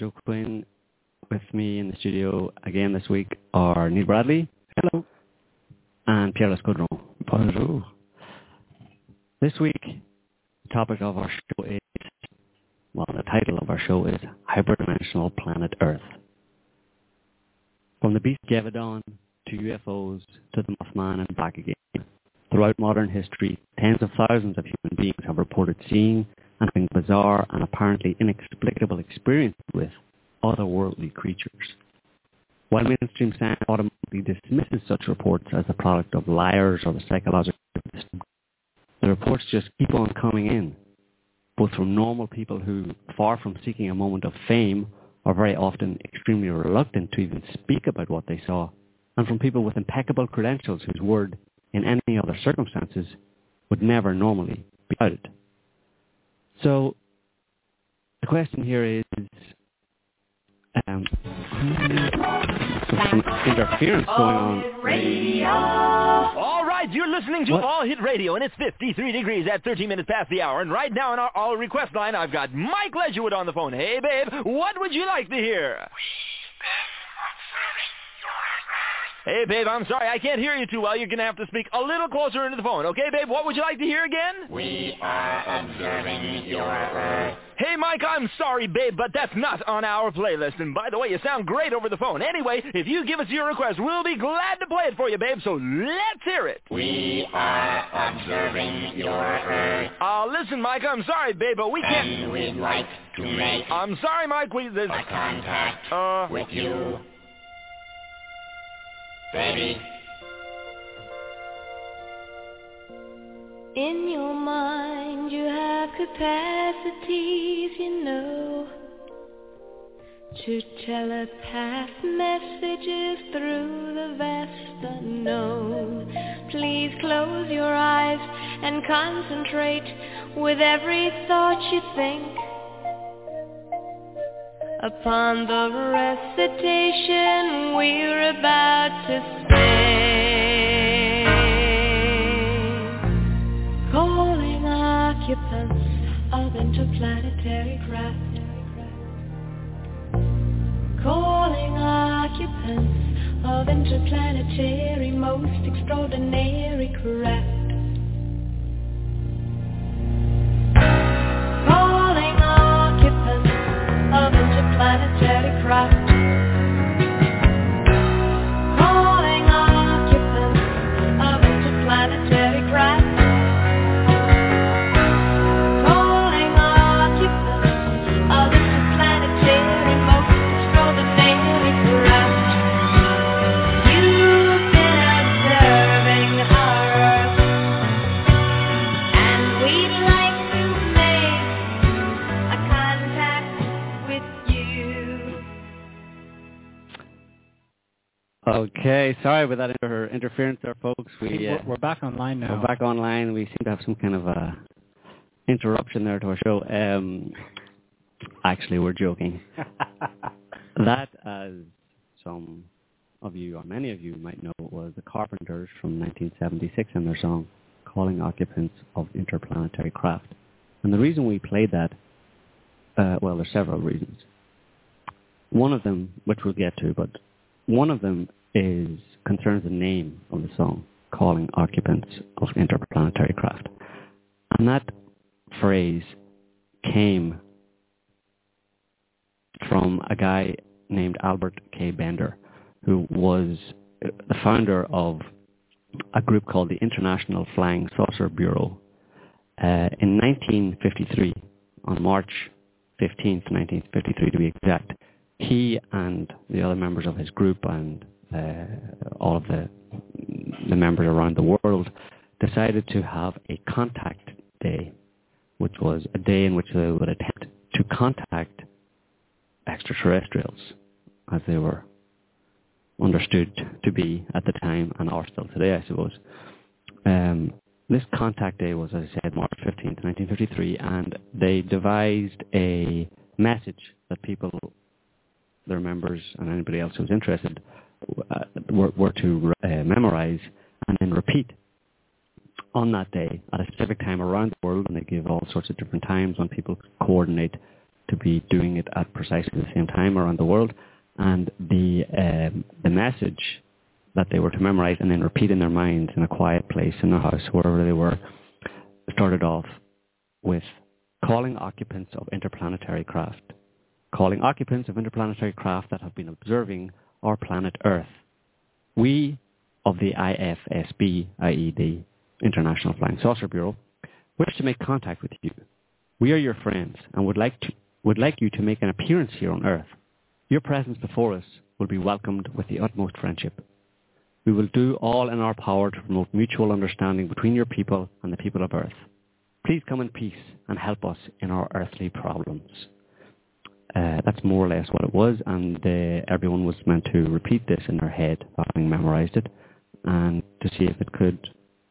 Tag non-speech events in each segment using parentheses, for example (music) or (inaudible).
I'm Quinn. With me in the studio again this week are Neil Bradley. Hello. And Pierre Lescaudron. Bonjour. This week, the topic of our show is, well, the title of our show is Hyperdimensional Planet Earth. From the beast Gévaudan to UFOs to the Mothman and back again. Throughout modern history, tens of thousands of human beings have reported seeing having bizarre and apparently inexplicable experience with otherworldly creatures. While mainstream science automatically dismisses such reports as the product of liars or the psychological system, the reports just keep on coming in, both from normal people who, far from seeking a moment of fame, are very often extremely reluctant to even speak about what they saw, and from people with impeccable credentials whose word, in any other circumstances, would never normally be doubted. So the question here is, um, some interference going on. Radio. All right, you're listening to What? All Hit Radio, and it's 53 degrees at 13 minutes past the hour. And right now on our All Request line, I've got Mike Ledgerwood on the phone. Hey, babe, what would you like to hear? Hey, babe, I'm sorry, I can't hear you too well. You're going to have to speak a little closer into the phone. Okay, babe, what would you like to hear again? We are observing your Earth. Hey, Mike, I'm sorry, babe, but that's not on our playlist. And by the way, you sound great over the phone. Anyway, if you give us your request, we'll be glad to play it for you, babe, so let's hear it. We are observing your Earth. Uh, listen, Mike, I'm sorry, babe, but we can't... And we'd like to make I'm sorry, Mike, we... This, a contact uh... with you. Baby, In your mind you have capacities, you know, to telepath messages through the vast unknown. Please close your eyes and concentrate with every thought you think upon the recitation we're about to sing. Calling occupants of interplanetary craft. Calling occupants of interplanetary most extraordinary craft. Calling occupants of interplanetary craft. Okay, sorry about that inter- interference there, folks. We, uh, we're back online now. we're back online. We seem to have some kind of a interruption there to our show. Um, actually, we're joking. (laughs) that, as some of you, or many of you might know, was the Carpenters from 1976 and their song Calling Occupants of Interplanetary Craft. And the reason we played that, uh, well, there's several reasons. One of them, which we'll get to, but one of them is concerns the name of the song, Calling Occupants of Interplanetary Craft. And that phrase came from a guy named Albert K. Bender, who was the founder of a group called the International Flying Saucer Bureau. Uh, in 1953, on March 15th, 1953 to be exact, he and the other members of his group and uh, all of the, the members around the world decided to have a contact day, which was a day in which they would attempt to contact extraterrestrials, as they were understood to be at the time and are still today, I suppose. Um, this contact day was, as I said, March 15th, 1953, and they devised a message that people, their members, and anybody else who was interested, uh, were, were to uh, memorize and then repeat on that day at a specific time around the world, and they give all sorts of different times when people coordinate to be doing it at precisely the same time around the world. And the um, the message that they were to memorize and then repeat in their minds in a quiet place in their house, wherever they were, started off with calling occupants of interplanetary craft, calling occupants of interplanetary craft that have been observing our planet Earth. We of the IFSB, i.e. the International Flying Saucer Bureau, wish to make contact with you. We are your friends and would like, to, would like you to make an appearance here on Earth. Your presence before us will be welcomed with the utmost friendship. We will do all in our power to promote mutual understanding between your people and the people of Earth. Please come in peace and help us in our earthly problems. Uh, that's more or less what it was, and uh, everyone was meant to repeat this in their head, having memorized it, and to see if it could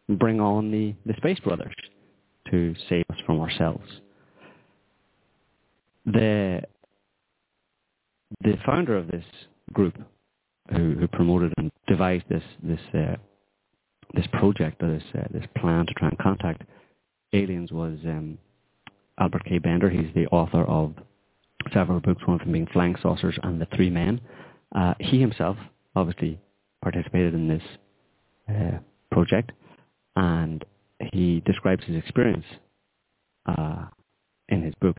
bring on the, the Space Brothers to save us from ourselves. The the founder of this group, who, who promoted and devised this this uh, this project or this uh, this plan to try and contact aliens, was um, Albert K. Bender. He's the author of several books, one of them being Flying Saucers and The Three Men. Uh, he himself obviously participated in this uh, project, and he describes his experience uh, in his book.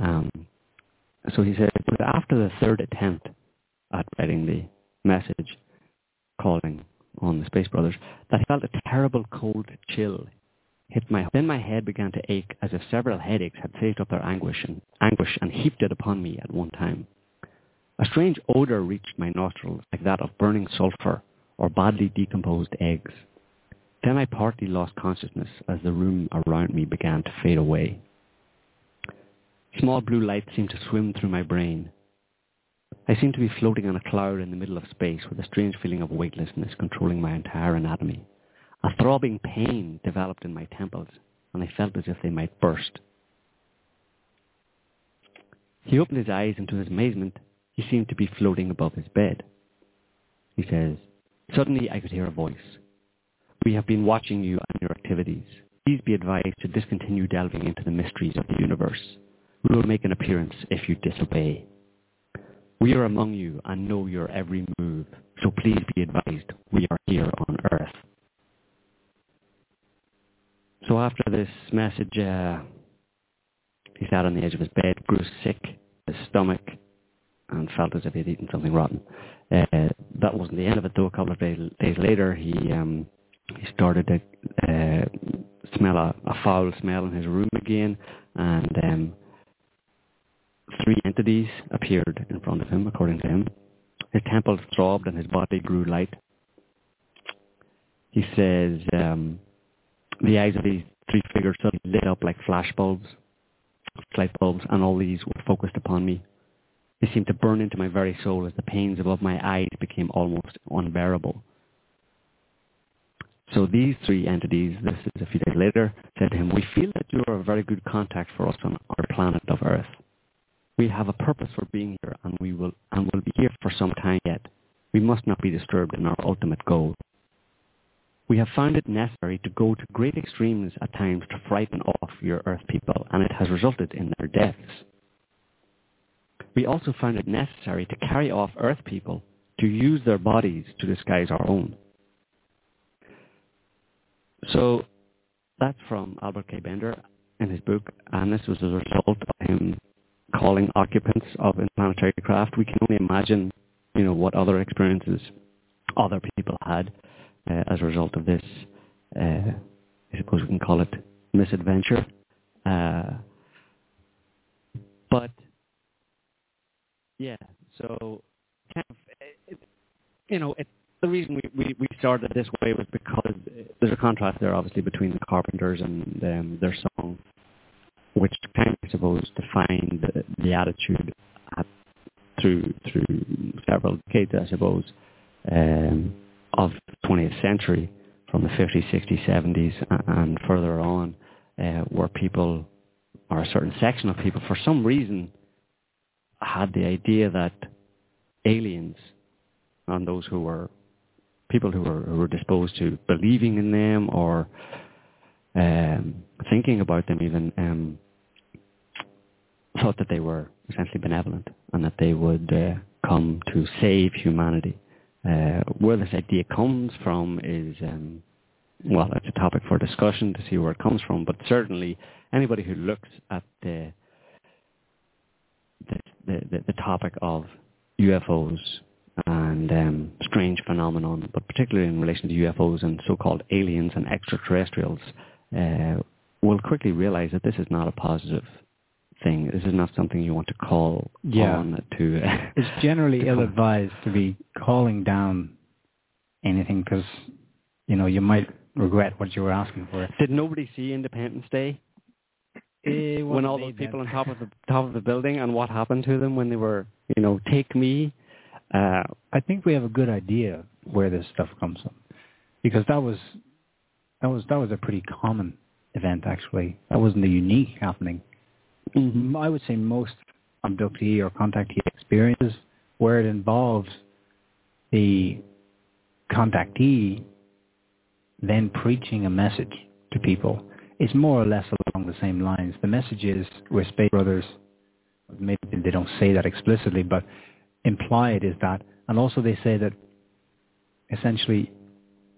Um, so he said was after the third attempt at writing the message calling on the Space Brothers that he felt a terrible cold chill hit my then my head began to ache as if several headaches had saved up their anguish and anguish and heaped it upon me at one time. A strange odor reached my nostrils like that of burning sulphur or badly decomposed eggs. Then I partly lost consciousness as the room around me began to fade away. Small blue lights seemed to swim through my brain. I seemed to be floating on a cloud in the middle of space with a strange feeling of weightlessness controlling my entire anatomy. A throbbing pain developed in my temples, and I felt as if they might burst. He opened his eyes, and to his amazement, he seemed to be floating above his bed. He says, Suddenly I could hear a voice. We have been watching you and your activities. Please be advised to discontinue delving into the mysteries of the universe. We will make an appearance if you disobey. We are among you and know your every move, so please be advised we are here on Earth. So after this message, uh, he sat on the edge of his bed, grew sick, his stomach, and felt as if he'd eaten something rotten. Uh, that wasn't the end of it, though. A couple of days, days later, he um, he started to uh, smell a, a foul smell in his room again, and um, three entities appeared in front of him, according to him. His temples throbbed and his body grew light. He says um, the eyes of these three figures suddenly lit up like flash bulbs, light bulbs, and all these were focused upon me. They seemed to burn into my very soul as the pains above my eyes became almost unbearable. So these three entities, this is a few days later, said to him, we feel that you are a very good contact for us on our planet of Earth. We have a purpose for being here and we will and will be here for some time yet. We must not be disturbed in our ultimate goal. We have found it necessary to go to great extremes at times to frighten off your Earth people, and it has resulted in their deaths. We also found it necessary to carry off Earth people to use their bodies to disguise our own. So that's from Albert K. Bender in his book, and this was as a result of him calling occupants of interplanetary craft. We can only imagine, you know, what other experiences other people had uh, as a result of this. Uh, I suppose we can call it misadventure. Uh, but yeah, so kind of, it, you know, it, the reason we, we, we started this way was because there's a contrast there, obviously, between the Carpenters and um, their song, which kind of, I suppose, defined the, the attitude at, through through several decades, I suppose, um, of the 20th century, from the 50s, 60s, 70s, and further on, uh, where people, or a certain section of people, for some reason, had the idea that aliens and those who were people who were, who were disposed to believing in them or um, thinking about them even um, thought that they were essentially benevolent and that they would uh, come to save humanity. Uh, where this idea comes from is, um, well, it's a topic for discussion to see where it comes from, but certainly anybody who looks at the the, the, the, topic of UFOs and um, strange phenomenon, but particularly in relation to UFOs and so-called aliens and extraterrestrials, uh, will quickly realize that this is not a positive thing. This is not something you want to call Yeah. on to. Uh, (laughs) It's generally ill-advised to be calling down anything because, you know, you might regret what you were asking for. Did nobody see Independence Day when all those people on top of the top of the building and what happened to them when they were, you know, take me? Uh, I think we have a good idea where this stuff comes from, because that was that was that was a pretty common event actually. That wasn't a unique happening. M- I would say most abductee or contactee experiences where it involves the contactee then preaching a message to people. is more or less along the same lines. The message is we're space brothers. Maybe they don't say that explicitly, but implied is that. And also they say that essentially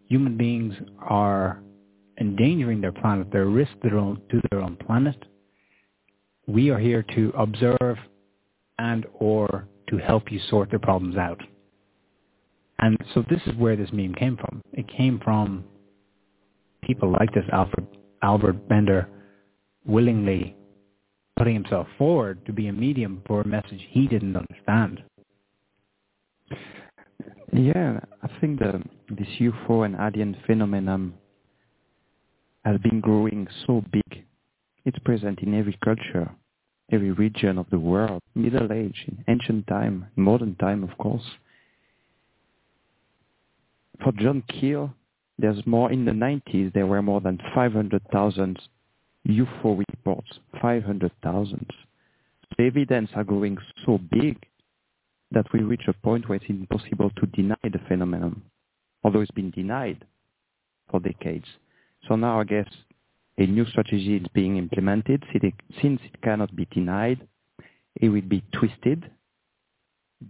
human beings are endangering their planet. They're risk to their own planet. We are here to observe and or to help you sort their problems out. And so this is where this meme came from. It came from people like this Alfred Albert Bender willingly putting himself forward to be a medium for a message he didn't understand. Yeah, I think the this UFO and alien phenomenon has been growing so big. It's present in every culture, every region of the world, Middle Age, in ancient time, modern time, of course. For John Keel, there's more in the 90s. There were more than 500,000 UFO reports. 500,000. The evidence are growing so big that we reach a point where it's impossible to deny the phenomenon, although it's been denied for decades. So now I guess a new strategy is being implemented. Since it- cannot be denied, it will be twisted.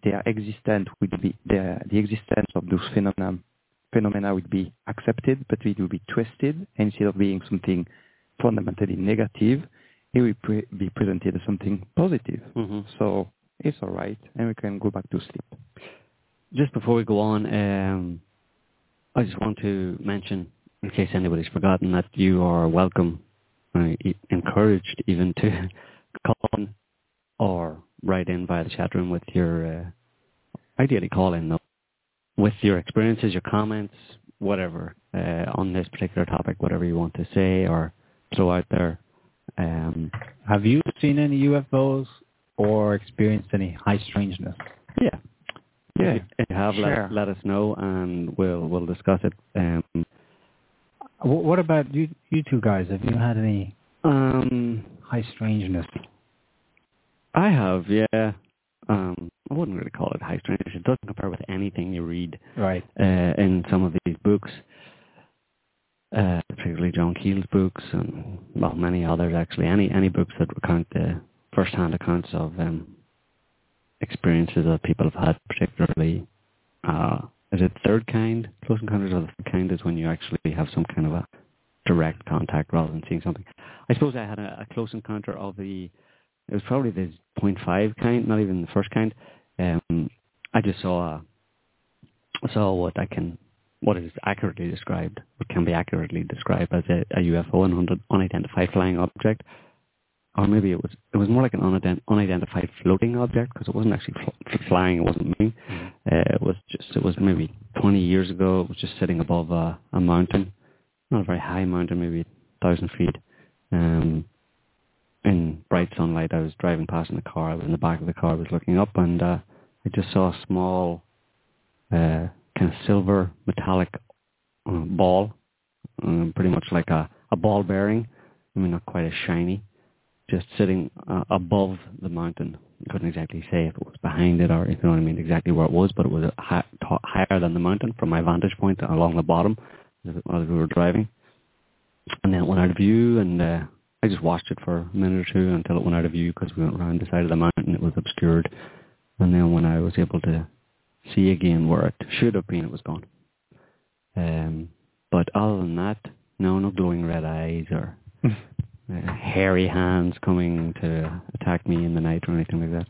Their existence will be their, the existence of those phenomena phenomena will be accepted, but it will be twisted. Instead of being something fundamentally negative, it will pre- be presented as something positive. mhm. So it's all right, and we can go back to sleep. Just before we go on, um, I just want to mention, in case anybody's forgotten, that you are welcome, uh, encouraged even to (laughs) call on or write in via the chat room with your, uh, ideally call in though, with your experiences, your comments, whatever, uh, on this particular topic, whatever you want to say or throw out there. Um, Have you seen any UFOs or experienced any high strangeness? yeah. Yeah, If you, have, sure. let, let us know and we'll, we'll discuss it. Um, What about you, you two guys? Have you had any Um, high strangeness? I have, yeah. Um, I wouldn't really call it high strangeness. It doesn't compare with anything you read Right. uh, in some of these books, uh, particularly John Keel's books and well, many others actually. Any any books that recount the first-hand accounts of um, experiences that people have had, particularly. Uh, is it third kind? Close encounters of the third kind is when you actually have some kind of a direct contact rather than seeing something. I suppose I had a, a close encounter of the it was probably the 0.5 kind, not even the first kind. Um, I just saw a, saw what I can, what is accurately described, what can be accurately described as a, a UFO, an unidentified flying object, or maybe it was it was more like an unident- unidentified floating object because it wasn't actually fl- flying, it wasn't moving. Uh, it was just it was maybe 20 years ago. It was just sitting above a, a mountain, not a very high mountain, maybe thousand feet. Um, in bright sunlight, I was driving past in the car. I was in the back of the car. I was looking up, and uh, I just saw a small, uh, kind of silver metallic uh, ball, um, pretty much like a, a ball bearing. I mean, not quite as shiny, just sitting uh, above the mountain. I couldn't exactly say if it was behind it or if you know what I mean, exactly where it was, but it was a hi- t- higher than the mountain from my vantage point along the bottom as we were driving. And then it went out of view, and uh, I just watched it for a minute or two until it went out of view because we went around the side of the mountain. It was obscured, and then when I was able to see again where it should have been, it was gone. Um, but other than that, no, no glowing red eyes or (laughs) hairy hands coming to attack me in the night or anything like that.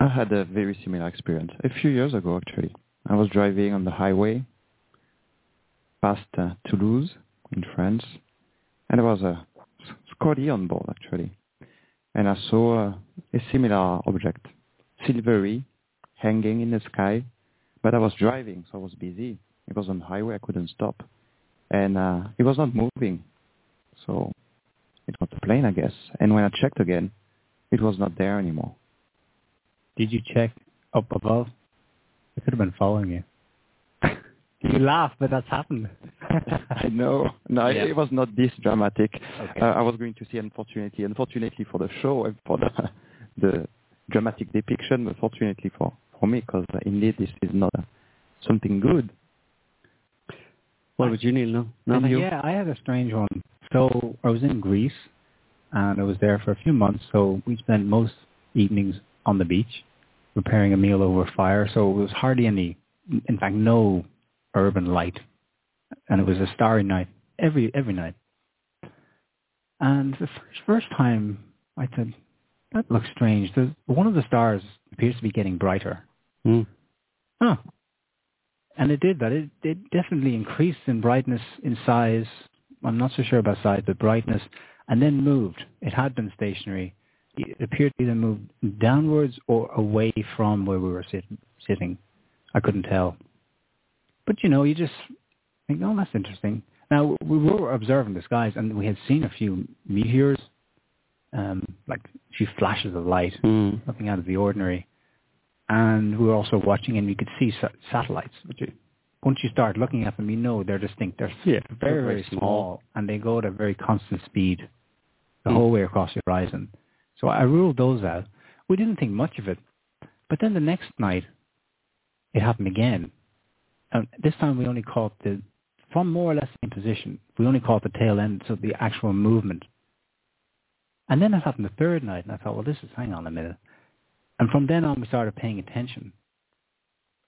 I had a very similar experience a few years ago, actually. I was driving on the highway past uh, Toulouse in France, and there was a Scotty on board, actually. And I saw uh, a similar object, silvery, hanging in the sky, but I was driving, so I was busy. It was on the highway, I couldn't stop. And uh, it was not moving, so it was a plane, I guess. And when I checked again, it was not there anymore. Did you check up above? It could have been following you. (laughs) you laugh, but that's happened. (laughs) I know. No, Yeah. it was not this dramatic. Okay. Uh, I was going to see, unfortunately, unfortunately for the show and for the, (laughs) the dramatic depiction, but fortunately for, for me, because uh, indeed this is not uh, something good. What would you need? No, And, nothing. uh, yeah, I had a strange one. So I was in Greece, and I was there for a few months. So we spent most evenings on the beach, preparing a meal over a fire. So it was hardly any, in fact, no urban light, and it was a starry night every every night. And the first first time, I said, "That looks strange." The, one of the stars appears to be getting brighter. Hmm. Huh. And it did that. It, it definitely increased in brightness, in size. I'm not so sure about size, but brightness, and then moved. It had been stationary. It appeared to either move downwards or away from where we were sit, sitting. I couldn't tell. But you know, you just think, oh, that's interesting. Now we were observing the skies, and we had seen a few meteors, um, like a few flashes of light Hmm. nothing out of the ordinary. And we were also watching, and you could see sa- satellites. Which once you start looking at them, you know they're distinct. They're Yeah, very, very small. and they go at a very constant speed the Mm. whole way across the horizon. So I ruled those out. We didn't think much of it. But then the next night, it happened again. And this time we only caught the, from more or less the same position, we only caught the tail end, so the actual movement. And then it happened the third night, and I thought, well, this is, hang on a minute. And from then on, we started paying attention,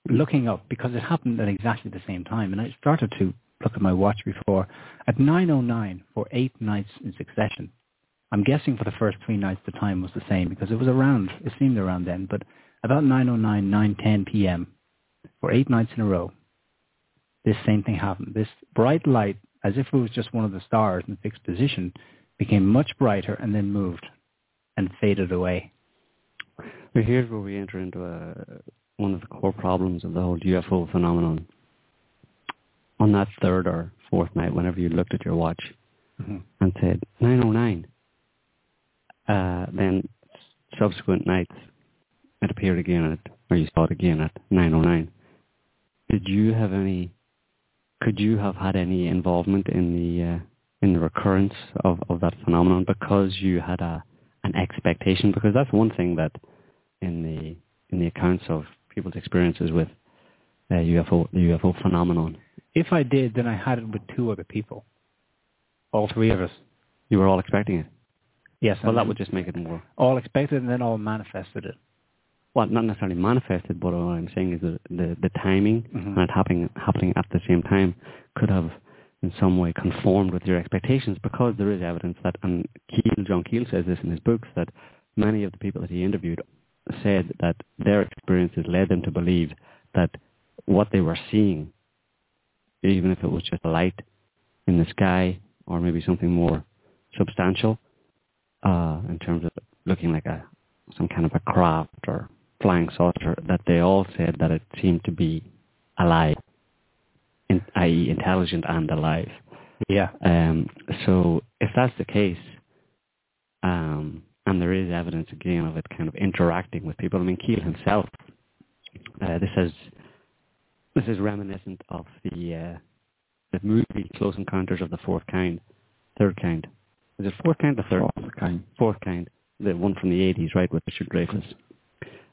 looking up, because it happened at exactly the same time. And I started to look at my watch before. At 9.09, for eight nights in succession, I'm guessing for the first three nights the time was the same, because it was around, it seemed around then, but about 9.09, 9.10 p.m., for eight nights in a row, this same thing happened. This bright light, as if it was just one of the stars in a fixed position, became much brighter and then moved and faded away. Here's where we enter into a, one of the core problems of the whole UFO phenomenon. On that third or fourth night, whenever you looked at your watch and said 909, uh, then subsequent nights it appeared again at, or you saw it again at 909. Did you have any? Could you have had any involvement in the uh, in the recurrence of, of that phenomenon because you had a an expectation? Because that's one thing that in the in the accounts of people's experiences with uh, UFO the UFO phenomenon, If I did, then I had it with two other people. All three of us. you were all expecting it. Yes. Well, that would just make it more. all expected and then all manifested it. Well, not necessarily manifested, but what I'm saying is that the the timing Mhm. and it happening happening at the same time could have in some way conformed with your expectations because there is evidence that, and Keel, John Keel says this in his books, that many of the people that he interviewed said that their experiences led them to believe that what they were seeing, even if it was just a light in the sky or maybe something more substantial, uh, in terms of looking like a some kind of a craft or flying saucer, that they all said that it seemed to be alive, in, i.e. intelligent and alive. Yeah. Um, so if that's the case, um, and there is evidence again of it kind of interacting with people. I mean, Keel himself. Uh, this is this is reminiscent of the uh, the movie Close Encounters of the Fourth Kind, Third Kind. Is it Fourth Kind or Third? Fourth kind. Fourth Kind, the one from the eighties, right, with Richard Dreyfuss.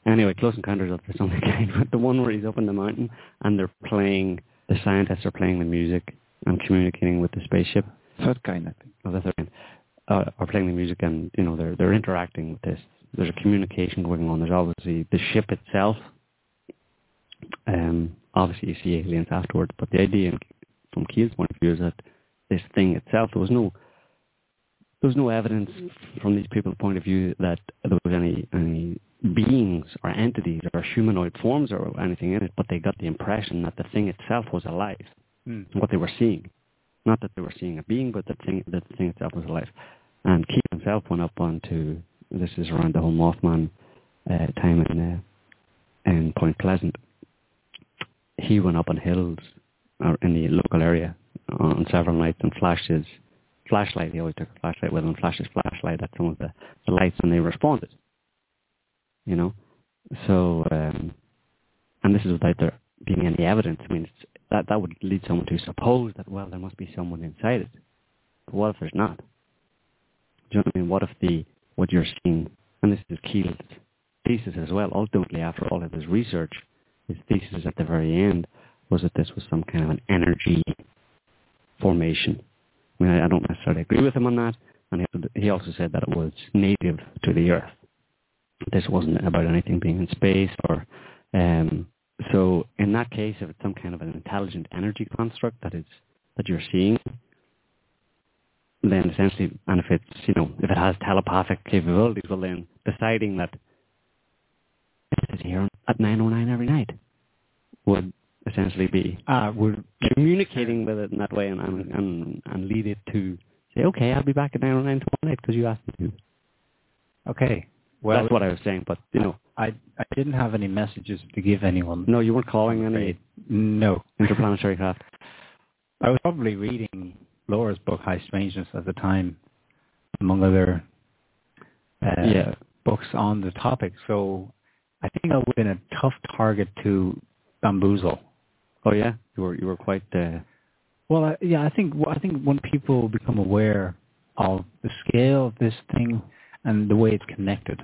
Anyway, Close Encounters of the Something Kind, (laughs) but the one where he's up in the mountain and they're playing, the scientists are playing the music and communicating with the spaceship Third kind, I think. of the third kind, uh, are playing the music and you know they're they're interacting with this. There's a communication going on. There's obviously the ship itself. Um, obviously you see aliens afterwards, but the idea from Keel's point of view is that this thing itself, there was no there was no evidence from these people's point of view that there was any any beings or entities or humanoid forms or anything in it, but they got the impression that the thing itself was alive Mm. what they were seeing. Not that they were seeing a being, but that thing, that the thing itself was alive. And Keel himself went up onto, this is around the whole Mothman uh, time in, uh, in Point Pleasant. He went up on hills or in the local area on several nights and flashed his flashlight. He always took a flashlight with him flashed his flashlight at some of the, the lights and they responded. You know? So, um, and this is without there being any evidence. I mean, that that would lead someone to suppose that well, there must be someone inside it. But what if there's not? What I mean? What if the what you're seeing, and this is Keel's thesis as well. Ultimately, after all of his research, his thesis at the very end was that this was some kind of an energy formation. I mean, I, I don't necessarily agree with him on that, and he, he also said that it was native to the Earth. This wasn't about anything being in space or um, so in that case, if it's some kind of an intelligent energy construct that is that you're seeing, then essentially, and if it's you know if it has telepathic capabilities, well then deciding that it's here at 9:09 every night would essentially be Ah, would communicating with it in that way and and and, and lead it to say, okay, I'll be back at 9:09 tomorrow night because you asked me to. okay. Well, That's what I was saying, but you know, I I didn't have any messages to give anyone. no, you weren't calling any. No. interplanetary craft. (laughs) I was probably reading Laura's book High Strangeness at the time, among other uh, Yeah. books on the topic. So I think I would have been a tough target to bamboozle. Oh yeah, you were you were quite. Uh, Well, I, yeah, I think I think when people become aware of the scale of this thing and the way it's connected,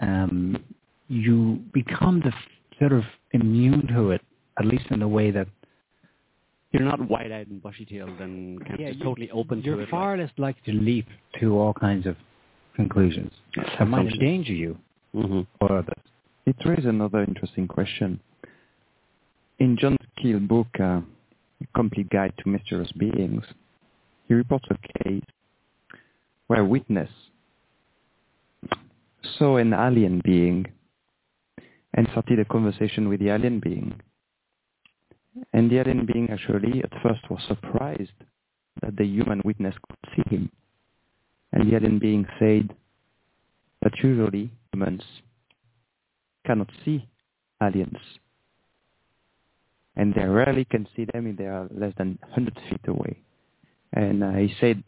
um, you become the sort of immune to it, at least in the way that you're not wide-eyed and bushy-tailed and kind of just you- totally open you're to it. far less likely to leap to all kinds of conclusions that might endanger you hmm or others. It raises another interesting question. In John Keel's book, uh, Complete Guide to Mysterious Beings, he reports a case where a witness saw an alien being and started a conversation with the alien being. And the alien being actually at first was surprised that the human witness could see him. And the alien being said that usually humans cannot see aliens. And they rarely can see them if they are less than 100 feet away. And uh, he said,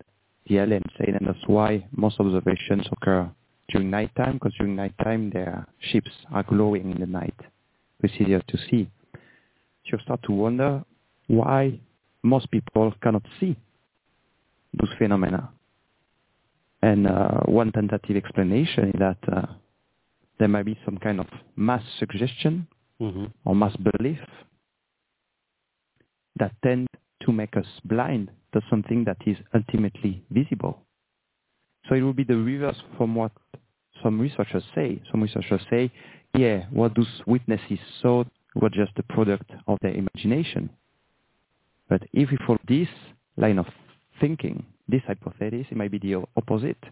the alien said, and that's why most observations occur during nighttime, because during nighttime their ships are glowing in the night. It's easier to see. You start to wonder why most people cannot see those phenomena. And uh, one tentative explanation is that uh, there might be some kind of mass suggestion hmm or mass belief that tend to make us blind to something that is ultimately visible. So it would be the reverse from what some researchers say. Some researchers say, yeah, what those witnesses saw was just a product of their imagination. But if we follow this line of thinking, this hypothesis, it might be the opposite.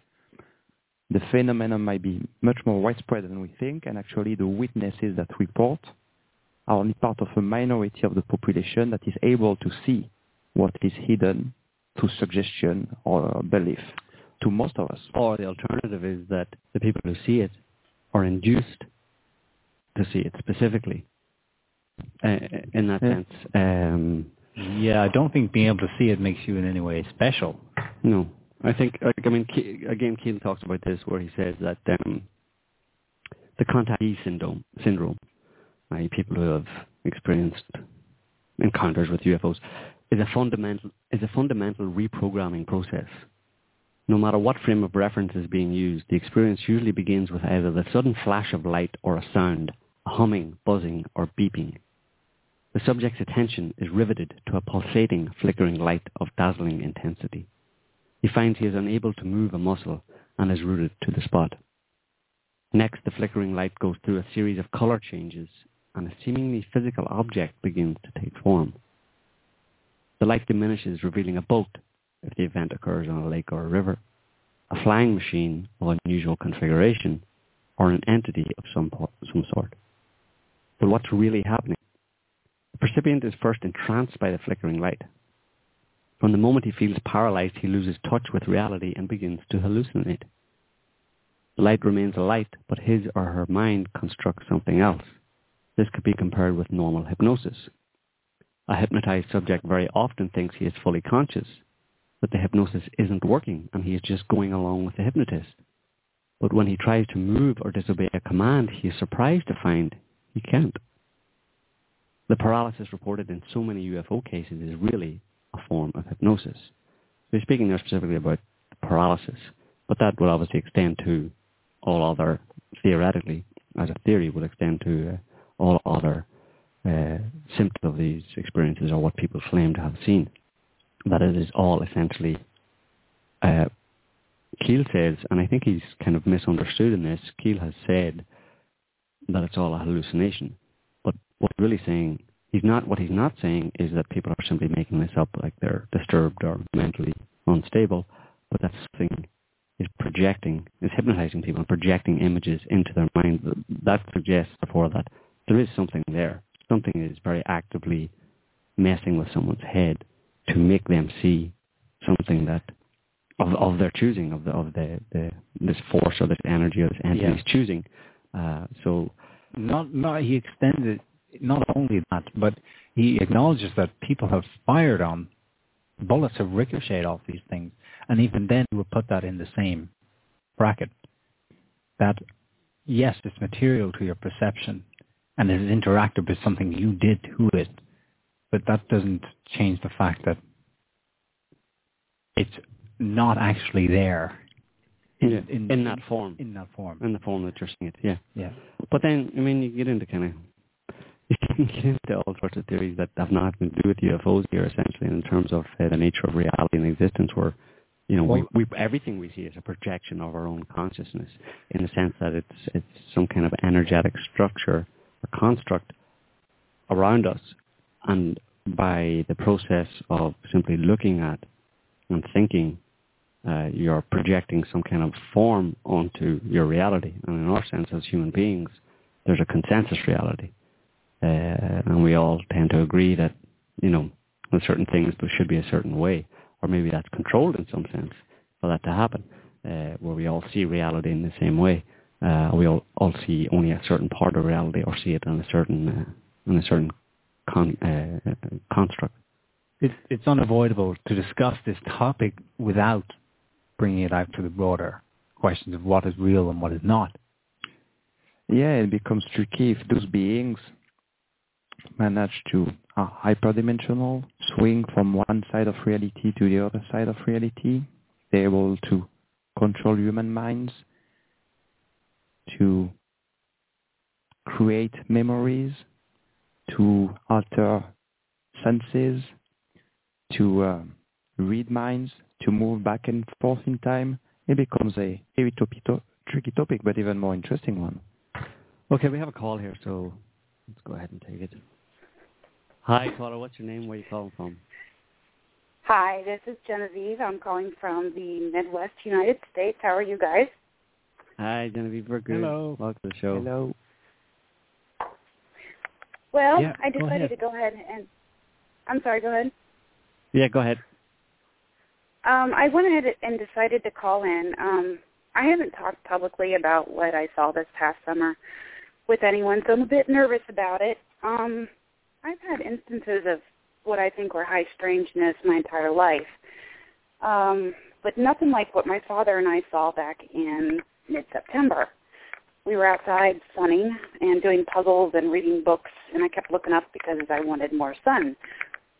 The phenomenon might be much more widespread than we think, and actually the witnesses that report are only part of a minority of the population that is able to see what is hidden through suggestion or belief to most of us. Or the alternative is that the people who see it are induced to see it specifically. Uh, in that Yeah. sense, um, Yeah, I don't think being able to see it makes you in any way special. No, I think like, I mean again, Keel talks about this where he says that um, the contactee syndrome, syndrome, i.e., people who have experienced encounters with UFOs, is a fundamental is a fundamental reprogramming process. No matter what frame of reference is being used, the experience usually begins with either the sudden flash of light or a sound, a humming, buzzing, or beeping. The subject's attention is riveted to a pulsating, flickering light of dazzling intensity. He finds he is unable to move a muscle and is rooted to the spot. Next, the flickering light goes through a series of color changes and a seemingly physical object begins to take form. The light diminishes, revealing a boat if the event occurs on a lake or a river, a flying machine of unusual configuration, or an entity of some, some sort. But what's really happening? The percipient is first entranced by the flickering light. From the moment he feels paralyzed, he loses touch with reality and begins to hallucinate. The light remains a light, but his or her mind constructs something else. This could be compared with normal hypnosis. A hypnotized subject very often thinks he is fully conscious, but the hypnosis isn't working and he is just going along with the hypnotist. But when he tries to move or disobey a command, he is surprised to find he can't. The paralysis reported in so many UFO cases is really a form of hypnosis. We're speaking there specifically about paralysis, but that would obviously extend to all other, theoretically, as a theory, would extend to uh, all other uh, symptoms of these experiences or what people claim to have seen. That it is all essentially, uh, Keel says, and I think he's kind of misunderstood in this, Keel has said that it's all a hallucination. What he's really saying, he's not, what he's not saying is that people are simply making this up like they're disturbed or mentally unstable, but that something is projecting, is hypnotizing people and projecting images into their mind. That suggests, therefore, that there is something there. Something is very actively messing with someone's head to make them see something that of of their choosing of the of the, the this force or this energy or this entity Yeah. choosing. Uh, so Not, not he extended not only that, but he acknowledges that people have fired on bullets have ricocheted off these things, and even then he would put that in the same bracket. That yes, it's material to your perception, and it is interactive with something you did to it, but that doesn't change the fact that it's not actually there in, yeah, in, in that form, in that form. in the form that you're seeing it, yeah. Yeah. But then, I mean, you get into kind of you can get into all sorts of theories that have nothing to do with UFOs here, essentially, in terms of uh, the nature of reality and existence, where you know Well- we, we everything we see is a projection of our own consciousness, in the sense that it's it's some kind of energetic structure or construct around us, and by the process of simply looking at and thinking uh, you're projecting some kind of form onto your reality. And in our sense, as human beings, there's a consensus reality. Uh, and we all tend to agree that, you know, with certain things there should be a certain way. Or maybe that's controlled in some sense for that to happen, uh, where we all see reality in the same way. Uh, we all, all see only a certain part of reality or see it in a certain, uh, in a certain con- uh, construct. it's, it's unavoidable to discuss this topic without bringing it out to the broader questions of what is real and what is not. Yeah, it becomes tricky if those beings manage to uh, hyperdimensional, swing from one side of reality to the other side of reality. They're able to control human minds, to create memories, to alter senses, to uh, read minds, to move back and forth in time. It becomes a very tricky topic, but even more interesting one. Okay, we have a call here, so let's go ahead and take it. Hi, caller. What's your name? Where are you calling from? Hi, this is Genevieve. I'm calling from the Midwest United States. How are you guys? Hi, Genevieve. We're good. Hello. Welcome to the show. Hello. Well, Yeah, I decided ahead. to go ahead and I'm sorry, go ahead. Yeah, go ahead. Um, I went ahead and decided to call in. Um, I haven't talked publicly about what I saw this past summer with anyone, so I'm a bit nervous about it. Um, I've had instances of what I think were high strangeness my entire life. Um, but nothing like what my father and I saw back in mid-September. We were outside sunning and doing puzzles and reading books, and I kept looking up because I wanted more sun.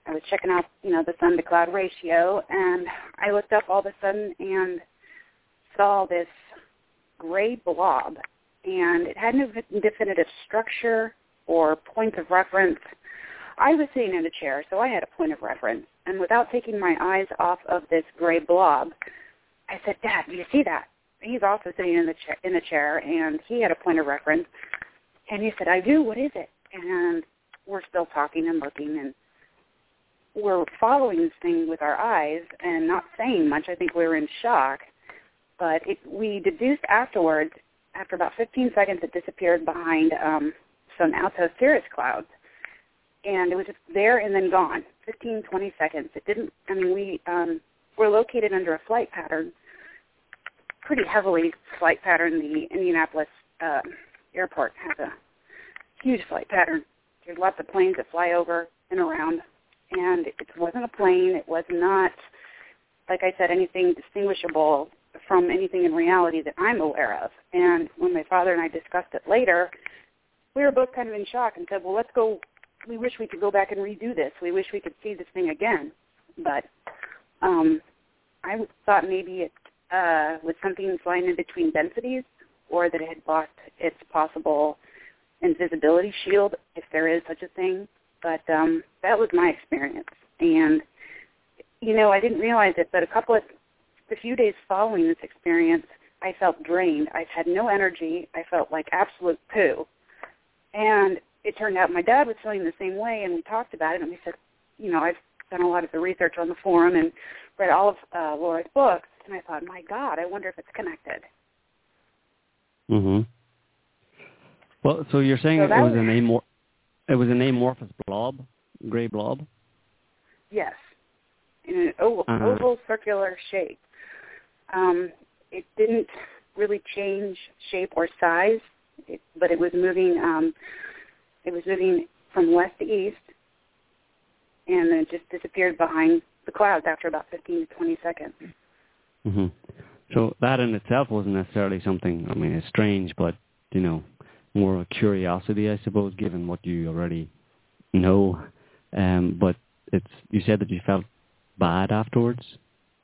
I was checking out, you know, the sun to cloud ratio, and I looked up all of a sudden and saw this gray blob, and it had no definitive structure or point of reference. I was sitting in a chair, so I had a point of reference, and without taking my eyes off of this gray blob, I said, "Dad, do you see that?" He's also sitting in the chair, in the chair, and he had a point of reference, and he said, "I do. What is it?" And we're still talking and looking, and we're following this thing with our eyes and not saying much. I think we were in shock. But it, we deduced afterwards, after about 15 seconds, it disappeared behind um, some alto cirrus clouds. And it was just there and then gone, 15, 20 seconds. It didn't, I mean, we um, were located under a flight pattern, pretty heavily flight pattern. The Indianapolis uh, airport has a huge flight pattern. There's lots of planes that fly over and around and it wasn't a plane. It was not, like I said, anything distinguishable from anything in reality that I'm aware of. And when my father and I discussed it later, we were both kind of in shock and said, well, let's go. We wish we could go back and redo this. We wish we could see this thing again. But um, I thought maybe it uh, was something flying in between densities or that it had lost its possible invisibility shield, if there is such a thing. But um, that was my experience. And, you know, I didn't realize it, but a couple of, the few days following this experience, I felt drained. I had no energy. I felt like absolute poo. And it turned out my dad was feeling the same way, and we talked about it, and we said, you know, I've done a lot of the research on the forum and read all of uh, Laura's books, and I thought, my God, I wonder if it's connected. Mhm. Well, so you're saying So it was was- an amor- it was an amorphous blob, gray blob. Yes, in an oval, Uh-huh. oval circular shape. Um, it didn't really change shape or size, it, but it was moving. Um, it was moving from west to east, and then it just disappeared behind the clouds after about 15 to 20 seconds. hmm So that in itself wasn't necessarily something. I mean, it's strange, but you know, more of a curiosity, I suppose, given what you already know. Um, but it's you said that you felt bad afterwards,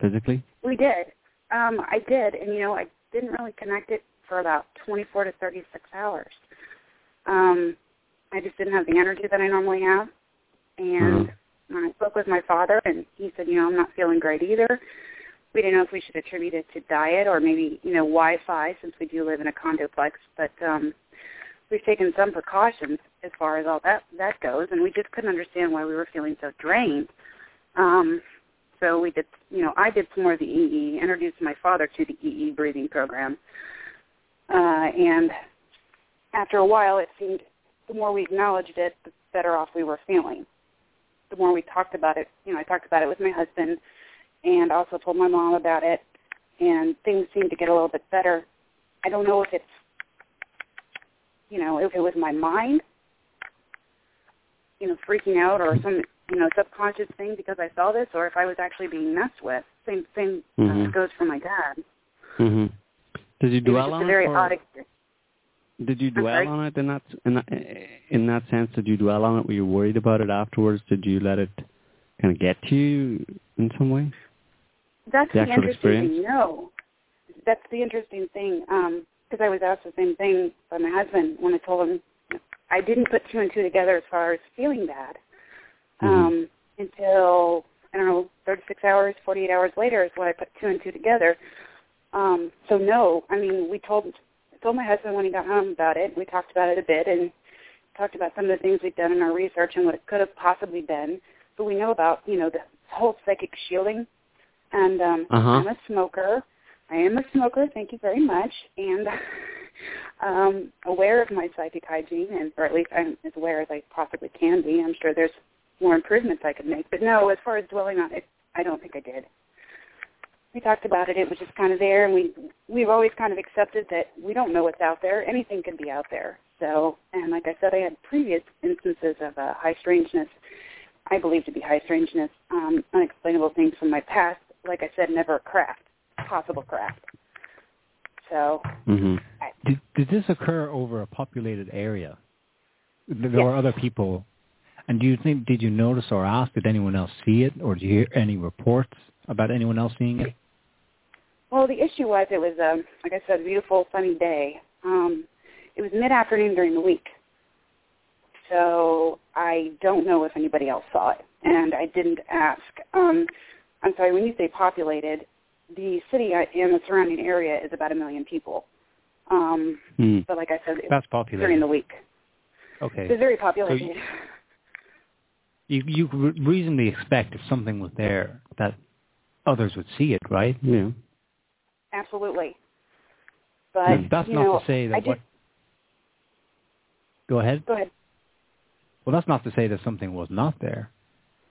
physically. We did. Um, I did, and you know, I didn't really connect it for about 24 to 36 hours. Um, I just didn't have the energy that I normally have, and I spoke with my father, and he said, you know, I'm not feeling great either. We didn't know if we should attribute it to diet or maybe, you know, Wi-Fi, since we do live in a condoplex. But um, we've taken some precautions as far as all that that goes, and we just couldn't understand why we were feeling so drained. Um, so we did, you know, I did some more of the EE, introduced my father to the EE breathing program, uh, and after a while, it seemed the more we acknowledged it, the better off we were feeling. The more we talked about it, you know, I talked about it with my husband, and also told my mom about it, and things seemed to get a little bit better. I don't know if it's, you know, if it was my mind, you know, freaking out or some, you know, subconscious thing because I saw this, or if I was actually being messed with. Same same uh, Mhm. goes for my dad. Mm-hmm. Did you dwell It was just on a it? very odd experience. Did you dwell on it in that in that in that sense? Did you dwell on it? Were you worried about it afterwards? Did you let it kind of get to you in some way? That's The the, interesting experience? thing. No, that's the interesting thing. Because I was asked the same thing by my husband when I told him I didn't put two and two together as far as feeling bad Mm-hmm. um, until I don't know, 36 hours, 48 hours later is when I put two and two together. Um, so no, I mean we told told my husband when he got home about it. We talked about it a bit and talked about some of the things we've done in our research and what it could have possibly been. But we know about you know the whole psychic shielding and um Uh-huh. I'm a smoker. I am a smoker, thank you very much, and (laughs) um aware of my psychic hygiene and or at least I'm as aware as I possibly can be. I'm sure there's more improvements I could make. But no, as far as dwelling on it, I don't think I did. We talked about it, it was just kind of there and we we've always kind of accepted that we don't know what's out there. Anything could be out there. So and like I said, I had previous instances of uh, high strangeness I believe to be high strangeness, um, unexplainable things from my past. Like I said, never a craft, possible craft. So, hmm I, Did, did this occur over a populated area? There Yes. were other people. And do you think, did you notice or ask, did anyone else see it? Or did you hear any reports about anyone else seeing it? Well, the issue was it was, a like I said, a beautiful sunny day. Um, it was mid-afternoon during the week. So I don't know if anybody else saw it, and I didn't ask. Um, I'm sorry, when you say populated, the city and the surrounding area is about a million people. Um, Mm. but like I said, it That's was populated. during the week. Okay. It's very populated. you you could reasonably expect if something was there that others would see it, right? Yeah. Absolutely. But And that's you not know, to say that I what. just Go ahead. go ahead. Well, that's not to say that something was not there.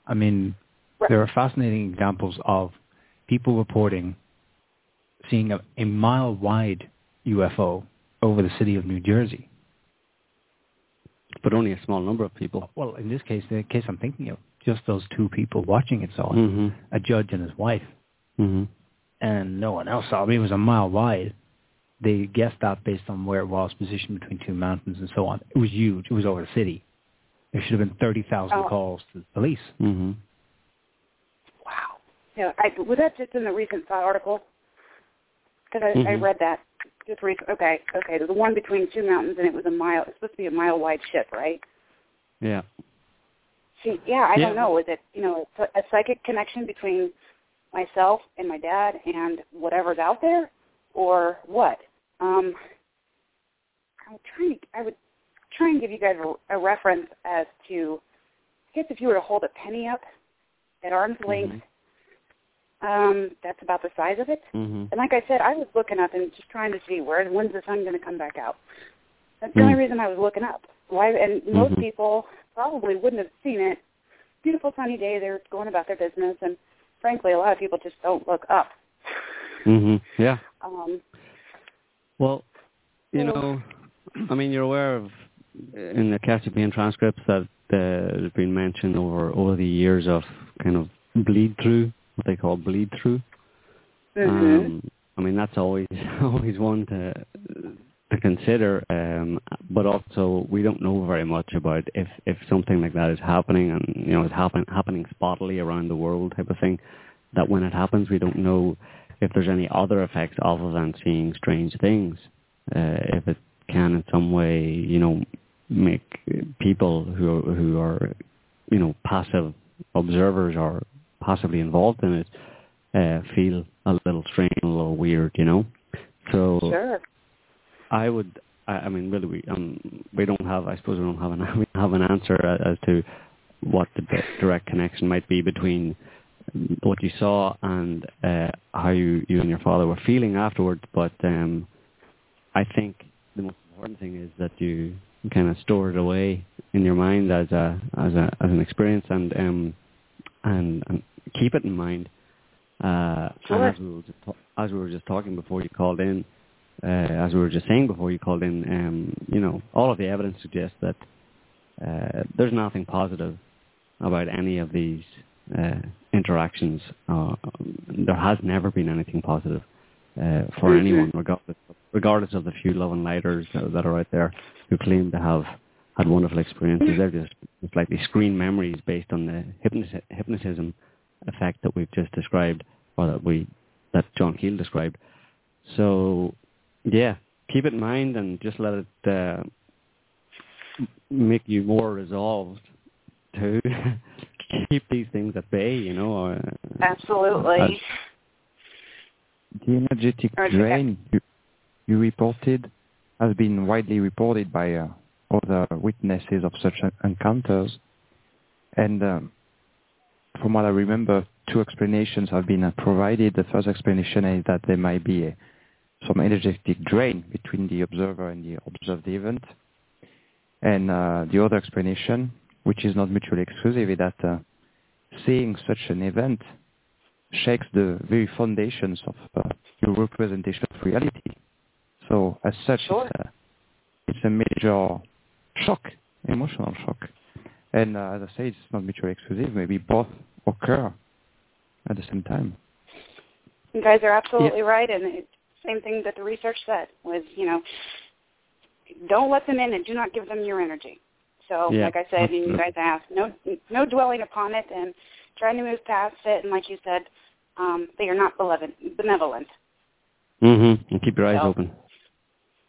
I mean, Right. there are fascinating examples of people reporting seeing a, a mile-wide UFO over the city of New Jersey. But only a small number of people. Well, in this case, the case I'm thinking of, just those two people watching it saw it, hmm a judge and his wife, hmm and no one else saw it. I mean, it was a mile wide. They guessed that based on where it was positioned between two mountains and so on. It was huge. It was over the city. There should have been 30,000 Oh. calls to the police. hmm Wow. Yeah, I, was that just in the recent SOTT article? Because I, I Mhm. read that just recently. Okay, okay. There's the one between two mountains, and it was a mile. It's supposed to be a mile wide ship, right? Yeah. See, yeah, I Yeah. don't know. Is it you know a, a psychic connection between myself and my dad and whatever's out there, or what? Um, I'm trying. I would try and give you guys a, a reference as to, I guess, if you were to hold a penny up at arm's length, um, that's about the size of it. hmm And like I said, I was looking up and just trying to see where when's the sun going to come back out. That's the only Mm. reason I was looking up. Why? And most Mhm. people probably wouldn't have seen it. Beautiful sunny day, they're going about their business, and frankly, a lot of people just don't look up. hmm Yeah. Um, Well, you know, I mean, you're aware of in the Cassiopaean transcripts that uh, there's been mention over over the years of kind of bleed through, what they call bleed through. mhm. Um, I mean, that's always (laughs) always one to to consider, um, but also we don't know very much about if if something like that is happening and you know it's happen, happening spottily around the world type of thing. That when it happens, we don't know if there's any other effects other than seeing strange things. Uh, if it can in some way, you know, make people who who are you know passive observers or possibly involved in it uh, feel a little strange, a little weird, you know. So sure. I would, I, I mean, really, we um, we don't have, I suppose, we don't have an (laughs) we don't have an answer as to what the direct connection might be between what you saw and uh, how you you and your father were feeling afterwards. But um, I think the most important thing is that you kind of store it away in your mind as a as a as an experience and um and, and keep it in mind. Uh, Sure. As we were just as we were just talking before you called in, uh, as we were just saying before you called in, um, you know, all of the evidence suggests that uh, there's nothing positive about any of these uh, interactions. Uh, there has never been anything positive uh, for Mhm. anyone, regardless regardless of the few love and lighters that, that are out there who claim to have had wonderful experiences. They're just it's like these screen memories based on the hypnotism effect that we've just described, or that we that John Keel described. So, yeah, keep it in mind and just let it uh, make you more resolved to (laughs) keep these things at bay. You know, or, Absolutely. as- The energetic drain you, you reported has been widely reported by uh, other witnesses of such encounters. And um, from what I remember, two explanations have been uh, provided. The first explanation is that there might be a, some energetic drain between the observer and the observed event. And uh, the other explanation, which is not mutually exclusive, is that uh, seeing such an event shakes the very foundations of uh, your representation of reality. So as such, Sure. it's, a, it's a major shock, emotional shock. And uh, as I say, it's not mutually exclusive. Maybe both occur at the same time. You guys are absolutely right, and it's same thing that the research said was, you know, don't let them in and do not give them your energy. So, Yeah, like I said, and you guys asked, no, no dwelling upon it and trying to move past it. And like you said, um, they are not benevolent. benevolent. Mm-hmm. And keep your eyes So- open.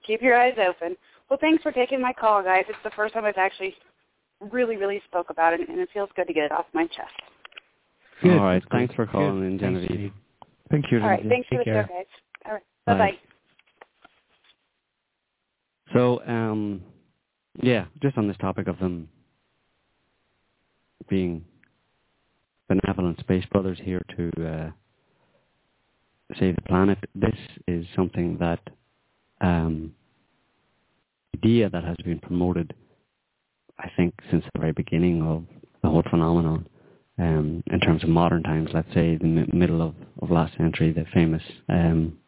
Keep your eyes open. Well, thanks for taking my call, guys. It's the first time I've actually really, really spoke about it, and it feels good to get it off my chest. Good, All right. Thanks for calling in, Thanks, Genevieve. Steve. Thank you. All right, Genevieve. thanks for Take the care. show, guys. Bye. bye-bye. So, um, yeah, just on this topic of them being benevolent space brothers here to uh, save the planet, this is something that um, idea that has been promoted, I think, since the very beginning of the whole phenomenon. Um, in terms of modern times, let's say the mi- middle of, of last century, the famous um,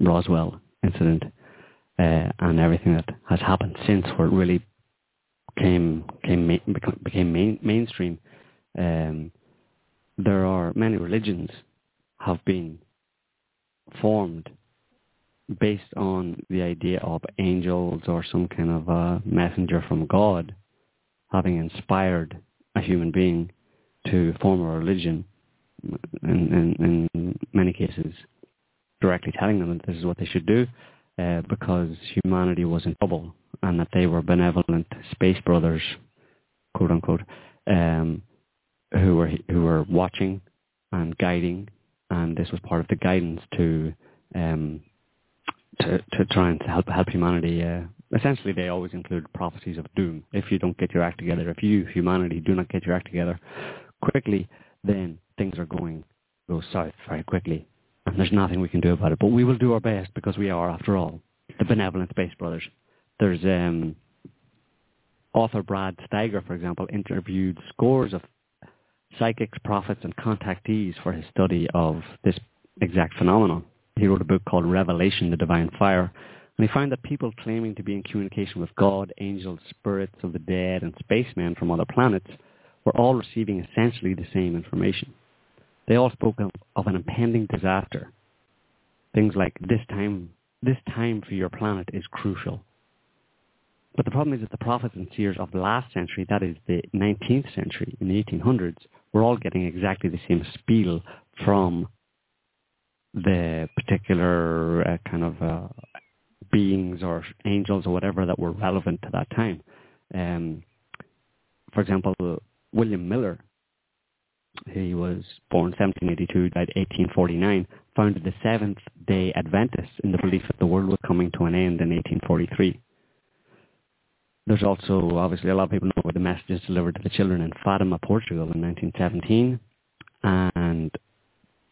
Roswell incident, uh, and everything that has happened since, where it really came came became main, mainstream. Um, there are many religions have been formed based on the idea of angels or some kind of a messenger from God having inspired a human being to form a religion in, in, in many cases directly telling them that this is what they should do uh, because humanity was in trouble and that they were benevolent space brothers, quote unquote, um, who were who were watching and guiding, and this was part of the guidance to um, to to try and help help humanity. Uh, essentially, they always include prophecies of doom. If you don't get your act together, if you humanity do not get your act together quickly, then things are going go south very quickly, and there's nothing we can do about it. But we will do our best because we are, after all, the benevolent space brothers. There's um, author Brad Steiger, for example, interviewed scores of psychics, prophets, and contactees for his study of this exact phenomenon. He wrote a book called Revelation, the Divine Fire, and he found that people claiming to be in communication with God, angels, spirits of the dead, and spacemen from other planets were all receiving essentially the same information. They all spoke of, of an impending disaster. Things like this time, this time for your planet is crucial. But the problem is that the prophets and seers of the last century, that is the 19th century, in the 1800s, were all getting exactly the same spiel from the particular uh, kind of uh, beings or angels or whatever that were relevant to that time. Um, for example, William Miller, he was born 1782, died 1849, founded the Seventh-day Adventists in the belief that the world was coming to an end in 1843. There's also, obviously, a lot of people know about the messages delivered to the children in Fatima, Portugal in 1917. And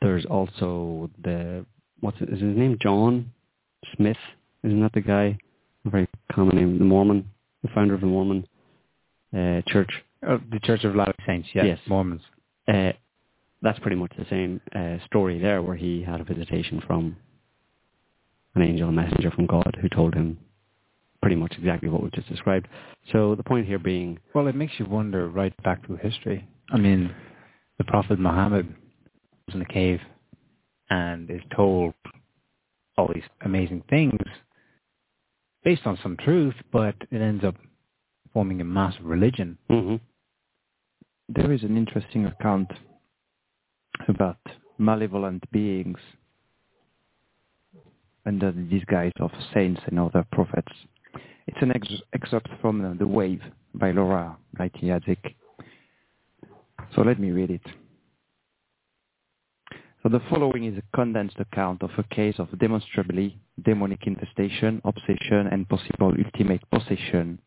there's also the, what's it, is his name John Smith? Isn't that the guy? A very common name, the Mormon, the founder of the Mormon uh, church. Uh, the Church of Latter Saints, yes, Yes. Mormons. Uh, that's pretty much the same uh, story there, where he had a visitation from an angel, a messenger from God, who told him pretty much exactly what we've just described. So the point here being, Well, it makes you wonder right back through history. I mean, the Prophet Muhammad was in a cave and is told all these amazing things based on some truth, but it ends up forming a massive religion. mhm, There is an interesting account about malevolent beings under the disguise of saints and other prophets. It's an ex- excerpt from The Wave by Laura Knight-Jadczyk. So let me read it. So the following is a condensed account of a case of demonstrably demonic infestation, obsession, and possible ultimate possession,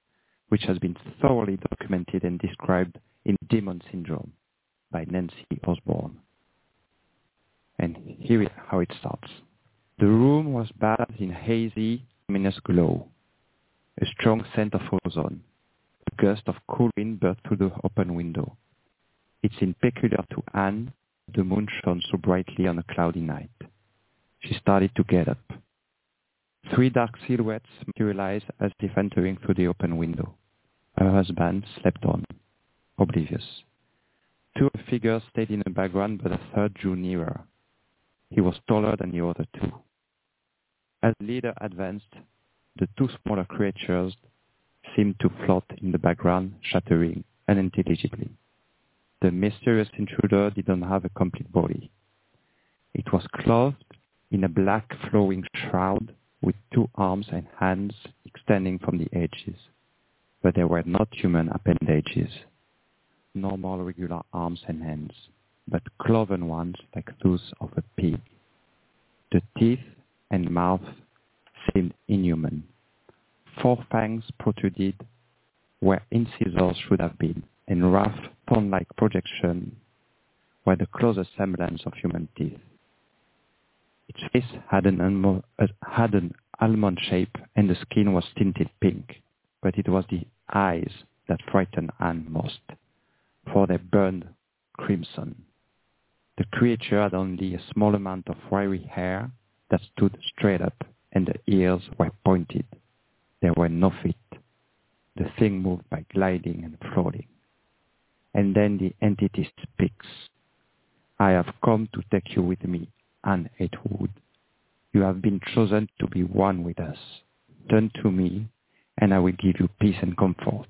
which has been thoroughly documented and described in Demon Syndrome by Nancy Osborne. And here is how it starts. The room was bathed in hazy, luminous glow. A strong scent of ozone. A gust of cool wind burst through the open window. It seemed peculiar to Anne. The moon shone so brightly on a cloudy night. She started to get up. Three dark silhouettes materialized as if entering through the open window. Her husband slept on. oblivious. Two figures stayed in the background, but a third drew nearer. He was taller than the other two. As the leader advanced, the two smaller creatures seemed to float in the background, shattering unintelligibly. The mysterious intruder didn't have a complete body. It was clothed in a black flowing shroud with two arms and hands extending from the edges, but they were not human appendages, normal regular arms and hands, but cloven ones like those of a pig. The teeth and mouth seemed inhuman. Four fangs protruded where incisors should have been, and rough, thorn-like projection were the closest semblance of human teeth. Its face had an, almo- uh, had an almond shape and the skin was tinted pink, but it was the eyes that frightened Anne most, for they burned crimson. The creature had only a small amount of wiry hair that stood straight up and the ears were pointed. There were no feet. The thing moved by gliding and floating. And then the entity speaks. I have come to take you with me, Anne Atwood. You have been chosen to be one with us. Turn to me, and I will give you peace and comfort.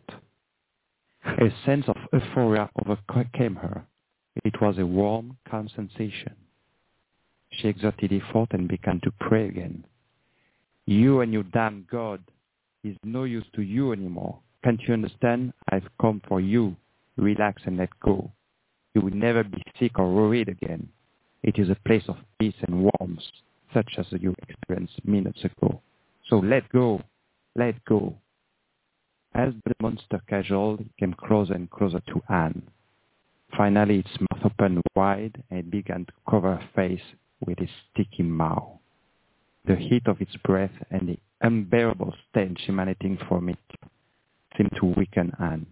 A sense of euphoria overcame her. It was a warm, calm sensation. She exerted effort and began to pray again. You and your damn God is no use to you anymore. Can't you understand? I've come for you. Relax and let go. You will never be sick or worried again. It is a place of peace and warmth, such as you experienced minutes ago. So let go. Let go. As the monster casual, came closer and closer to Anne. Finally, its mouth opened wide and began to cover her face with its sticky mouth. The heat of its breath and the unbearable stench emanating from it seemed to weaken Anne.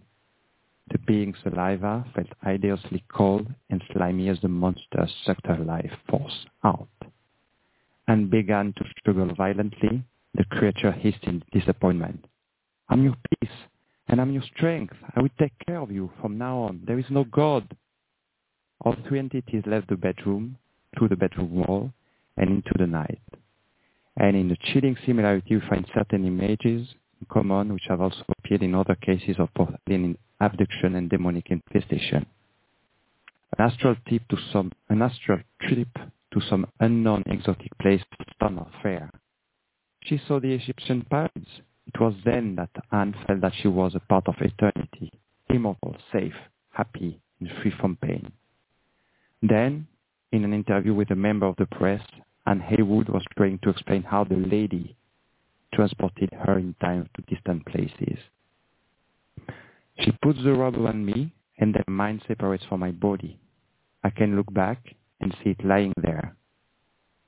The being's saliva felt hideously cold and slimy as the monster sucked her life force out. and began to struggle violently. The creature hissed in disappointment. I'm your peace, and I'm your strength. I will take care of you from now on. There is no God. All three entities left the bedroom, through the bedroom wall, and into the night. And in the chilling similarity, we find certain images in common which have also appeared in other cases of alien abduction and demonic infestation. An astral trip to some an astral trip to some unknown exotic place stunned her fair. She saw the Egyptian pyramids. It was then that Anne felt that she was a part of eternity, immortal, safe, happy, and free from pain. Then, in an interview with a member of the press, Anne Haywood was trying to explain how the lady transported her in time to distant places. She puts the robe on me, and then mind separates from my body. I can look back and see it lying there.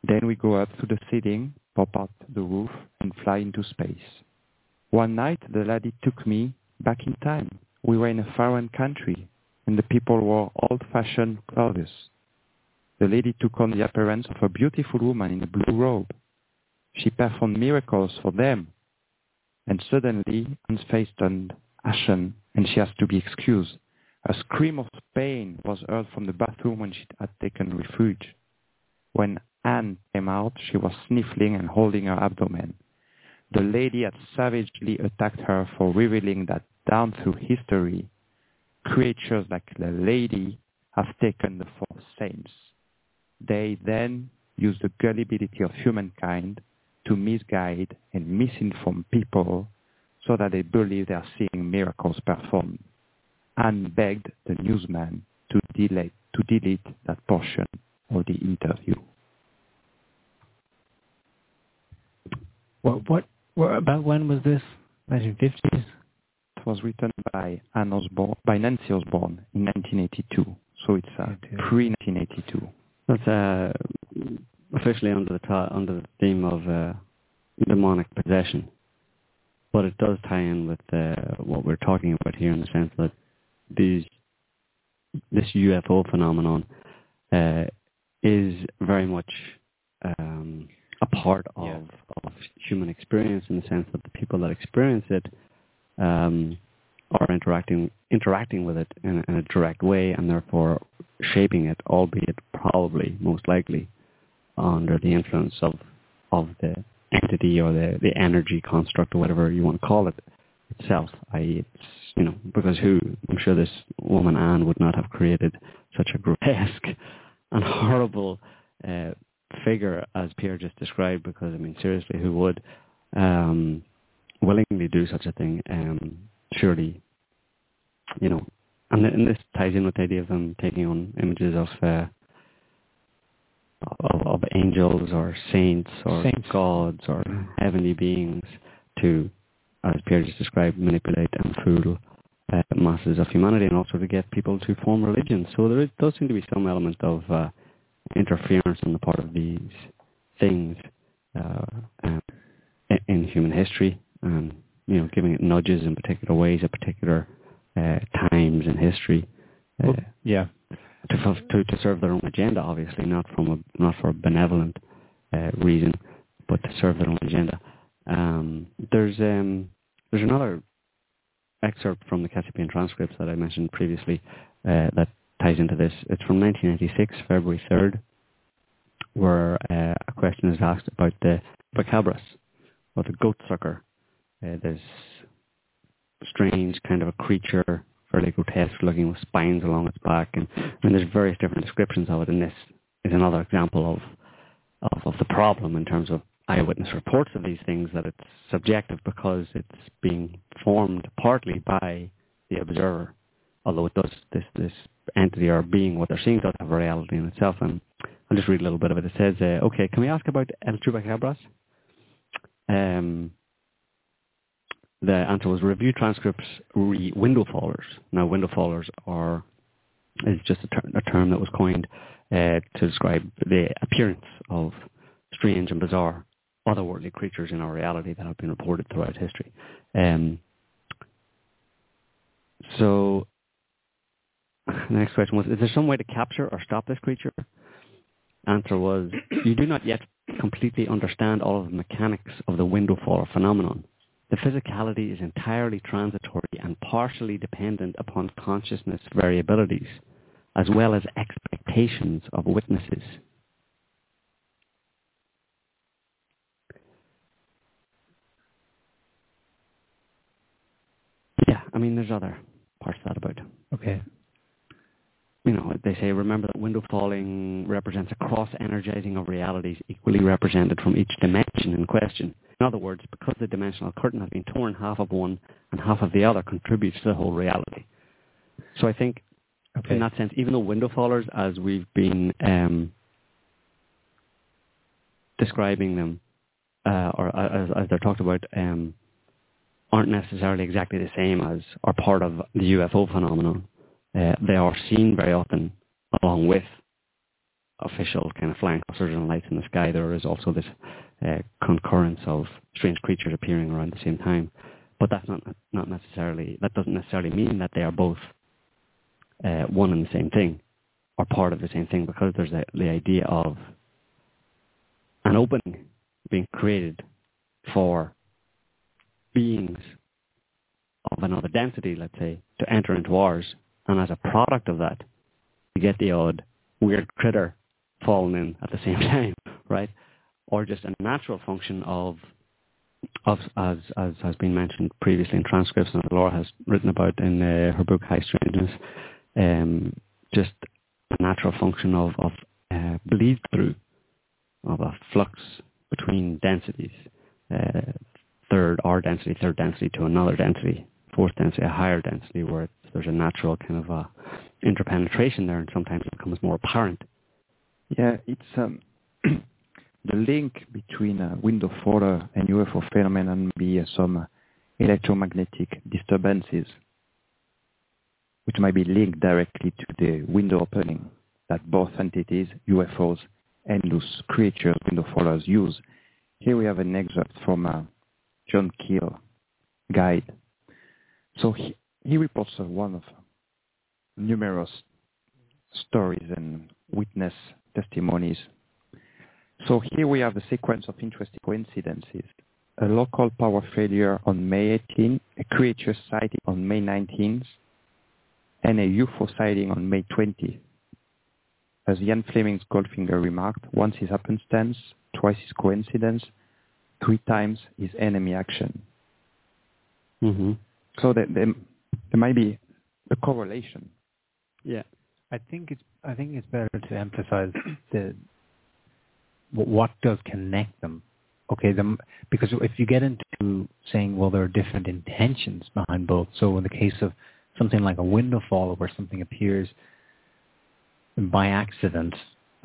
Then we go up to the ceiling, pop out the roof, and fly into space. One night, the lady took me back in time. We were in a foreign country, and the people wore old-fashioned clothes. The lady took on the appearance of a beautiful woman in a blue robe. She performed miracles for them. And suddenly, Anne's face turned ashen, and she has to be excused. A scream of pain was heard from the bathroom when she had taken refuge. When Anne came out, she was sniffling and holding her abdomen. The lady had savagely attacked her for revealing that down through history, creatures like the lady have taken the four saints. They then use the gullibility of humankind to misguide and misinform people so that they believe they are seeing miracles performed. and begged the newsman to delete, to delete that portion of the interview. What, what, what, about when was this? 1950s? It was written by Anne Osborne, by Nancy Osborne in 1982, so it's uh, pre-1982. That's uh, officially under the ta- under the theme of uh, demonic possession, but it does tie in with uh, what we're talking about here in the sense that these this UFO phenomenon uh, is very much um, a part of, Yeah. of human experience in the sense that the people that experience it um, are interacting interacting with it in, in a direct way and therefore shaping it, albeit probably most likely under the influence of of the entity or the, the energy construct or whatever you want to call it itself. I.e., it's you know because who I'm sure this woman Anne would not have created such a grotesque (laughs) and horrible uh, figure as Pierre just described. Because I mean, seriously, who would um, willingly do such a thing? Um, surely, you know, and, and this ties in with the idea of them taking on images of. Uh, of, of angels or saints or Saints. gods or heavenly beings to, as Pierre just described, manipulate and fool uh, masses of humanity and also to get people to form religions. So there is, does seem to be some element of uh, interference on the part of these things uh, um, in, in human history and you know giving it nudges in particular ways at particular uh, times in history. Uh, Well, yeah. To, to to serve their own agenda, obviously, not from a not for a benevolent uh, reason, but to serve their own agenda. Um, there's um, there's another excerpt from the Cassiopaean transcripts that I mentioned previously uh, that ties into this. It's from 1996, February 3rd, where uh, a question is asked about the Chupacabras, or the goat sucker. Uh, there's strange kind of a creature, fairly grotesque looking with spines along its back, and, and there's various different descriptions of it, and this is another example of, of, of the problem in terms of eyewitness reports of these things, that it's subjective because it's being formed partly by the observer, although it does, this, this entity or being, what they're seeing does have a reality in itself, and I'll just read a little bit of it. It says, uh, okay, can we ask about El Chupacabras? Um, the answer was review transcripts re window fallers. Now window fallers are is just a, ter- a term that was coined uh, to describe the appearance of strange and bizarre otherworldly creatures in our reality that have been reported throughout history. Um, so the next question was, is there some way to capture or stop this creature? Answer was, you do not yet completely understand all of the mechanics of the window faller phenomenon. The physicality is entirely transitory and partially dependent upon consciousness variabilities, as well as expectations of witnesses. Yeah, I mean, there's other parts of that about Okay. you know, they say, remember that window falling represents a cross-energizing of realities equally represented from each dimension in question. In other words, because the dimensional curtain has been torn, half of one and half of the other contributes to the whole reality. So I think, Okay. in that sense, even though window fallers, as we've been um, describing them, uh, or as, as they're talked about, um, aren't necessarily exactly the same as or part of the UFO phenomenon. Uh, they are seen very often along with official kind of flying saucers and lights in the sky. There is also this uh, concurrence of strange creatures appearing around the same time. But that's not not necessarily that doesn't necessarily mean that they are both uh, one and the same thing or part of the same thing because there's a, the idea of an opening being created for beings of another density, let's say, to enter into ours, and as a product of that, you get the odd weird critter falling in at the (laughs) same time, right? Or just a natural function of, of as as has been mentioned previously in transcripts, and Laura has written about in uh, her book High Strangeness, um, just a natural function of of uh, bleed through, of a flux between densities. Uh, third R density, third density to another density, fourth density, a higher density, where there's a natural kind of a interpenetration there, and sometimes it becomes more apparent. Yeah, it's um, (clears throat) the link between uh, window faller and UFO phenomenon be uh, some uh, electromagnetic disturbances, which might be linked directly to the window opening that both entities, UFOs and those creatures, window fallers, use. Here we have an excerpt from uh, John Keel guide. So he, he reports uh, one of numerous stories and witness testimonies. So here we have a sequence of interesting coincidences a local power failure on May 18, a creature sighting on May 19th, and a UFO sighting on May 20th. As Ian Fleming's Goldfinger remarked, once is happenstance, twice is coincidence, three times is enemy action. hmm So there, there, there might be a correlation. Yeah. I think it's I think it's better to emphasize the what does connect them. Okay, them because if you get into saying well there are different intentions behind both. So in the case of something like a window fall where something appears by accident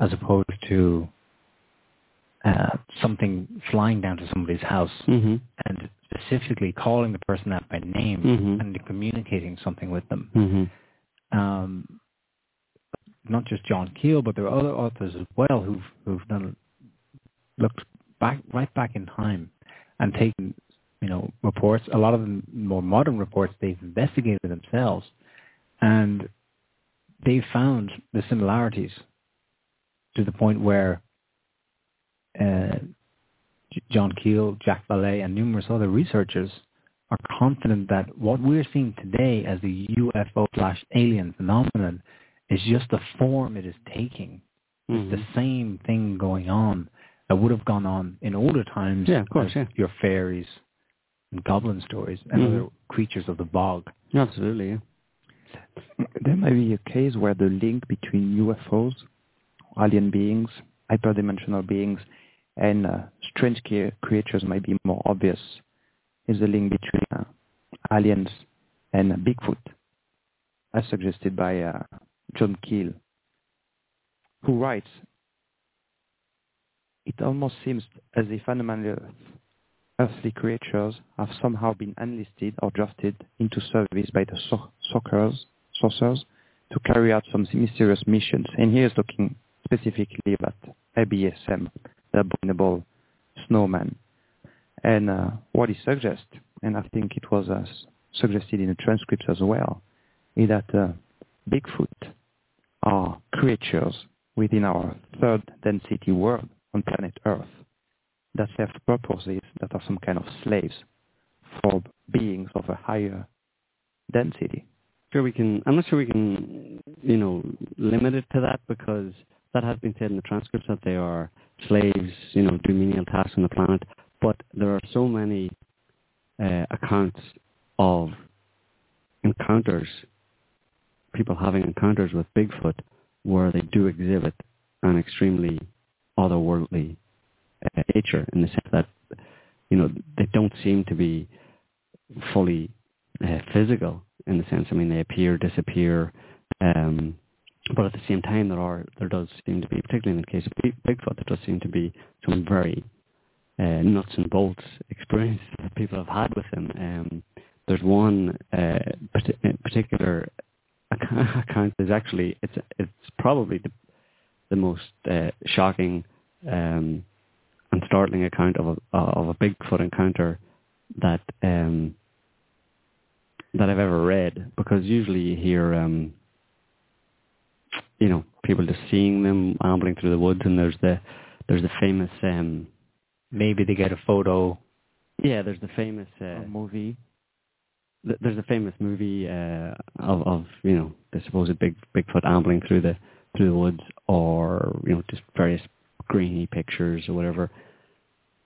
as opposed to uh, something flying down to somebody's house hmm and specifically calling the person out by name Mhm. and communicating something with them hmm um, not just John Keel, but there are other authors as well who've who've done looked back right back in time and taken you know reports. A lot of them more modern reports they've investigated themselves, and they found the similarities to the point where uh, John Keel, Jack Vallee, and numerous other researchers are confident that what we're seeing today as the UFO slash alien phenomenon is just the form it is taking. It's the same thing going on that would have gone on in older times. Yeah, of course, yeah. Your fairies and goblin stories and Mhm. other creatures of the bog. Absolutely, yeah. There might be a case where the link between UFOs, alien beings, hyperdimensional beings, and uh, strange cre- creatures might be more obvious. Is the link between uh, aliens and Bigfoot, as suggested by uh, John Keel, who writes, It almost seems as if anomalous earthly creatures have somehow been enlisted or drafted into service by the so- sorcerers, to carry out some mysterious missions. And here is looking specifically at ABSM, the abominable snowman. And uh, what he suggests, and I think it was uh, suggested in the transcripts as well, is that uh, Bigfoot are creatures within our third density world on planet Earth that serve purposes that are some kind of slaves for beings of a higher density. Sure, we can. I'm not sure we can, you know, limit it to that because that has been said in the transcripts that they are slaves, you know, do menial tasks on the planet. But there are so many uh, accounts of encounters, people having encounters with Bigfoot, where they do exhibit an extremely otherworldly uh, nature in the sense that, you know, they don't seem to be fully uh, physical in the sense. I mean, they appear, disappear, um, but at the same time, there are there does seem to be, particularly in the case of Bigfoot, there does seem to be some very uh, nuts and bolts experience that people have had with him. Um, there's one uh, particular account is (laughs) actually it's it's probably the the most uh, shocking um, and startling account of a of a Bigfoot encounter that um, that I've ever read because usually you hear um, you know people just seeing them ambling through the woods and there's the there's the famous um, Maybe they get a photo. yeah there's the famous uh, movie. Th- there's a famous movie uh, of of you know the supposed big Bigfoot ambling through the through the woods, or you know just various grainy pictures or whatever.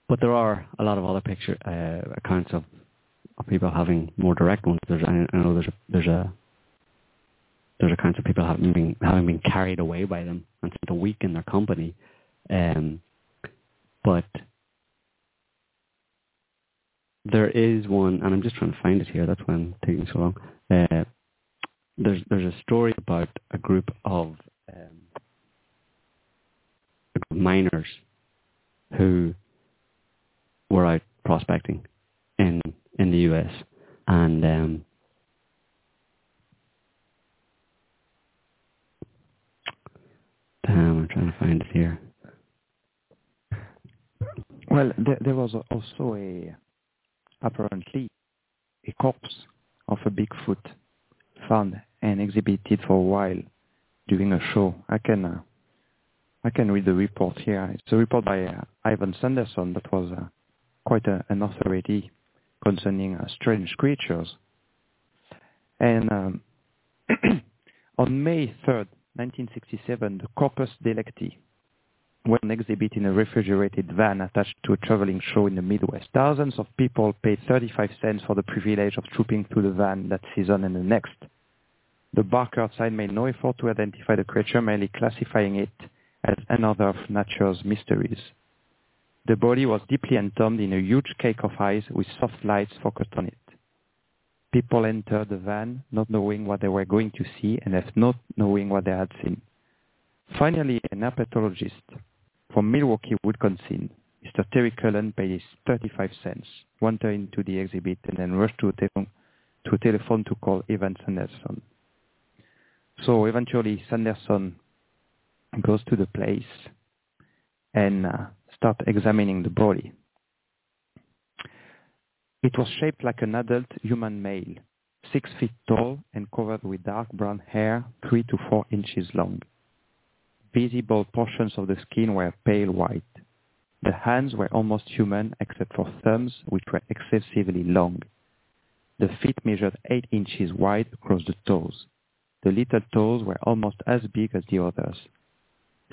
But there are a lot of other picture uh, accounts of, of people having more direct ones. There's I, I know there's a there's a there's accounts of people having been having been carried away by them and spent a week in their company. Um, but there is one, and I'm just trying to find it here. That's why I'm taking so long. Uh, there's there's a story about a group of um, miners who were out prospecting in in the U.S. and um, damn, I'm trying to find it here. Well, there, there was also a apparently a corpse of a Bigfoot found and exhibited for a while during a show. I can uh, I can read the report here. It's a report by uh, Ivan Sanderson that was uh, quite a, an authority concerning uh, strange creatures. And um, (clears throat) on May 3rd, 1967, the Corpus Delicti were an exhibit in a refrigerated van attached to a traveling show in the Midwest. Thousands of people paid 35 cents for the privilege of trooping through the van that season and the next. The barker outside made no effort to identify the creature, merely classifying it as another of nature's mysteries. The body was deeply entombed in a huge cake of ice with soft lights focused on it. People entered the van not knowing what they were going to see and left not knowing what they had seen. Finally, an herpetologist from Milwaukee, Wisconsin, Mr. Terry Cullen paid his 35 cents, wandered into the exhibit, and then rushed to a, telephone, to a telephone to call Ivan Sanderson. So eventually, Sanderson goes to the place and uh, start examining the body. It was shaped like an adult human male, six feet tall and covered with dark brown hair, three to four inches long. Visible portions of the skin were pale white. The hands were almost human except for thumbs, which were excessively long. The feet measured eight inches wide across the toes. The little toes were almost as big as the others.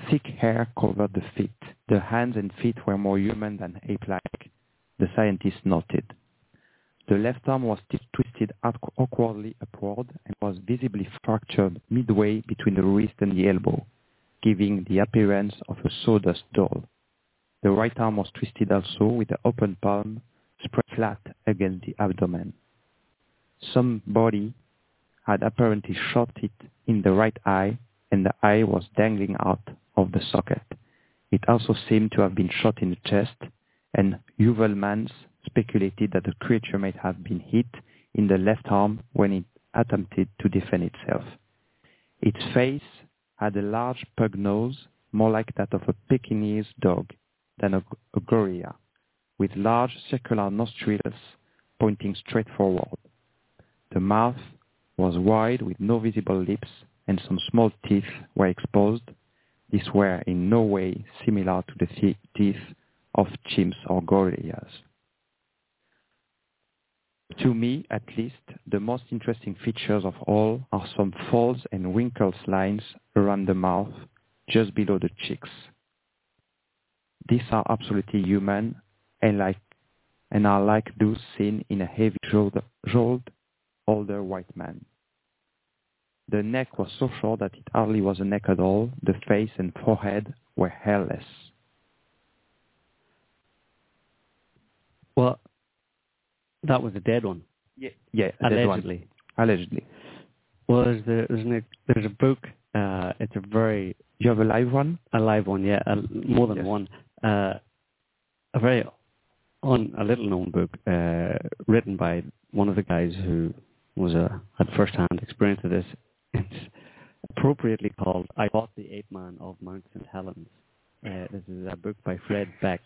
Thick hair covered the feet. The hands and feet were more human than ape-like, the scientist noted. The left arm was twisted awkwardly upward and was visibly fractured midway between the wrist and the elbow, giving the appearance of a sawdust doll. The right arm was twisted also with the open palm spread flat against the abdomen. Somebody had apparently shot it in the right eye and the eye was dangling out of the socket. It also seemed to have been shot in the chest and Heuvelmans speculated that the creature might have been hit in the left arm when it attempted to defend itself. Its face had a large pug nose, more like that of a Pekingese dog than a, a gorilla, with large circular nostrils pointing straight forward. The mouth was wide with no visible lips and some small teeth were exposed. These were in no way similar to the teeth of chimps or gorillas. To me, at least, the most interesting features of all are some folds and wrinkles lines around the mouth, just below the cheeks. These are absolutely human and like and are like those seen in a heavy jowled older white man. The neck was so short that it hardly was a neck at all. The face and forehead were hairless. Well, that was a dead one. Yeah, yeah, allegedly. Allegedly. Well, there's the, there's, an, there's a book. Uh, it's a very. You have a live one? A live one, yeah, a, more than Yes. one. Uh, a very on a little known book uh, written by one of the guys who was a had first hand experience of this. It's appropriately called "I Fought the Ape Man of Mount St Helens." Uh, this is a book by Fred Beck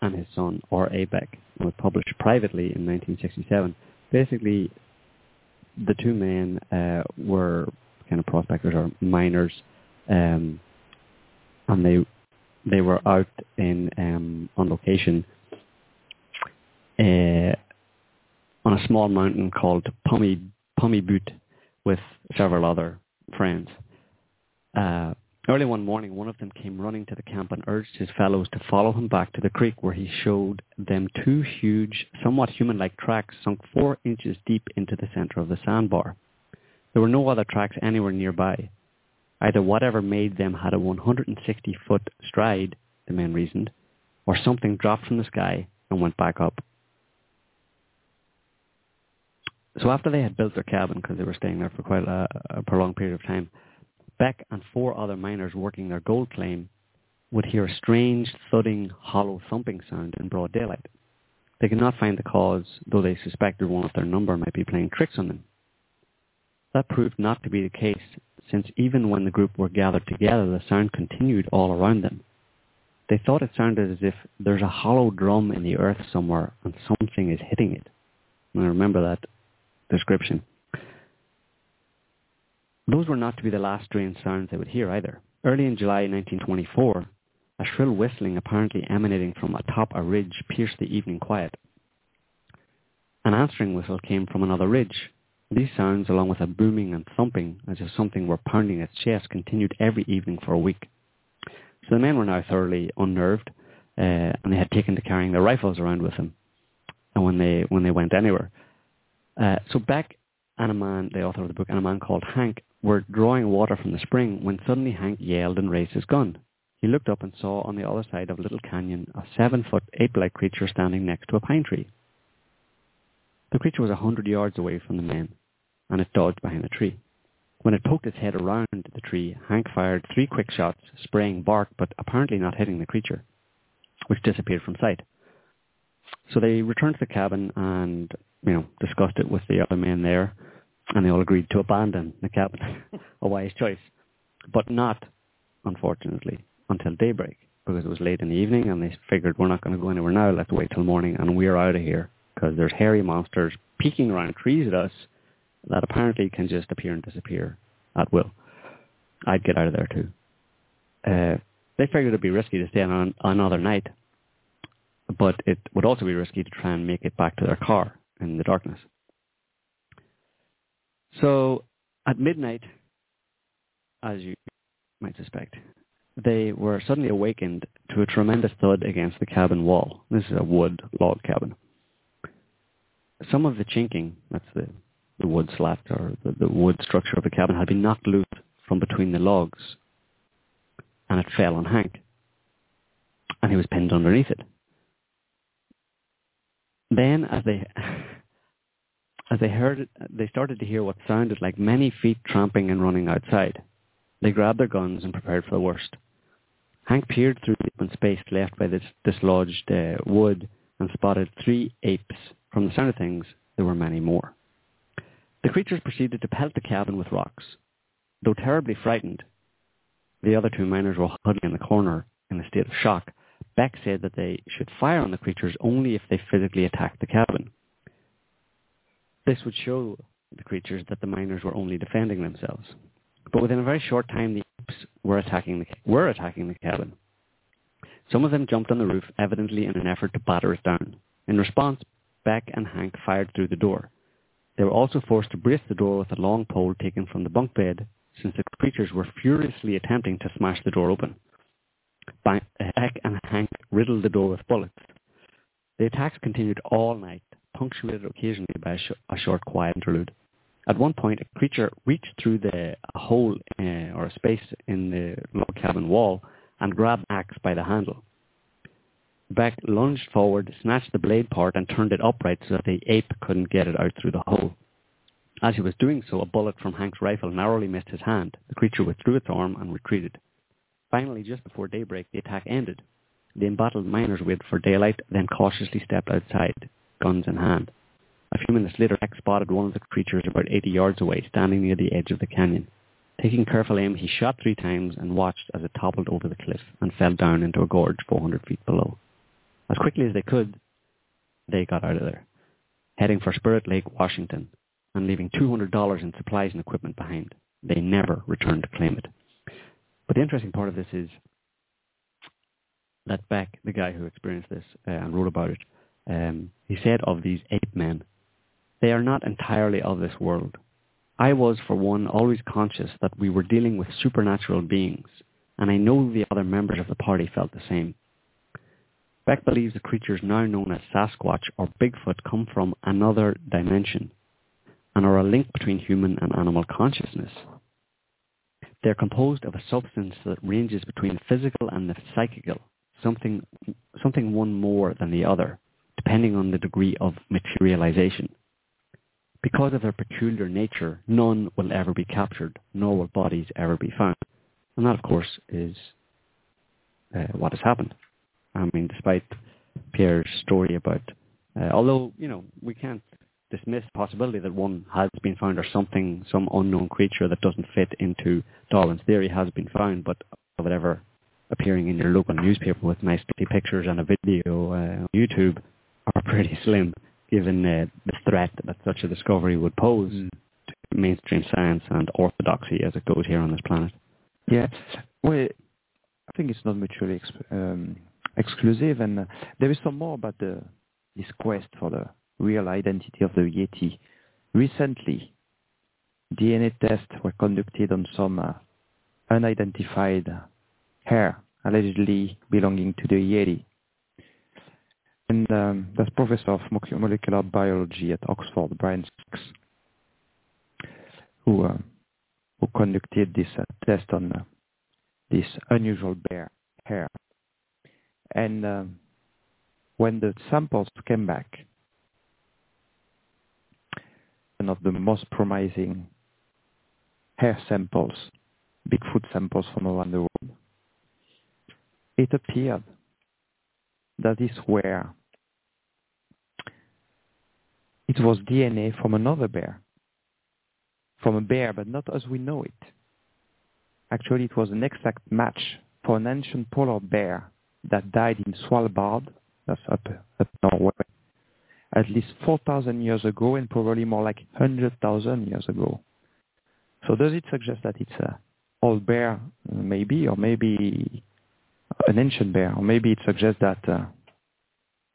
and his son, or A. Beck. It was published privately in 1967. Basically, the two men uh, were kind of prospectors or miners, um, and they they were out in um, on location uh, on a small mountain called Pommy Pommy Butte with several other friends. Uh, early one morning, one of them came running to the camp and urged his fellows to follow him back to the creek where he showed them two huge, somewhat human-like tracks sunk four inches deep into the center of the sandbar. There were no other tracks anywhere nearby. Either whatever made them had a 160-foot stride, the men reasoned, or something dropped from the sky and went back up. So after they had built their cabin, because they were staying there for quite a, a prolonged period of time, Beck and four other miners working their gold claim would hear a strange, thudding, hollow thumping sound in broad daylight. They could not find the cause, though they suspected one of their number might be playing tricks on them. That proved not to be the case, since even when the group were gathered together, the sound continued all around them. They thought it sounded as if there's a hollow drum in the earth somewhere and something is hitting it. And I remember that description. Those were not to be the last strange sounds they would hear either. Early in July 1924, A shrill whistling apparently emanating from atop a ridge pierced the evening quiet. An answering whistle came from another ridge. These sounds, along with a booming and thumping, as if something were pounding its chest, continued every evening for a week. So the men were now thoroughly unnerved, uh, and they had taken to carrying their rifles around with them and when they when they went anywhere. Uh, so Beck and a man, the author of the book, and a man called Hank were drawing water from the spring when suddenly Hank yelled and raised his gun. He looked up and saw on the other side of a little canyon a seven-foot ape-like creature standing next to a pine tree. The creature was a hundred yards away from the men, and it dodged behind a tree. When it poked its head around the tree, Hank fired three quick shots, spraying bark but apparently not hitting the creature, which disappeared from sight. So they returned to the cabin and, you know, discussed it with the other men there, and they all agreed to abandon the cabin. (laughs) a wise choice. But not, unfortunately, until daybreak, because it was late in the evening and they figured we're not going to go anywhere now, let's wait till morning and we're out of here, because there's hairy monsters peeking around trees at us that apparently can just appear and disappear at will. I'd get out of there too. Uh, they figured it'd be risky to stay on another night, but it would also be risky to try and make it back to their car in the darkness. So at midnight, as you might suspect, they were suddenly awakened to a tremendous thud against the cabin wall. This is a wood log cabin. Some of the chinking, that's the, the wood slat or the, the wood structure of the cabin, had been knocked loose from between the logs and it fell on Hank. And he was pinned underneath it. Then, as they as they heard it, they started to hear what sounded like many feet tramping and running outside. They grabbed their guns and prepared for the worst. Hank peered through the open space left by this dislodged uh, wood and spotted three apes. From the sound of things, there were many more. The creatures proceeded to pelt the cabin with rocks. Though terribly frightened, the other two miners were huddling in the corner in a state of shock. Beck said that they should fire on the creatures only if they physically attacked the cabin. This would show the creatures that the miners were only defending themselves. But within a very short time, the apes were attacking the, were attacking the cabin. Some of them jumped on the roof, evidently in an effort to batter it down. In response, Beck and Hank fired through the door. They were also forced to brace the door with a long pole taken from the bunk bed, since the creatures were furiously attempting to smash the door open. Beck and Hank riddled the door with bullets. The attacks continued all night, punctuated occasionally by a, sh- a short quiet interlude. At one point, a creature reached through the a hole uh, or a space in the log cabin wall and grabbed axe by the handle. Beck lunged forward, snatched the blade part, and turned it upright so that the ape couldn't get it out through the hole. As he was doing so, a bullet from Hank's rifle narrowly missed his hand. The creature withdrew its arm and retreated. Finally, just before daybreak, the attack ended. The embattled miners waited for daylight, then cautiously stepped outside, guns in hand. A few minutes later, Beck spotted one of the creatures about 80 yards away, standing near the edge of the canyon. Taking careful aim, he shot three times and watched as it toppled over the cliff and fell down into a gorge 400 feet below. As quickly as they could, they got out of there, heading for Spirit Lake, Washington, and leaving $200 in supplies and equipment behind. They never returned to claim it. But the interesting part of this is that Beck, the guy who experienced this uh, and wrote about it, um, he said of these ape men, they are not entirely of this world. I was, for one, always conscious that we were dealing with supernatural beings, and I know the other members of the party felt the same. Beck believes the creatures now known as Sasquatch or Bigfoot come from another dimension and are a link between human and animal consciousness. They are composed of a substance that ranges between the physical and the psychical, something, something one more than the other, depending on the degree of materialization. Because of their peculiar nature, none will ever be captured, nor will bodies ever be found. And that, of course, is uh, what has happened. I mean, despite Pierre's story about, uh, although, you know, we can't dismiss the possibility that one has been found or something, some unknown creature that doesn't fit into Darwin's theory has been found, but whatever appearing in your local newspaper with nice pictures and a video uh, on YouTube are pretty slim, given uh, the threat that such a discovery would pose mm. to mainstream science and orthodoxy as it goes here on this planet. Yeah. Well, I think it's not mutually ex- um, exclusive, and uh, there is some more about the this quest for the real identity of the Yeti. Recently, DNA tests were conducted on some uh, unidentified hair allegedly belonging to the Yeti. And um, that's professor of molecular biology at Oxford, Bryan Sykes, who uh, who conducted this uh, test on uh, this unusual bear hair. And um, when the samples came back, one of the most promising hair samples, Bigfoot samples from around the world, it appeared that is where it was DNA from another bear, from a bear, but not as we know it. Actually, it was an exact match for an ancient polar bear that died in Svalbard, that's up, up Norway, at least 4,000 years ago and probably more like 100,000 years ago. So does it suggest that it's an old bear, maybe, or maybe an ancient bear, or maybe it suggests that uh,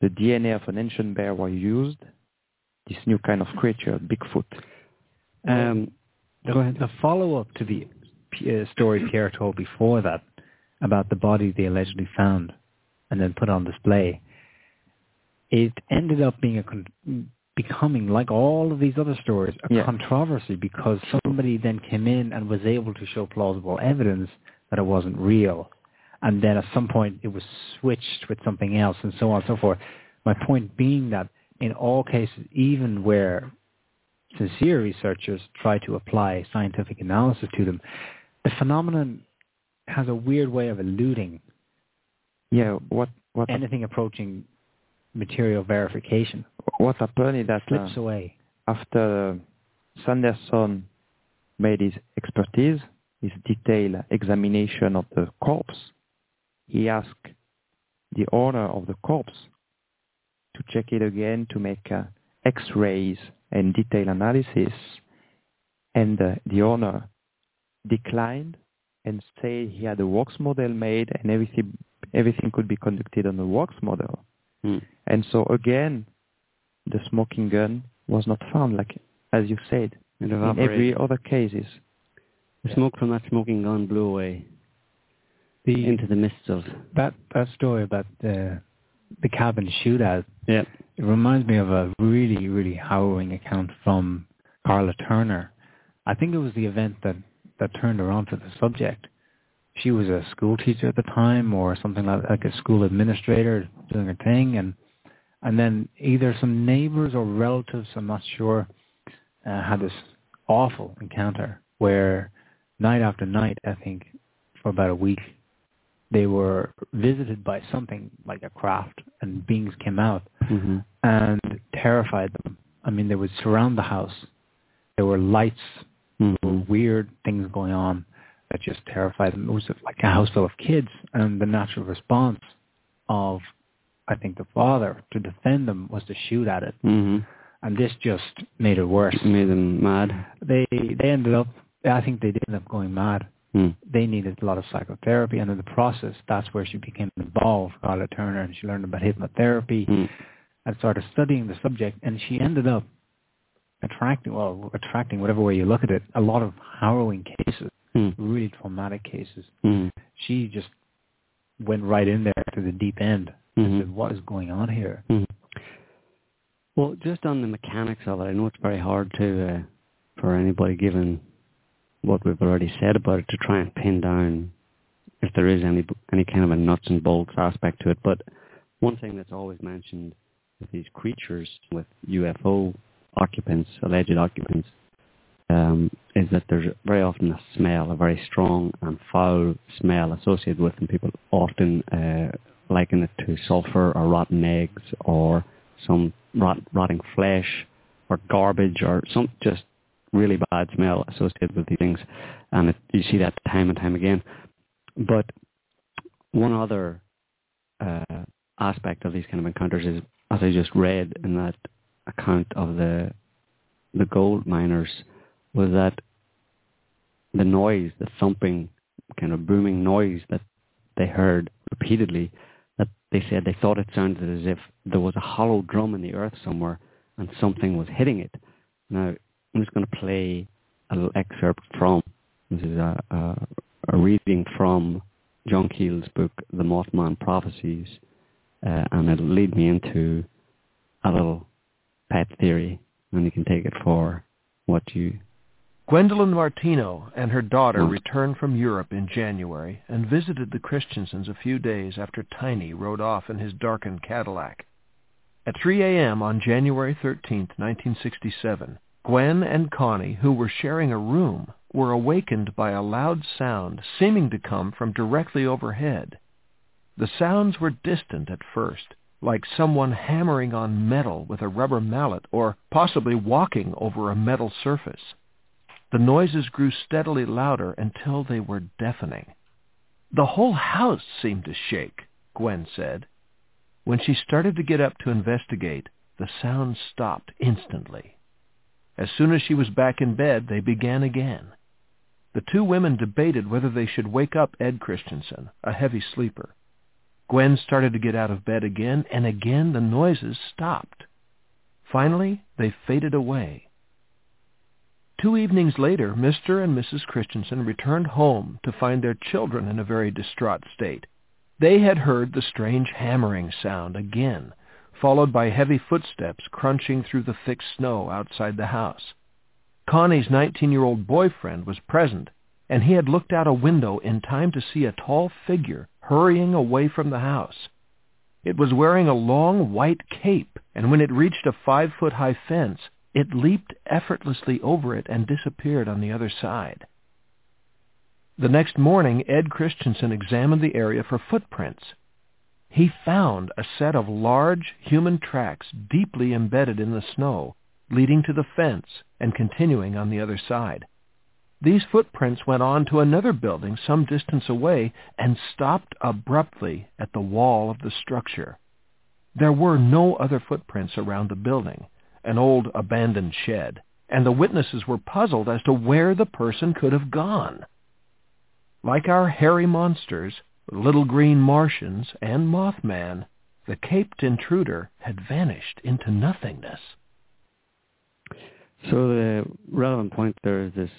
the DNA of an ancient bear was used, this new kind of creature, Bigfoot. Um, The, Go ahead. the follow-up to the uh, story Pierre told before that about the body they allegedly found and then put on display, it ended up being a con- becoming like all of these other stories a Yeah. controversy because somebody then came in and was able to show plausible evidence that it wasn't real, and then at some point it was switched with something else and so on and so forth. My point being that in all cases, even where sincere researchers try to apply scientific analysis to them, the phenomenon has a weird way of eluding Yeah, what what anything approaching material verification. what happened is that uh, Slips away. after Sanderson made his expertise, his detailed examination of the corpse, he asked the owner of the corpse to check it again to make uh, X-rays and detailed analysis, and uh, the owner declined and said he had a works model made and everything everything could be conducted on the works model. Hmm. And so again, the smoking gun was not found, like as you said, in every other cases. The smoke from that smoking gun blew away The into the mists of that that story about the the cabin shootout yeah. it reminds me of a really really harrowing account from Karla Turner. I think it was the event that that turned her on to the subject. She was a school teacher at the time, or something like like a school administrator doing her thing, and and then either some neighbors or relatives, I'm not sure, uh, had this awful encounter where night after night, I think, for about a week, they were visited by something like a craft, and beings came out hmm and terrified them. I mean, they would surround the house. There were lights, hmm there were weird things going on that just terrified them. It was like a house full of kids, and the natural response of, I think, the father to defend them was to shoot at it, hmm and this just made it worse. It Made them mad. They they ended up. I think they did end up going mad. Hmm. They needed a lot of psychotherapy, and in the process, that's where she became involved, Karla Turner, and she learned about hypnotherapy Hmm. and started studying the subject, and she ended up attracting, well, attracting whatever way you look at it, a lot of harrowing cases, Hmm. really traumatic cases. Hmm. She just went right in there to the deep end Mhm. and said, "What is going on here?" Mhm. Well, just on the mechanics of it, I know it's very hard to uh, for anybody given what we've already said about it to try and pin down if there is any any kind of a nuts and bolts aspect to it. But one thing that's always mentioned with these creatures, with UFO occupants, alleged occupants, um, is that there's very often a smell, a very strong and foul smell associated with them. People often uh, liken it to sulfur or rotten eggs or some rot, rotting flesh or garbage or some just really bad smell associated with these things. And it, you see that time and time again. But one other uh, aspect of these kind of encounters is, as I just read in that account of the the gold miners, was that the noise, the thumping, kind of booming noise that they heard repeatedly that they said they thought it sounded as if there was a hollow drum in the earth somewhere and something was hitting it. Now, I'm just going to play a little excerpt from, this is a, a, a reading from John Keel's book, The Mothman Prophecies, uh, and it'll lead me into a little pet theory, and you can take it for what you Gwendolyn Martino and her daughter Hmm. returned from Europe in January and visited the Christensens a few days after Tiny rode off in his darkened Cadillac. At 3 a.m. on January 13, 1967, Gwen and Connie, who were sharing a room, were awakened by a loud sound seeming to come from directly overhead. The sounds were distant at first, like someone hammering on metal with a rubber mallet or possibly walking over a metal surface. The noises grew steadily louder until they were deafening. The whole house seemed to shake, Gwen said. When she started to get up to investigate, the sounds stopped instantly. As soon as she was back in bed, they began again. The two women debated whether they should wake up Ed Christensen, a heavy sleeper. Gwen started to get out of bed again, and again the noises stopped. Finally, they faded away. Two evenings later, Mr. and Mrs. Christensen returned home to find their children in a very distraught state. They had heard the strange hammering sound again, followed by heavy footsteps crunching through the thick snow outside the house. Connie's 19-year-old boyfriend was present, and he had looked out a window in time to see a tall figure hurrying away from the house. It was wearing a long white cape, and when it reached a five-foot-high fence, it leaped effortlessly over it and disappeared on the other side. The next morning, Ed Christensen examined the area for footprints. He found a set of large human tracks deeply embedded in the snow, leading to the fence and continuing on the other side. These footprints went on to another building some distance away and stopped abruptly at the wall of the structure. There were no other footprints around the building, an old abandoned shed, and the witnesses were puzzled as to where the person could have gone. Like our hairy monsters, little green Martians, and Mothman, the caped intruder had vanished into nothingness. So the relevant point there is this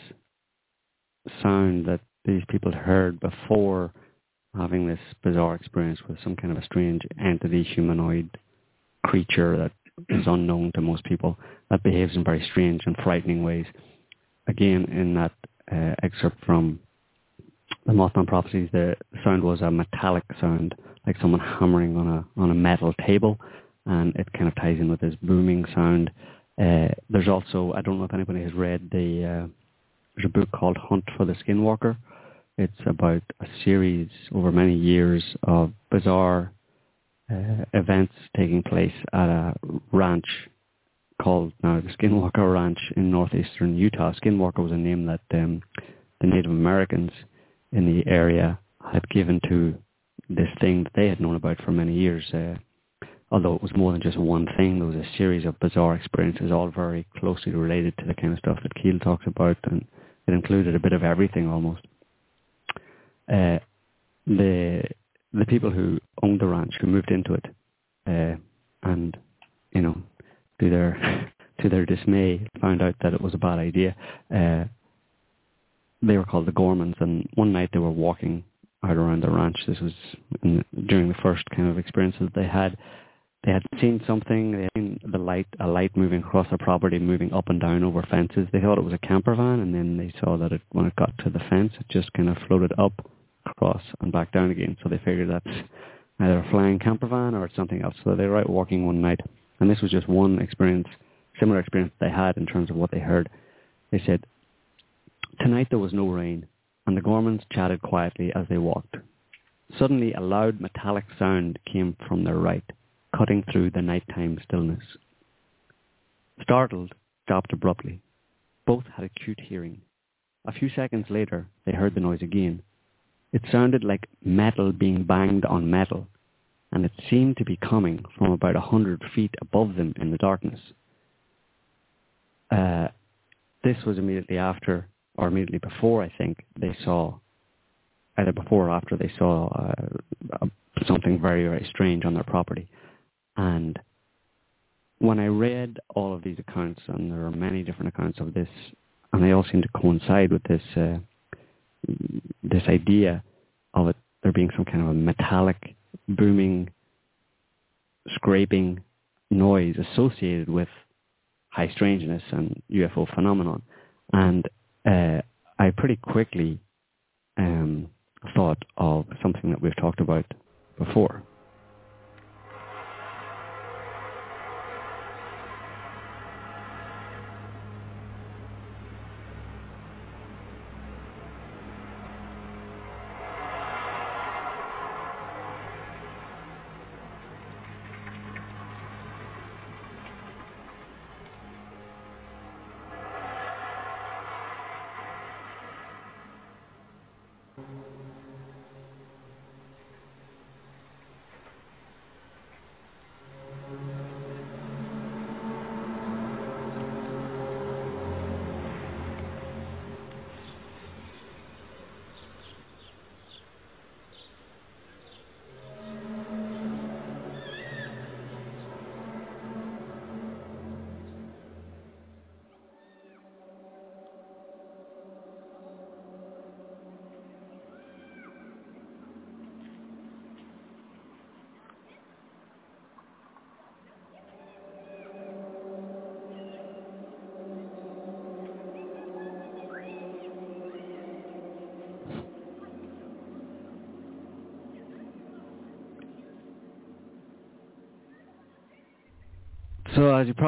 sound that these people heard before having this bizarre experience with some kind of a strange entity, humanoid creature that is unknown to most people that behaves in very strange and frightening ways. Again, in that uh, excerpt from the Mothman Prophecies, the sound was a metallic sound, like someone hammering on a on a metal table, and it kind of ties in with this booming sound. Uh, there's also, I don't know if anybody has read the, uh, there's a book called Hunt for the Skinwalker. It's about a series over many years of bizarre uh, events taking place at a ranch called now the Skinwalker Ranch in northeastern Utah. Skinwalker was a name that um, the Native Americans in the area had given to this thing that they had known about for many years. Uh, although it was more than just one thing, there was a series of bizarre experiences, all very closely related to the kind of stuff that Keel talks about, and it included a bit of everything almost. Uh, the the people who owned the ranch, who moved into it, uh, and you know, to their (laughs) to their dismay, found out that it was a bad idea. Uh, they were called the Gormans, and one night they were walking out around the ranch. This was in, during the first kind of experiences they had. They had seen something, they had seen the light, a light moving across the property, moving up and down over fences. They thought it was a camper van, and then they saw that it, when it got to the fence, it just kind of floated up, across, and back down again. So they figured that's either a flying camper van or it's something else. So they were out walking one night, and this was just one experience, similar experience they had in terms of what they heard. They said, tonight there was no rain, and the Gormans chatted quietly as they walked. Suddenly a loud metallic sound came from their right, cutting through the nighttime stillness. Startled, stopped abruptly. Both had acute hearing. A few seconds later, they heard the noise again. It sounded like metal being banged on metal, and it seemed to be coming from about a hundred feet above them in the darkness. Uh, this was immediately after, or immediately before, I think, they saw either before or after they saw uh, something very, very strange on their property. And when I read all of these accounts, and there are many different accounts of this, and they all seem to coincide with this uh, this idea of it there being some kind of a metallic, booming, scraping noise associated with high strangeness and UFO phenomenon. And uh, I pretty quickly um, thought of something that we've talked about before.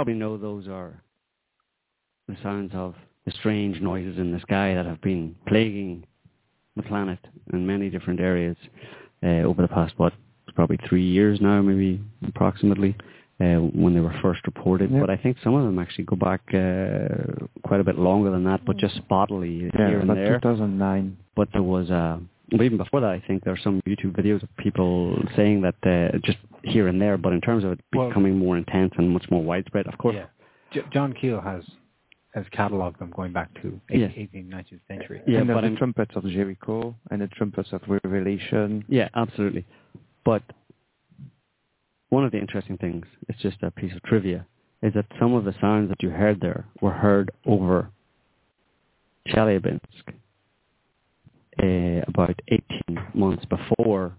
Probably know, those are the sounds of the strange noises in the sky that have been plaguing the planet in many different areas uh, over the past, what, probably three years now, maybe approximately, uh, when they were first reported. Yeah. But I think some of them actually go back uh, quite a bit longer than that, but just spottily Yeah, here and there. 2009. But there was, uh, but even before that, I think there are some YouTube videos of people saying that uh, just here and there. But in terms of it Well- becoming more intense and much more widespread, of course, Yeah. J- John Keel has has catalogued them going back to Yes. 18th, 19th century. Yeah, and but the I'm- trumpets of Jericho and the trumpets of Revelation. Yeah, absolutely. But one of the interesting things, it's just a piece of trivia, is that some of the sounds that you heard there were heard over Chelyabinsk uh, about 18 months before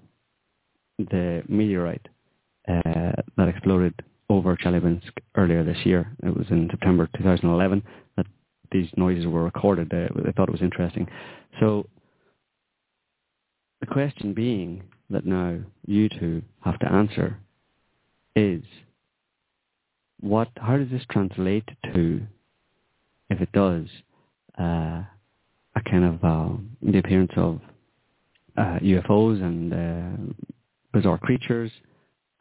the meteorite that exploded over Chelyabinsk earlier this year. It was in September 2011 that these noises were recorded. Uh, I thought it was interesting. So the question being that now you two have to answer is what how does this translate to if it does uh, a kind of uh, the appearance of uh, UFOs and uh, bizarre creatures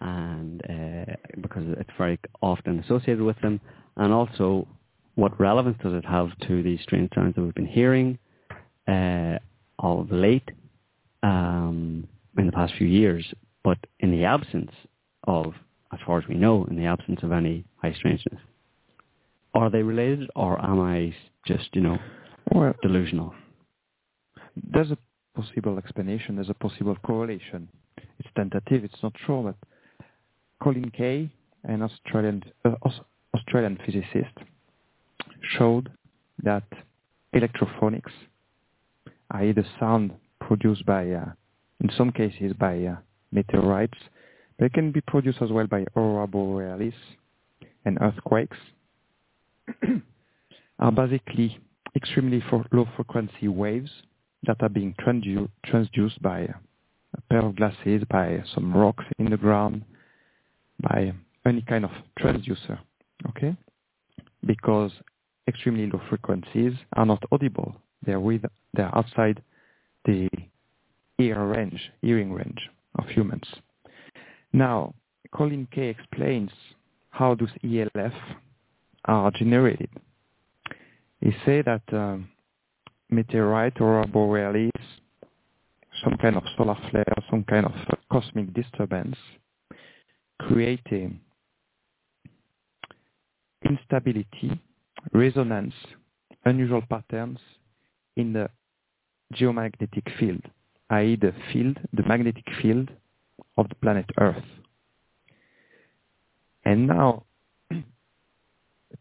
and uh, because it's very often associated with them and also what relevance does it have to these strange sounds that we've been hearing uh, of late um, in the past few years, but in the absence of, as far as we know, in the absence of any high strangeness. Are they related, or am I just, you know, Well, delusional? there's a possible explanation. There's a possible correlation. It's tentative. It's not sure, but Colin Keay, an Australian uh, Australian physicist, showed that electrophonics, i.e., the sound produced by, uh, in some cases, by uh, meteorites, they can be produced as well by aurora borealis and earthquakes, (clears throat) are basically extremely low frequency waves that are being transdu- transduced by a pair of glasses, by some rocks in the ground, by any kind of transducer, okay? Because extremely low frequencies are not audible. They're with, they're outside the ear range, hearing range of humans. Now, Colin Keay explains how those ELF are generated. He say that um, meteorite or borealis, some kind of solar flare, some kind of cosmic disturbance, creating instability, resonance, unusual patterns in the geomagnetic field i.e. the field, the magnetic field of the planet Earth. And now, a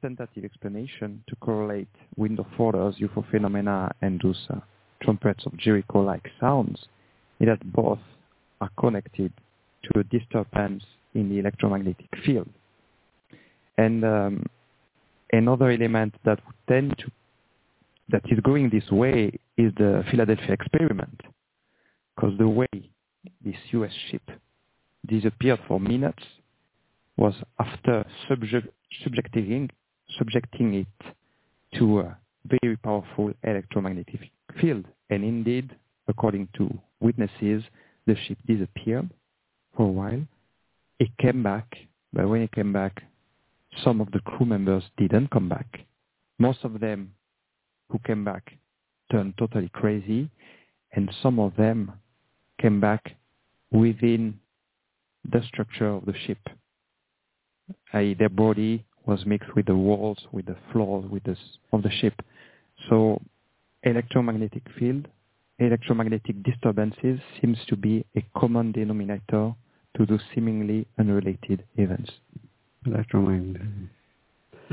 tentative explanation to correlate wind of waters, UFO phenomena, and those uh, trumpets of Jericho-like sounds is that both are connected to a disturbance in the electromagnetic field. And um, another element that would tend to that is going this way is the Philadelphia experiment, because the way this U.S. ship disappeared for minutes was after subject, subjecting, subjecting it to a very powerful electromagnetic field. And indeed, according to witnesses, the ship disappeared for a while. It came back, but when it came back, some of the crew members didn't come back. Most of them who came back turned totally crazy, and some of them came back within the structure of the ship. I.e., their body was mixed with the walls, with the floors, with the of the ship. So, electromagnetic field, electromagnetic disturbances seems to be a common denominator to those seemingly unrelated events. Electromagnetism.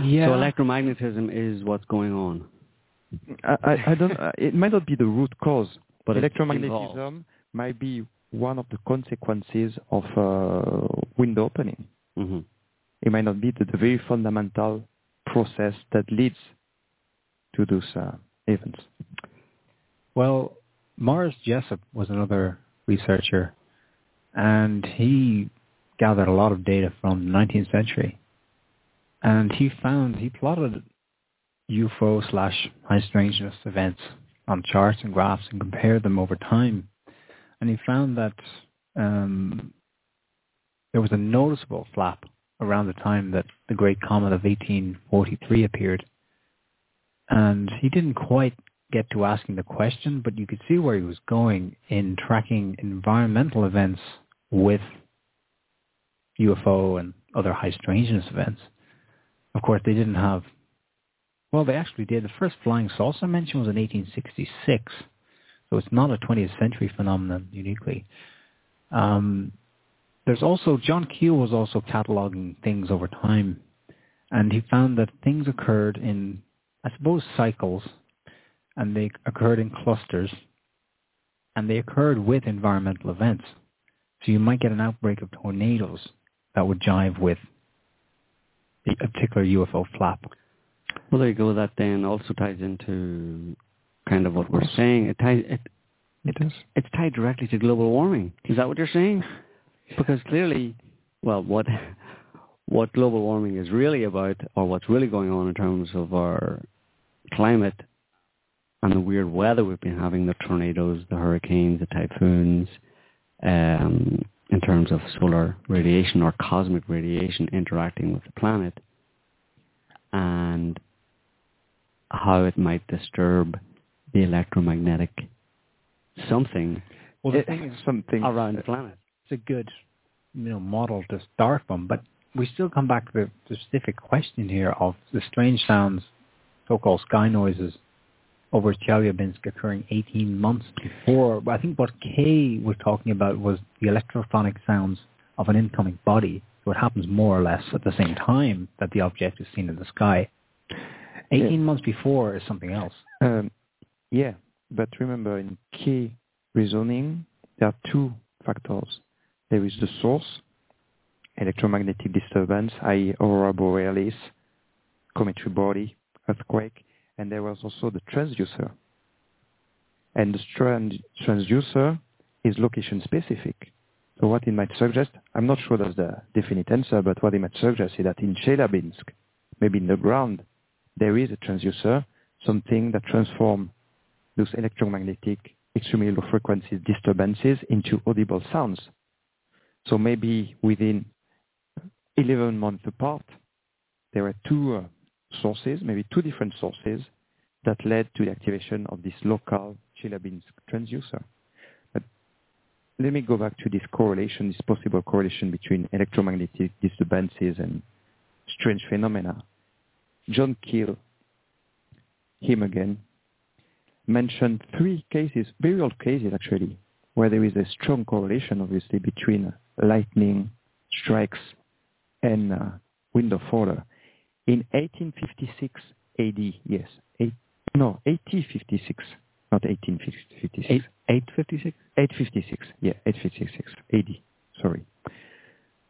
Yeah. So electromagnetism is what's going on. I, I, I don't. (laughs) uh, it might not be the root cause, But electromagnetism might be one of the consequences of uh, window opening. hmm It might not be the, the very fundamental process that leads to those uh, events. Well, Morris Jessup was another researcher, and he gathered a lot of data from the 19th century. And he found, he plotted UFO slash high strangeness events on charts and graphs and compared them over time. And he found that um, there was a noticeable flap around the time that the Great Comet of 1843 appeared. And he didn't quite get to asking the question, but you could see where he was going in tracking environmental events with UFO and other high strangeness events. Of course, they didn't have, well, they actually did. The first flying saucer mention was in 1866, so it's not a 20th century phenomenon uniquely. Um, there's also, John Keel was also cataloging things over time, and he found that things occurred in, I suppose, cycles, and they occurred in clusters, and they occurred with environmental events. So you might get an outbreak of tornadoes that would jive with the a particular UFO flap. Well, there you go. That then also ties into kind of what we're saying. It ties it, It does. it's tied directly to global warming. Is that what you're saying? Because clearly, well, what what global warming is really about, or what's really going on in terms of our climate and the weird weather we've been having, the tornadoes, the hurricanes, the typhoons, um, in terms of solar radiation or cosmic radiation interacting with the planet, and how it might disturb the electromagnetic something Well, the It- thing is, something around the planet. it's a good, you know, model to start from. But we still come back to the, the specific question here of the strange sounds, so-called sky noises, over Chelyabinsk occurring 18 months before. I think what Keay was talking about was the electrophonic sounds of an incoming body. So it happens more or less at the same time that the object is seen in the sky. 18 months before is something else. Um, yeah, but remember in Keay reasoning, there are two factors. There is the source, electromagnetic disturbance, i.e. aurora borealis, cometary body, earthquake, and there was also the transducer. And the trans- transducer is location specific. So what it might suggest, I'm not sure that's the definite answer, but what it might suggest is that in Chelyabinsk, maybe in the ground, there is a transducer, something that transforms those electromagnetic, extremely low frequency disturbances into audible sounds. So maybe within 11 months apart, there are two uh, sources, maybe two different sources, that led to the activation of this local Chelyabinsk transducer. But let me go back to this correlation, this possible correlation between electromagnetic disturbances and strange phenomena. John Keel, him again, mentioned three cases, very old cases actually, where there is a strong correlation, obviously, between lightning strikes and uh, wind of water. In 1856 AD, yes, eight, no, 1856, not 1856. Eight, 856? 856, yeah, 856 AD, sorry.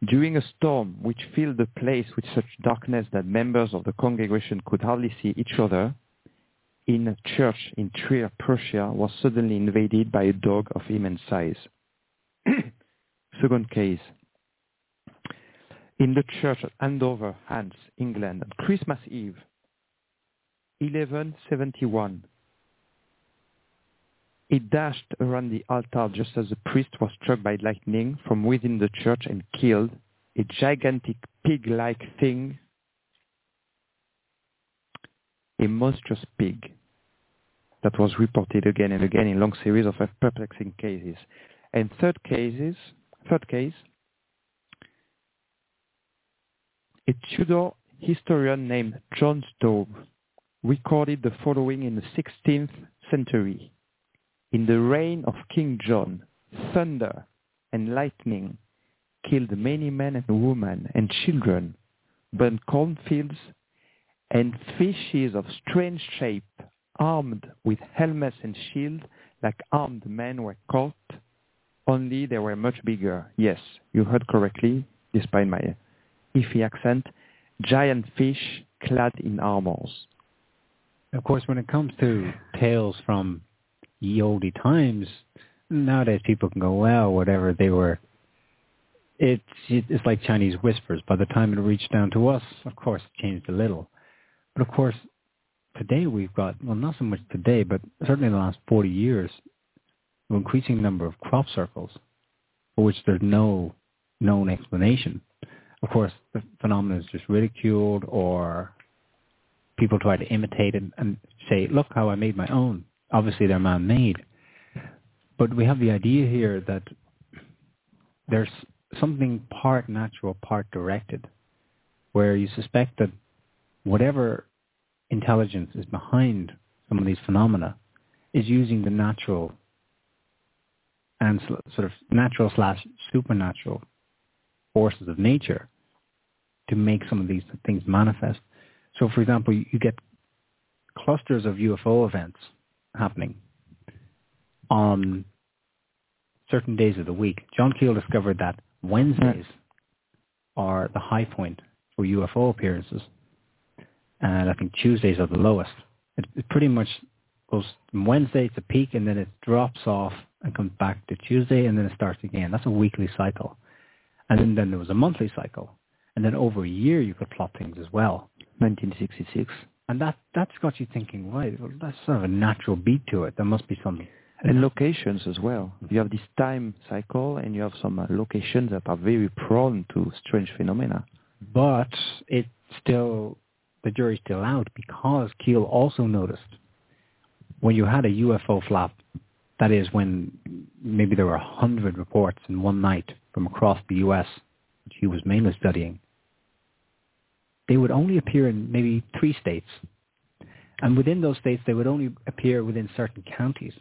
During a storm which filled the place with such darkness that members of the congregation could hardly see each other, in a church in Trier, Prussia, was suddenly invaded by a dog of immense size. (clears throat) Second case. In the church at Andover, Hants, England, on Christmas Eve, 1171, it dashed around the altar just as the priest was struck by lightning from within the church and killed a gigantic pig-like thing, a monstrous pig that was reported again and again in long series of perplexing cases. And third cases, third case, a Tudor historian named John Stow recorded the following in the 16th century. In the reign of King John, thunder and lightning killed many men and women and children, burned cornfields, and fishes of strange shape, armed with helmets and shields, like armed men were caught, only they were much bigger. Yes, you heard correctly, despite my iffy accent, giant fish clad in armors. Of course, when it comes to tales from ye olde times, nowadays people can go, well, whatever they were. It's it's like Chinese whispers. By the time it reached down to us, of course, it changed a little. But of course, today we've got well, not so much today, but certainly in the last forty years, an increasing number of crop circles, for which there's no known explanation. Of course, the phenomenon is just ridiculed, or people try to imitate it and say, "Look how I made my own." Obviously, they're man-made, but we have the idea here that there's something part natural, part directed, where you suspect that whatever intelligence is behind some of these phenomena is using the natural and sort of natural slash supernatural forces of nature to make some of these things manifest. So, for example, you get clusters of UFO events happening on certain days of the week. John Keel discovered that Wednesdays are the high point for UFO appearances, and I think Tuesdays are the lowest. It, it pretty much goes from Wednesday it's a peak, and then it drops off and comes back to Tuesday, and then it starts again. That's a weekly cycle, and then, then there was a monthly cycle, and then over a year you could plot things as well. 1966. And that that's got you thinking, right? Well, that's sort of a natural beat to it. There must be some and locations as well. You have this time cycle, and you have some uh, locations that are very prone to strange phenomena. But it still, the jury's still out because Keel also noticed when you had a UFO flap, that is when maybe there were a hundred reports in one night from across the U.S., which he was mainly studying. They would only appear in maybe three states. And within those states, they would only appear within certain counties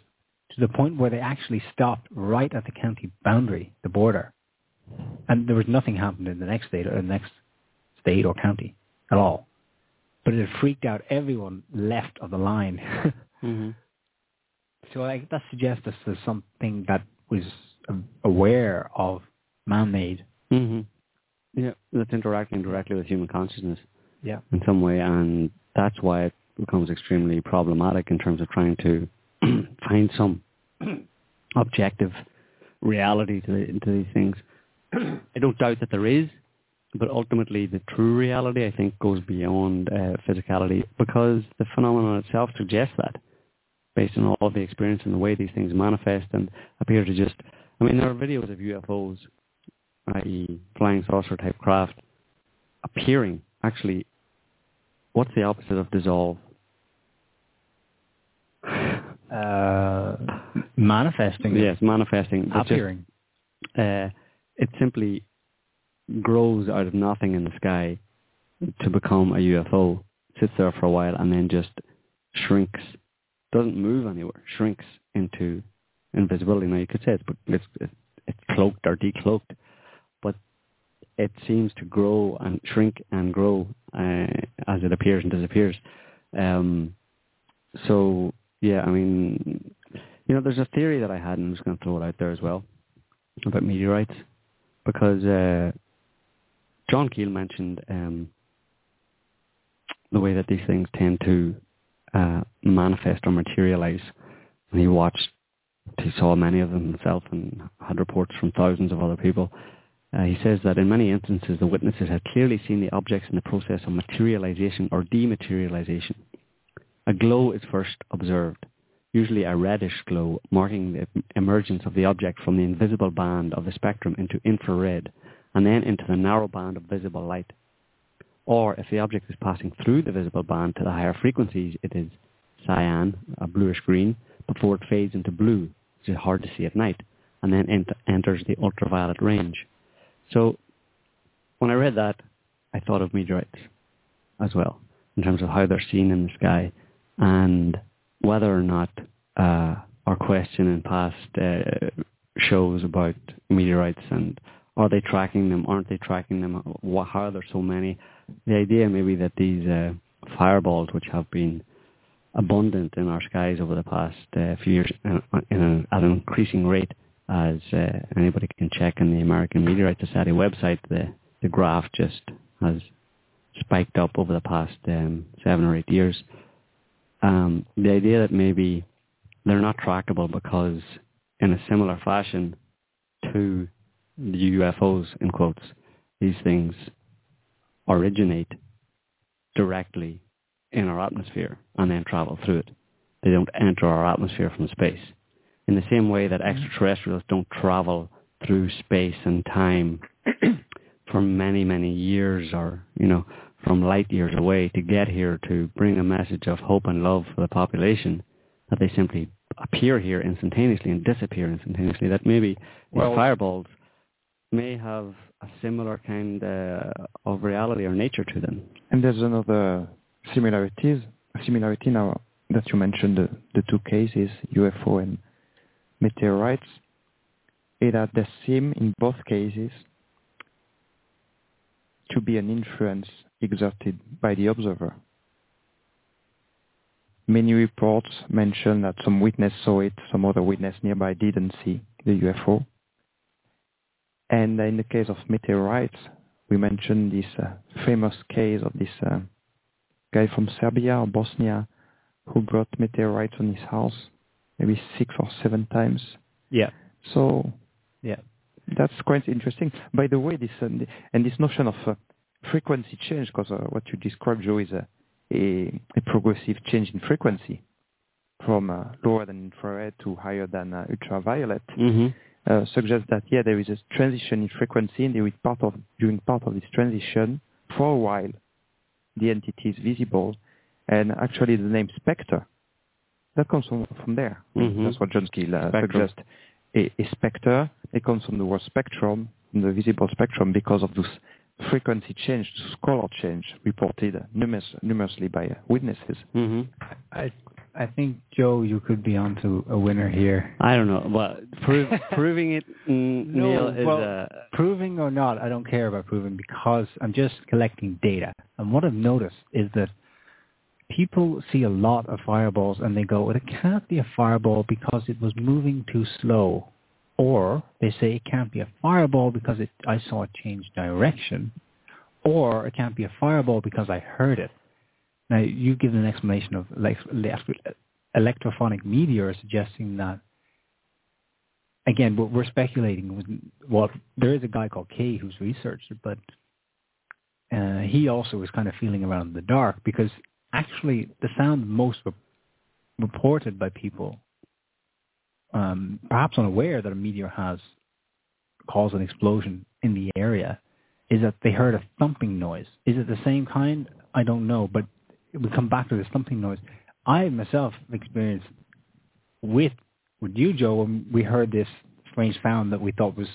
to the point where they actually stopped right at the county boundary, the border. And there was nothing happened in the next state or the next state or county at all. But it freaked out everyone left of the line. (laughs) mm-hmm. So I, that suggests us there's something that was aware of man-made. Mm-hmm. Yeah, that's interacting directly with human consciousness. Yeah. In some way, and that's why it becomes extremely problematic in terms of trying to (clears throat) find some (clears throat) objective reality to, the, to these things. (clears throat) I don't doubt that there is, but ultimately the true reality, I think, goes beyond uh, physicality because the phenomenon itself suggests that, based on all the experience and the way these things manifest and appear to just. I mean, there are videos of UFOs, i.e., flying saucer type craft, appearing. Actually, what's the opposite of dissolve? Uh, manifesting. Yes, manifesting. Appearing. Just, uh, it simply grows out of nothing in the sky to become a UFO, sits there for a while, and then just shrinks, doesn't move anywhere, shrinks into invisibility. Now you could say it's it's it's cloaked or decloaked, but it seems to grow and shrink and grow uh, as it appears and disappears. Um, so yeah, I mean, you know, there's a theory that I had, and I'm just going to throw it out there as well about meteorites, because uh, John Keel mentioned um, the way that these things tend to uh, manifest or materialize, and he watched, he saw many of them himself, and had reports from thousands of other people. Uh, he says that in many instances the witnesses had clearly seen the objects in the process of materialization or dematerialization. A glow is first observed, usually a reddish glow, marking the emergence of the object from the invisible band of the spectrum into infrared, and then into the narrow band of visible light. Or if the object is passing through the visible band to the higher frequencies, it is cyan, a bluish green, before it fades into blue, which is hard to see at night, and then ent- enters the ultraviolet range. So when I read that, I thought of meteorites as well, in terms of how they're seen in the sky and whether or not uh, our question in past uh, shows about meteorites and are they tracking them, aren't they tracking them, Wh- how are there so many? The idea maybe that these uh, fireballs, which have been abundant in our skies over the past uh, few years uh, in at an increasing rate, as uh, anybody can check on the American Meteorite Society website, the, the graph just has spiked up over the past um, seven or eight years. Um, the idea that maybe they're not trackable because in a similar fashion to UFOs, in quotes, these things originate directly in our atmosphere and then travel through it. They don't enter our atmosphere from space. In the same way that mm-hmm. extraterrestrials don't travel through space and time (clears throat) for many, many years or, you know, from light years away to get here to bring a message of hope and love for the population, that they simply appear here instantaneously and disappear instantaneously, that maybe Well- fireballs may have a similar kind uh, of reality or nature to them. And there's another similarities, similarity now that you mentioned the, the two cases, UFO and meteorites, is that there seem in both cases to be an influence exerted by the observer. Many reports mention that some witness saw it, some other witness nearby didn't see the UFO. And in the case of meteorites, we mentioned this uh, famous case of this uh, guy from Serbia or Bosnia who brought meteorites on his house maybe six or seven times. Yeah. So Yeah. that's quite interesting. By the way, this uh, and this notion of uh, frequency change, because uh, what you described, Joe, is a, a, a progressive change in frequency from uh, lower than infrared to higher than uh, ultraviolet, Mm-hmm. Uh, suggests that yeah, there is a transition in frequency, and during part of during part of this transition, for a while, the entity is visible, and actually the name spectre that comes from from there. Mhm. That's what John Keel uh, suggests. A, a spectre, it comes from the word spectrum, from the visible spectrum, because of this frequency change, this color change reported numerous, numerously by uh, witnesses. Mm-hmm. I I think Joe, you could be onto a winner here. I don't know. but prove, (laughs) proving it, mm, Neil, is well, uh, proving or not, I don't care about proving because I'm just collecting data. And what I've noticed is that people see a lot of fireballs and they go, well, it can't be a fireball because it was moving too slow. Or they say it can't be a fireball because it, I saw it change direction. Or it can't be a fireball because I heard it. Now, you give an explanation of elect- elect- electrophonic meteor suggesting that again, we're speculating. Well, there is a guy called Keay who's researched it, but uh, he also was kind of feeling around in the dark because actually the sound most re- reported by people, um, perhaps unaware that a meteor has caused an explosion in the area, is that they heard a thumping noise. Is it the same kind? I don't know, but we come back to this thumping noise. I myself experienced with with you, Joe, when we heard this strange sound that we thought was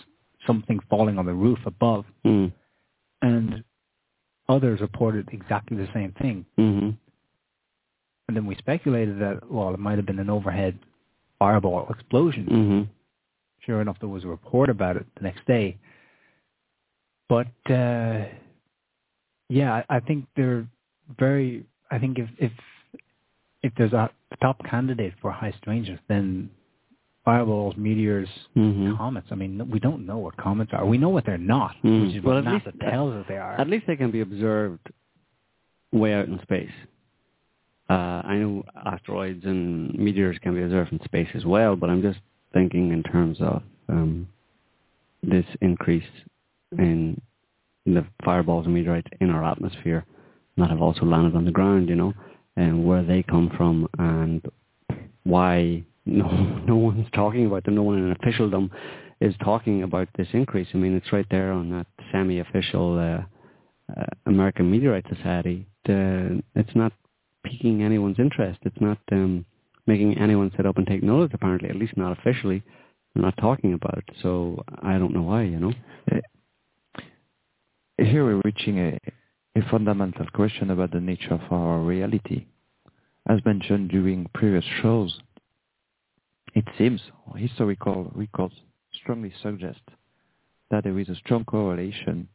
something falling on the roof above, mm, and others reported exactly the same thing. mm-hmm. And then we speculated that, well, it might have been an overhead fireball explosion. hmm Sure enough, there was a report about it the next day. But uh, yeah, I think they're very. I think if if if there's a top candidate for high strangeness, then fireballs, meteors, hmm comets. I mean, we don't know what comets are. We know what they're not, Mm. which is Well, what at least- tells us they are. At least they can be observed way out in space. Uh, I know asteroids and meteors can be observed in space as well, but I'm just thinking in terms of um, this increase in the fireballs and meteorites in our atmosphere that have also landed on the ground, you know, and where they come from and why no (laughs) no one's talking about them, no one in officialdom is talking about this increase. I mean, it's right there on that semi-official uh, uh, American Meteorite Society. The, it's not piquing anyone's interest. It's not um, making anyone sit up and take notice. Apparently, at least not officially. They're not talking about it. So I don't know why. You know. Here we're reaching a, a fundamental question about the nature of our reality. As mentioned during previous shows, it seems, historical records strongly suggest that there is a strong correlation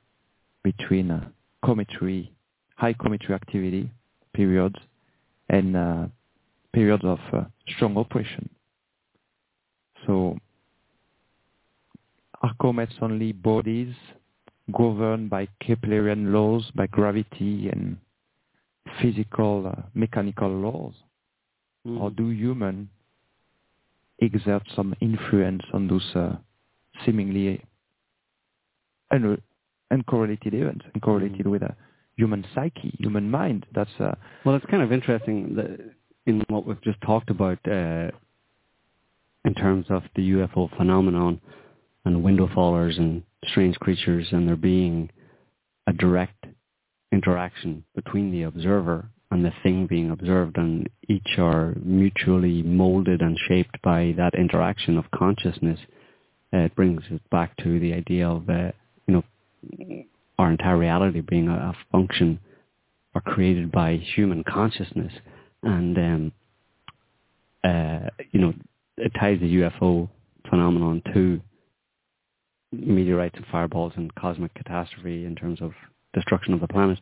between uh, cometry, high cometry activity periods and uh, periods of uh, strong oppression. So are comets only bodies governed by Keplerian laws, by gravity and physical, uh, mechanical laws? Or do humans exert some influence on those uh, seemingly un- uncorrelated events, uncorrelated with a human psyche, human mind? That's uh, Well, it's kind of interesting that in what we've just talked about uh, in terms of the UFO phenomenon and window fallers and strange creatures and there being a direct interaction between the observer and the thing being observed and each are mutually molded and shaped by that interaction of consciousness. Uh, it brings us back to the idea of, uh, you know, our entire reality being a, a function or created by human consciousness. And, um, uh, you know, it ties the UFO phenomenon to meteorites and fireballs and cosmic catastrophe in terms of destruction of the planet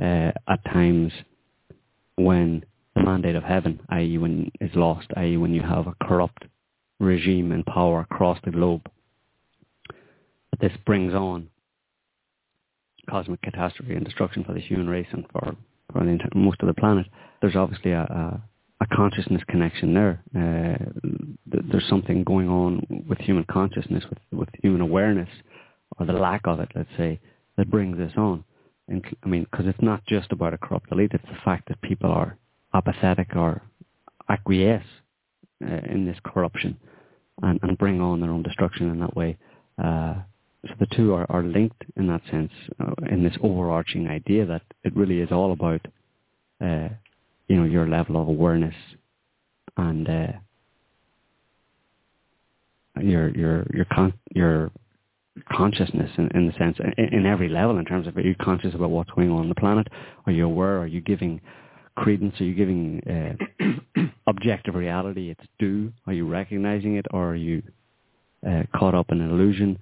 uh, at times when the mandate of heaven, i.e. when is lost, i.e. when you have a corrupt regime in power across the globe. This brings on cosmic catastrophe and destruction for the human race and for, for the most of the planet. There's obviously a, a, a consciousness connection there. Uh, th- there's something going on with human consciousness, with, with human awareness, or the lack of it, let's say, that brings this on. And, I mean, because it's not just about a corrupt elite, it's the fact that people are apathetic or acquiesce uh, in this corruption and, and bring on their own destruction in that way. Uh, so the two are, are linked in that sense, uh, in this overarching idea that it really is all about, uh, you know, your level of awareness and uh, your your your con- your consciousness in, in the sense in, in every level in terms of are you conscious about what's going on on the planet? Are you aware? Are you giving credence? Are you giving uh, (coughs) objective reality its due? Are you recognizing it, or are you uh, caught up in an illusion?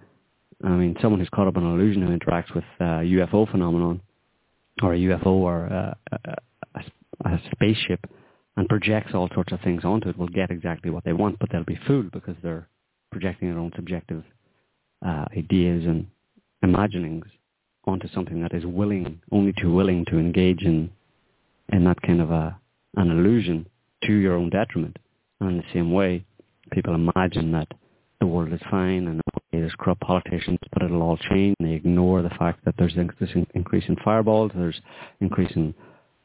I mean, someone who's caught up in an illusion who interacts with uh, UFO phenomenon, or a UFO, or a, a, a, spaceship, and projects all sorts of things onto it, will get exactly what they want, but they'll be fooled because they're projecting their own subjective uh, ideas and imaginings onto something that is willing, only too willing to engage in in that kind of a an illusion to your own detriment. And in the same way, people imagine that the world is fine and there's corrupt politicians, but it'll all change. And they ignore the fact that there's this increase in fireballs, there's increase in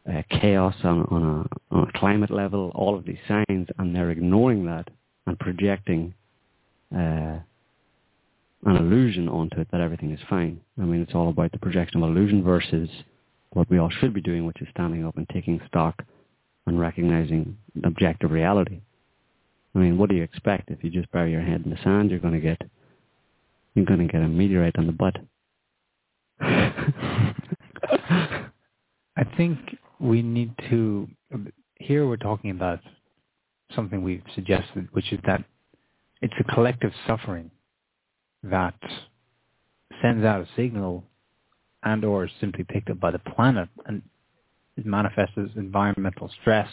uh, chaos on, on, a, on a climate level, all of these signs, and they're ignoring that and projecting uh, an illusion onto it that everything is fine. I mean, it's all about the projection of illusion versus what we all should be doing, which is standing up and taking stock and recognizing objective reality. I mean, what do you expect if you just bury your head in the sand? You're going to get you're going to get a meteorite on the butt. (laughs) I think we need to. Here we're talking about something we've suggested, which is that it's a collective suffering that sends out a signal and or is simply picked up by the planet and it manifests as environmental stress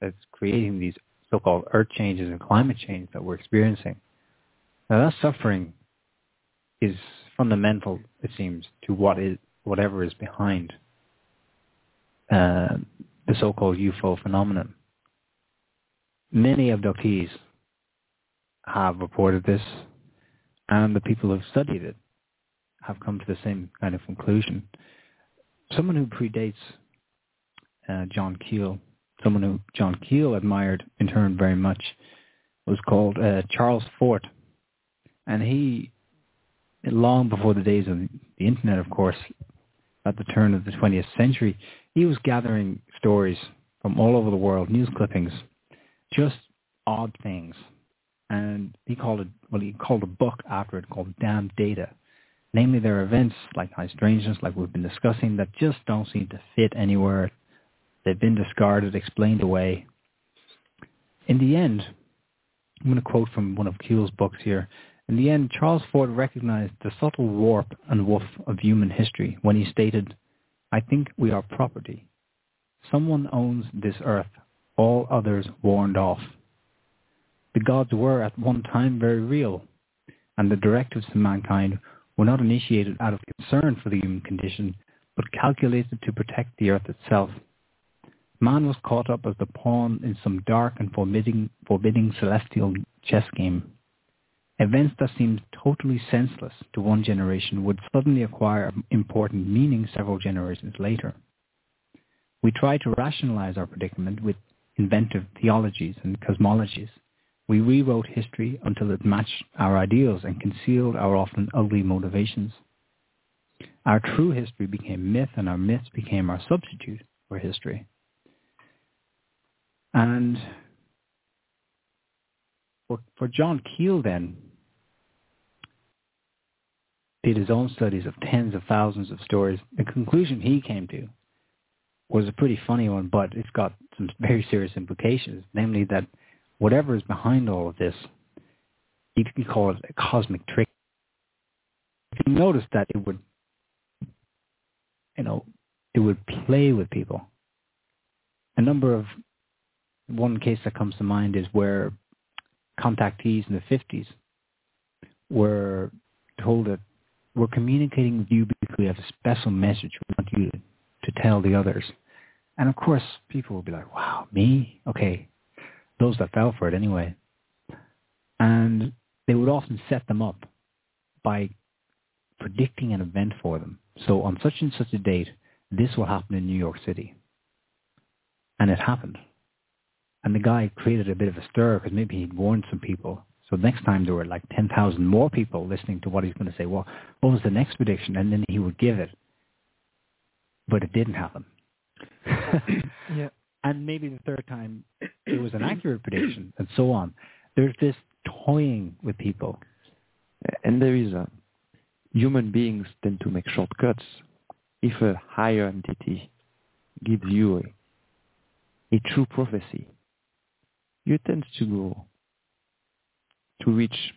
that's creating these so-called earth changes and climate change that we're experiencing. Now that suffering is fundamental, it seems, to what is whatever is behind uh, the so-called UFO phenomenon. Many abductees have reported this, and the people who have studied it have come to the same kind of conclusion. Someone who predates uh, John Keel, someone who John Keel admired in turn very much, was called uh, Charles Fort, and he, long before the days of the internet, of course, at the turn of the 20th century, he was gathering stories from all over the world, news clippings, just odd things. And he called it, well, he called a book after it called Damn Data. Namely, there are events like high strangeness, like we've been discussing, that just don't seem to fit anywhere. They've been discarded, explained away. In the end, I'm going to quote from one of Keel's books here. In the end, Charles Fort recognized the subtle warp and woof of human history when he stated, I think we are property. Someone owns this earth, all others warned off. The gods were at one time very real, and the directives to mankind were not initiated out of concern for the human condition, but calculated to protect the earth itself. Man was caught up as the pawn in some dark and forbidding, forbidding celestial chess game. Events that seemed totally senseless to one generation would suddenly acquire important meaning several generations later. We try to rationalize our predicament with inventive theologies and cosmologies. We rewrote history until it matched our ideals and concealed our often ugly motivations. Our true history became myth and our myths became our substitute for history. And for, for John Keel then, did his own studies of tens of thousands of stories. The conclusion he came to was a pretty funny one, but it's got some very serious implications, namely that whatever is behind all of this, you can call it a cosmic trick. If you notice that it would, you know, it would play with people. A number of, one case that comes to mind is where contactees in the 50s were told that we're communicating with you because we have a special message we want you to, to tell the others. And of course, people will be like, wow, me? Okay. Those that fell for it anyway. And they would often set them up by predicting an event for them. So on such and such a date, this will happen in New York City. And it happened. And the guy created a bit of a stir because maybe he'd warned some people. So next time there were like 10,000 more people listening to what he's going to say. Well, what was the next prediction? And then he would give it. But it didn't happen. (laughs) yeah. And maybe the third time it was an accurate prediction and so on. There's this toying with people. And there is a human beings tend to make shortcuts. If a higher entity gives you a, a true prophecy, you tend to go to reach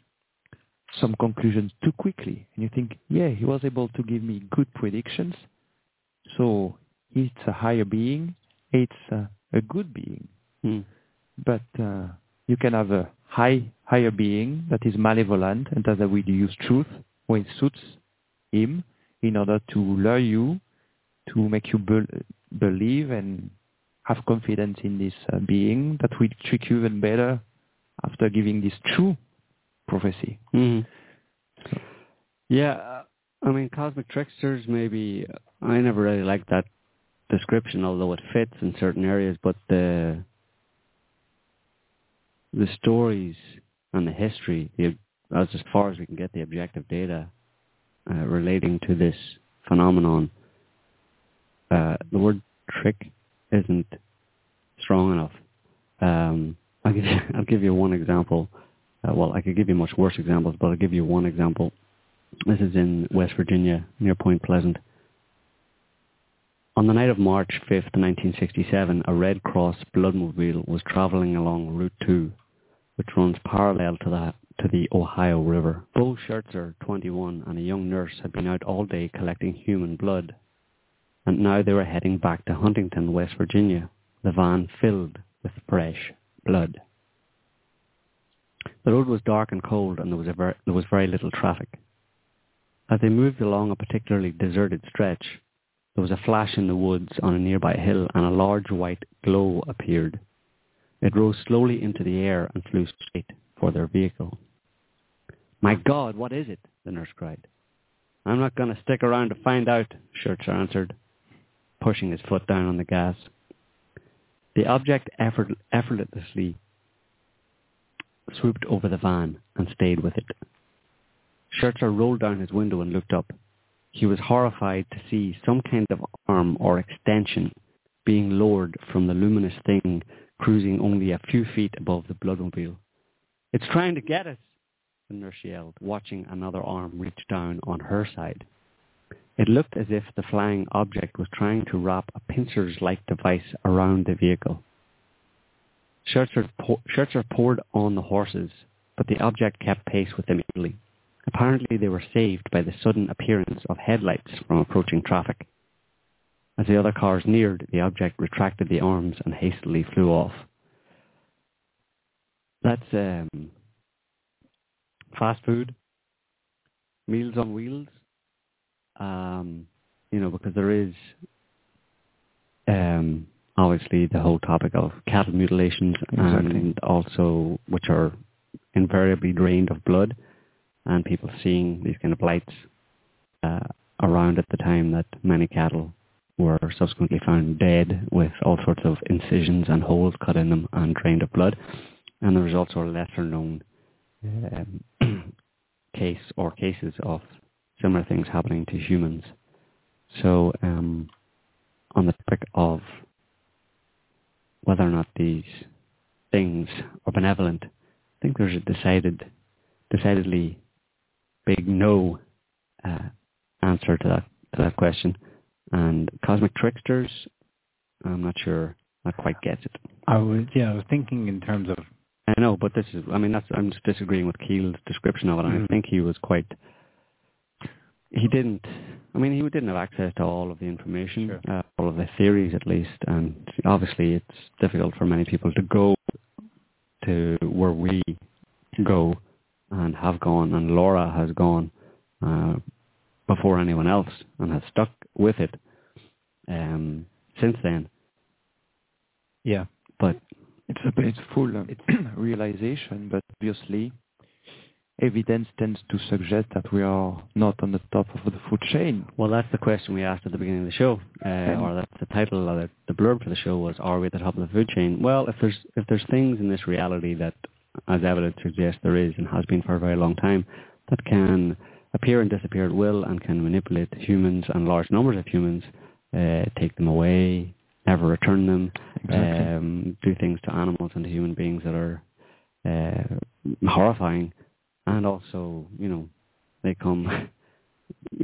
some conclusions too quickly. And you think, yeah, he was able to give me good predictions, so it's a higher being, it's a, a good being. Hmm. But uh, you can have a high higher being that is malevolent and that will use truth when it suits him in order to lure you, to make you be- believe and have confidence in this uh, being that will treat you even better after giving this true prophecy. Mm. Yeah, uh, I mean, cosmic tricksters. Maybe I never really liked that description, although it fits in certain areas. But the the stories and the history, the, as as far as we can get the objective data uh, relating to this phenomenon, uh, the word trick isn't strong enough. Um, I'll give you, (laughs) I'll give you one example. Uh, well, I could give you much worse examples, but I'll give you one example. This is in West Virginia, near Point Pleasant. On the night of March 5th, 1967, a Red Cross bloodmobile was traveling along Route 2, which runs parallel to the, to the Ohio River. Beau Shertzer, 21, and a young nurse had been out all day collecting human blood, and now they were heading back to Huntington, West Virginia, the van filled with fresh blood. The road was dark and cold, and there was, ver- there was very little traffic. As they moved along a particularly deserted stretch, there was a flash in the woods on a nearby hill, and a large white glow appeared. It rose slowly into the air and flew straight for their vehicle. My God, what is it? the nurse cried. I'm not going to stick around to find out, Shertzer answered, pushing his foot down on the gas. The object effort, effortlessly swooped over the van and stayed with it. Shertzer rolled down his window and looked up. He was horrified to see some kind of arm or extension being lowered from the luminous thing cruising only a few feet above the bloodmobile. It's trying to get us, the nurse yelled, watching another arm reach down on her side. It looked as if the flying object was trying to wrap a pincers-like device around the vehicle. Shertzer, po- Shertzer poured on the horses, but the object kept pace with them easily. Apparently they were saved by the sudden appearance of headlights from approaching traffic. As the other cars neared, the object retracted the arms and hastily flew off. That's um, fast food, meals on wheels, um, you know, because there is um, obviously the whole topic of cattle mutilations Exactly. and also which are invariably drained of blood and people seeing these kind of blights uh, around at the time that many cattle were subsequently found dead with all sorts of incisions and holes cut in them and drained of blood. And there was also a lesser known um, (clears throat) case or cases of similar things happening to humans. So um, on the topic of whether or not these things are benevolent, I think there's a decided, decidedly big no uh, answer to that to that question. And cosmic tricksters, I'm not sure I quite get it. I was yeah, I was thinking in terms of I know, but this is, I mean, that's, I'm just disagreeing with Keel's description of it. and I Mhm. think he was quite, he didn't, I mean, he didn't have access to all of the information, Sure. uh, all of the theories at least, and obviously it's difficult for many people to go to where we go and have gone, and Laura has gone uh, before anyone else and has stuck with it um, since then. yeah. But It's a it's full um, (clears throat) realization, but obviously evidence tends to suggest that we are not on the top of the food chain. Well, that's the question we asked at the beginning of the show, uh, or that's the title of the, the blurb for the show was, "Are we at the top of the food chain?" Well, if there's if there's things in this reality that, as evidence suggests, there is and has been for a very long time, that can appear and disappear at will and can manipulate humans and large numbers of humans, uh, take them away, never return them, Exactly. um, do things to animals and to human beings that are uh, horrifying, and also, you know, they come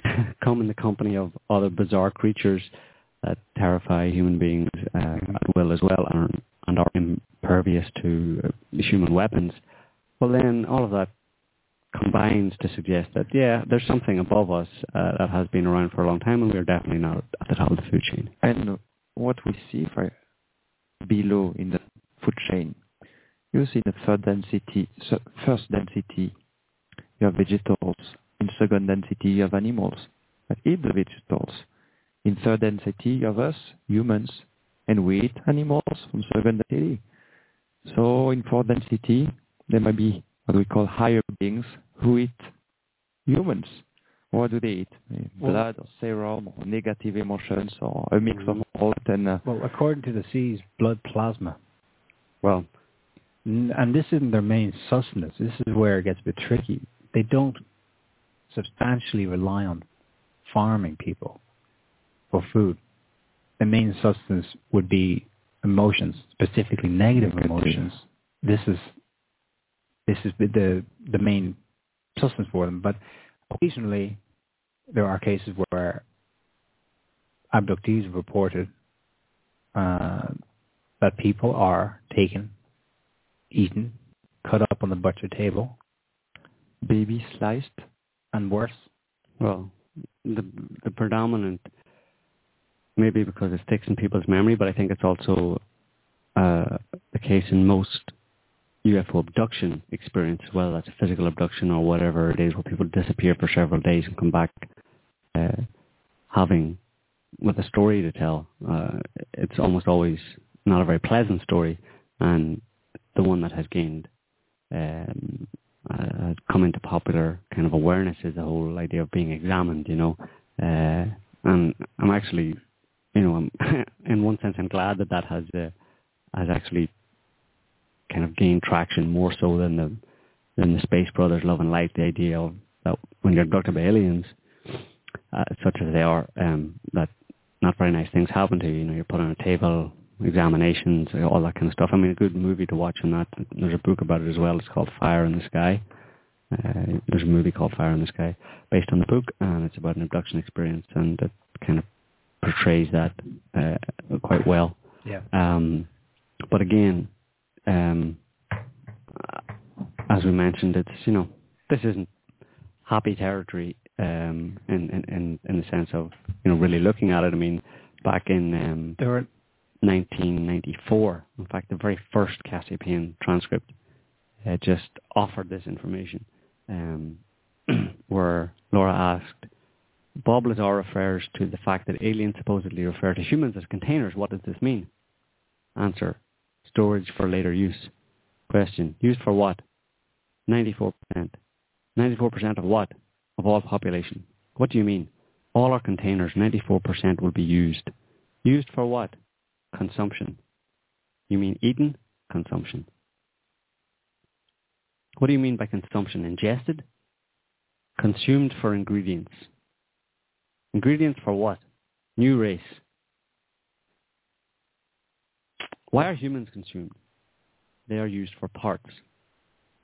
(laughs) come in the company of other bizarre creatures that terrify human beings uh, at will as well, and, and are impervious to uh, human weapons. Well, then all of that combines to suggest that yeah, there's something above us uh, that has been around for a long time, and we're definitely not at the top of the food chain. And what we see for below in the food chain, you see the third density, first density, you have vegetables. In second density, you have animals that eat the vegetables. In third density, you have us, humans, and we eat animals from second density. So in fourth density, there might be what we call higher beings who eat humans. What do they eat? Eh, Well- Blood or serum or negative emotions or a mix of all and uh, Well, according to the C's, blood plasma. Well, And this isn't their main sustenance. This is where it gets a bit tricky. They don't substantially rely on farming people for food. The main substance would be emotions, specifically negative emotions. This is this is the the, the main substance for them. But occasionally, there are cases where abductees have reported uh, that people are taken, eaten, cut up on the butcher table, Baby sliced. and worse. Well, the the predominant, maybe because it sticks in people's memory, but I think it's also uh, the case in most UFO abduction experience well. That's a physical abduction or whatever it is, where people disappear for several days and come back uh, having with a story to tell. Uh, it's almost always not a very pleasant story, and the one that has gained um, uh, come into popular kind of awareness is the whole idea of being examined, you know. Uh, and I'm actually, you know, I'm, (laughs) in one sense, I'm glad that that has uh, has actually kind of gained traction more so than the than the Space Brothers Love and Light. The idea of that when you're abducted by aliens, uh, such as they are, um, that not very nice things happen to you. You know, you're put on a table, examinations, all that kind of stuff. I mean, a good movie to watch on that. There's a book about it as well. It's called Fire in the Sky. Uh, there's a movie called Fire in the Sky based on the book, and it's about an abduction experience, and it kind of portrays that uh, quite well. Yeah. Um, but again, um, as we mentioned, it's you know this isn't happy territory um, in, in in in the sense of you know really looking at it. I mean, back in um, There were 1994, in fact, the very first Cassiopaean transcript uh, just offered this information, um, (clears throat) where Laura asked, Bob Lazar refers to the fact that aliens supposedly refer to humans as containers. What does this mean? Answer, storage for later use. Question, used for what? 94%. 94% of what? Of all population. What do you mean? All our containers, 94% will be used. Used for what? Consumption. You mean eaten? Consumption. What do you mean by consumption? Ingested? Consumed for ingredients. Ingredients for what? New race. Why are humans consumed? They are used for parts.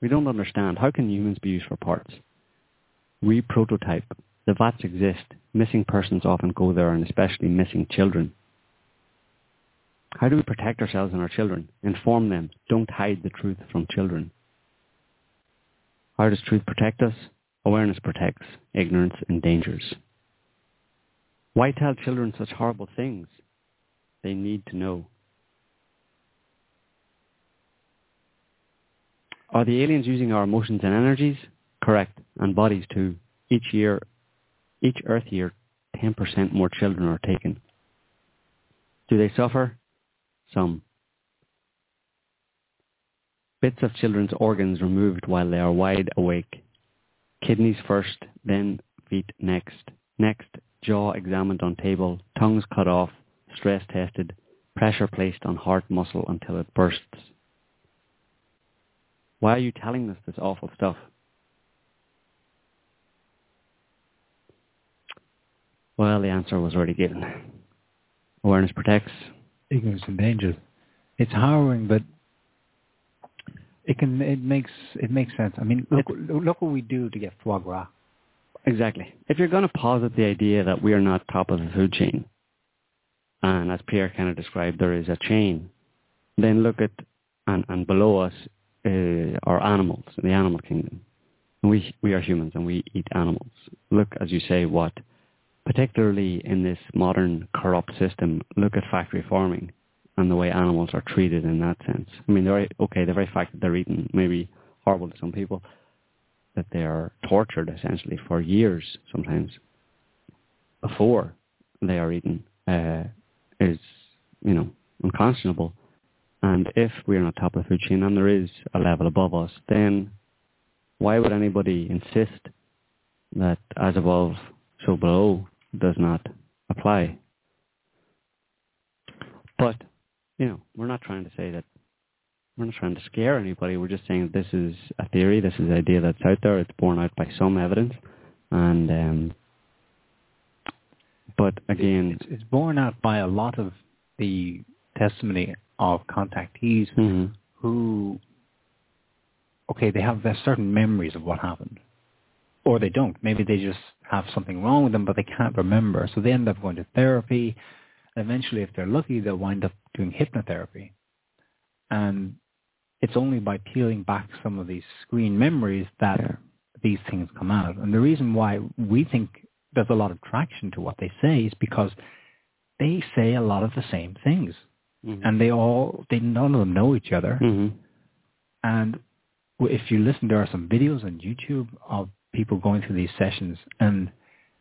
We don't understand. How can humans be used for parts? We prototype. The vats exist. Missing persons often go there, and especially missing children. How do we protect ourselves and our children? Inform them. Don't hide the truth from children. How does truth protect us? Awareness protects. Ignorance endangers. Why tell children such horrible things? They need to know. Are the aliens using our emotions and energies? Correct. And bodies too. Each year, each Earth year, 10% more children are taken. Do they suffer? Some. Bits of children's organs removed while they are wide awake. Kidneys first, then feet next. Next, jaw examined on table, tongues cut off, stress tested, pressure placed on heart muscle until it bursts. Why are you telling us this awful stuff? Well, the answer was already given. Awareness protects. Ignorance and danger. It's harrowing, but it can it makes it makes sense. I mean, look look what we do to get foie gras. Exactly. If you're going to posit the idea that we are not top of the food chain, and as Pierre kind of described, there is a chain, then look at, and, and below us uh, are animals, the animal kingdom. And we, we are humans and we eat animals. Look, as you say, what, particularly in this modern corrupt system, look at factory farming and the way animals are treated in that sense. I mean, they're, okay, the very fact that they're eaten may be horrible to some people, that they are tortured essentially for years sometimes before they are eaten uh, is, you know, unconscionable. And if we're not top of the food chain and there is a level above us, then why would anybody insist that as above, so below does not apply? But, you know, we're not trying to say that we're not trying to scare anybody. We're just saying this is a theory. This is an idea that's out there. It's borne out by some evidence, and um, but again, It's, it's borne out by a lot of the testimony of contactees mhm, who, okay, they have certain memories of what happened, or they don't. Maybe they just have something wrong with them, but they can't remember. So they end up going to therapy. Eventually, if they're lucky, they'll wind up doing hypnotherapy. And it's only by peeling back some of these screen memories that Yeah. these things come out. And the reason why we think there's a lot of traction to what they say is because they say a lot of the same things. Mhm. And they all, they none of them know each other. Mhm. And if you listen, there are some videos on YouTube of people going through these sessions, and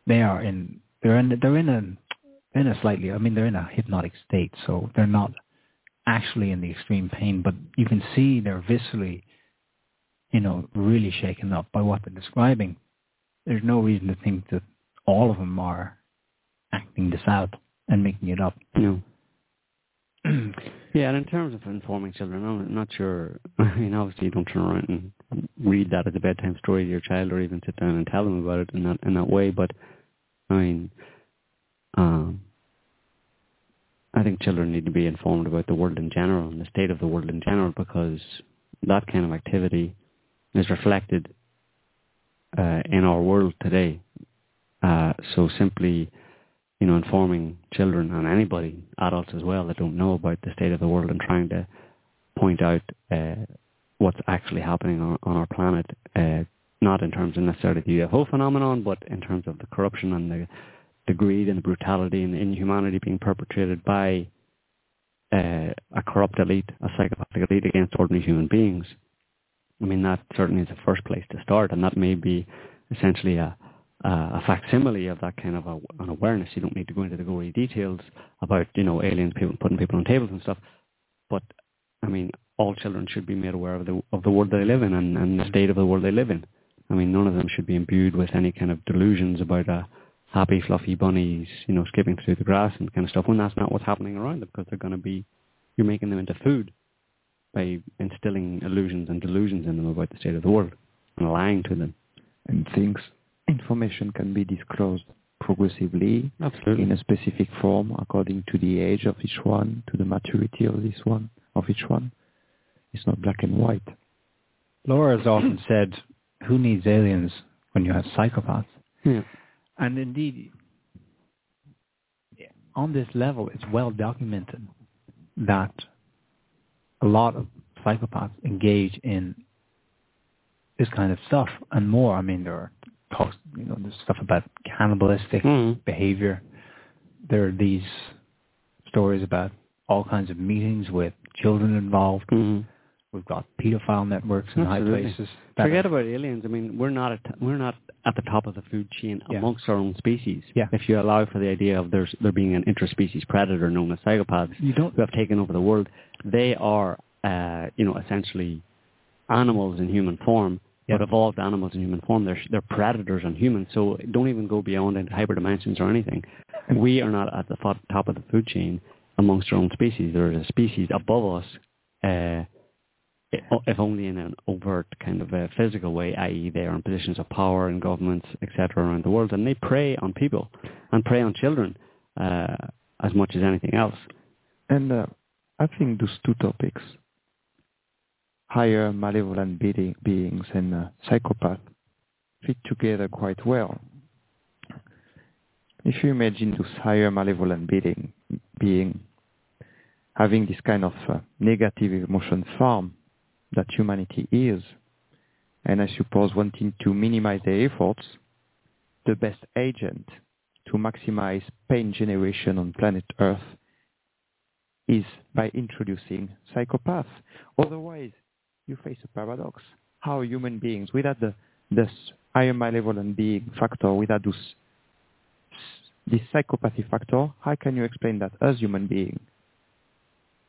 they are in they're in they're in a in a slightly I mean they're in a hypnotic state, so they're not actually in the extreme pain, but you can see they're viscerally, you know, really shaken up by what they're describing. There's no reason to think that all of them are acting this out and making it up. No. (clears throat) Yeah, and in terms of informing children, I'm not sure. (laughs) I mean, obviously, you don't turn around and read that as a bedtime story to your child, or even sit down and tell them about it in that in that way. But I mean, um, I think children need to be informed about the world in general and the state of the world in general, because that kind of activity is reflected uh, in our world today. Uh, so simply you know, informing children and anybody, adults as well, that don't know about the state of the world and trying to point out uh, what's actually happening on, on our planet, uh, not in terms of necessarily the UFO phenomenon, but in terms of the corruption and the, the greed and the brutality and the inhumanity being perpetrated by uh, a corrupt elite, a psychopathic elite against ordinary human beings. I mean, that certainly is the first place to start, and that may be essentially a, a facsimile of that kind of a, an awareness. You don't need to go into the gory details about, you know, aliens people putting people on tables and stuff. But I mean, all children should be made aware of the of the world they live in and, and the state of the world they live in. I mean, none of them should be imbued with any kind of delusions about a happy, fluffy bunnies, you know, skipping through the grass and kind of stuff when that's not what's happening around them because they're going to be, you're making them into food by instilling illusions and delusions in them about the state of the world and lying to them. and things, information can be disclosed progressively Absolutely. in a specific form according to the age of each one, to the maturity of this one, of each one. It's not black and white. Laura has often (clears throat) said, who needs aliens when you have psychopaths? Yeah. And indeed, on this level, it's well documented that a lot of psychopaths engage in this kind of stuff and more. I mean, there are talks, you know, there's stuff about cannibalistic Mhm. behavior. There are these stories about all kinds of meetings with children involved. Mhm. We've got pedophile networks in high places. Forget are- about aliens. I mean, we're not at we're not at the top of the food chain Yeah. amongst our own species. Yeah. If you allow for the idea of there's there being an interspecies predator known as psychopaths You don't who have taken over the world, they are uh, you know essentially animals in human form, Yeah. but evolved animals in human form. They're they're predators on humans. So don't even go beyond into hyperdimensions or anything. We are not at the top of the food chain amongst our own species. There is a species above us. Uh, if only in an overt kind of a physical way, i.e. they are in positions of power in governments, etc. around the world, and they prey on people and prey on children uh, as much as anything else. And uh, I think those two topics, higher malevolent being, beings and uh, psychopath, fit together quite well. If you imagine those higher malevolent being, being having this kind of uh, negative emotion farm that humanity is, and I suppose wanting to minimize their efforts, the best agent to maximize pain generation on planet Earth is by introducing psychopaths. Otherwise, you face a paradox. How human beings, without the this higher malevolent being factor, without this, this psychopathy factor, how can you explain that as human beings?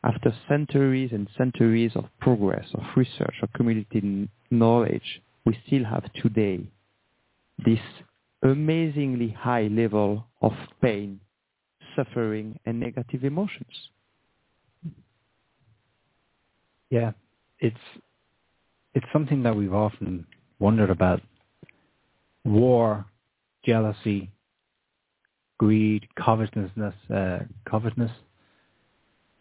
After centuries and centuries of progress, of research, of community knowledge, we still have today this amazingly high level of pain, suffering, and negative emotions. Yeah, it's it's something that we've often wondered about. War, jealousy, greed, covetousness, uh, covetousness.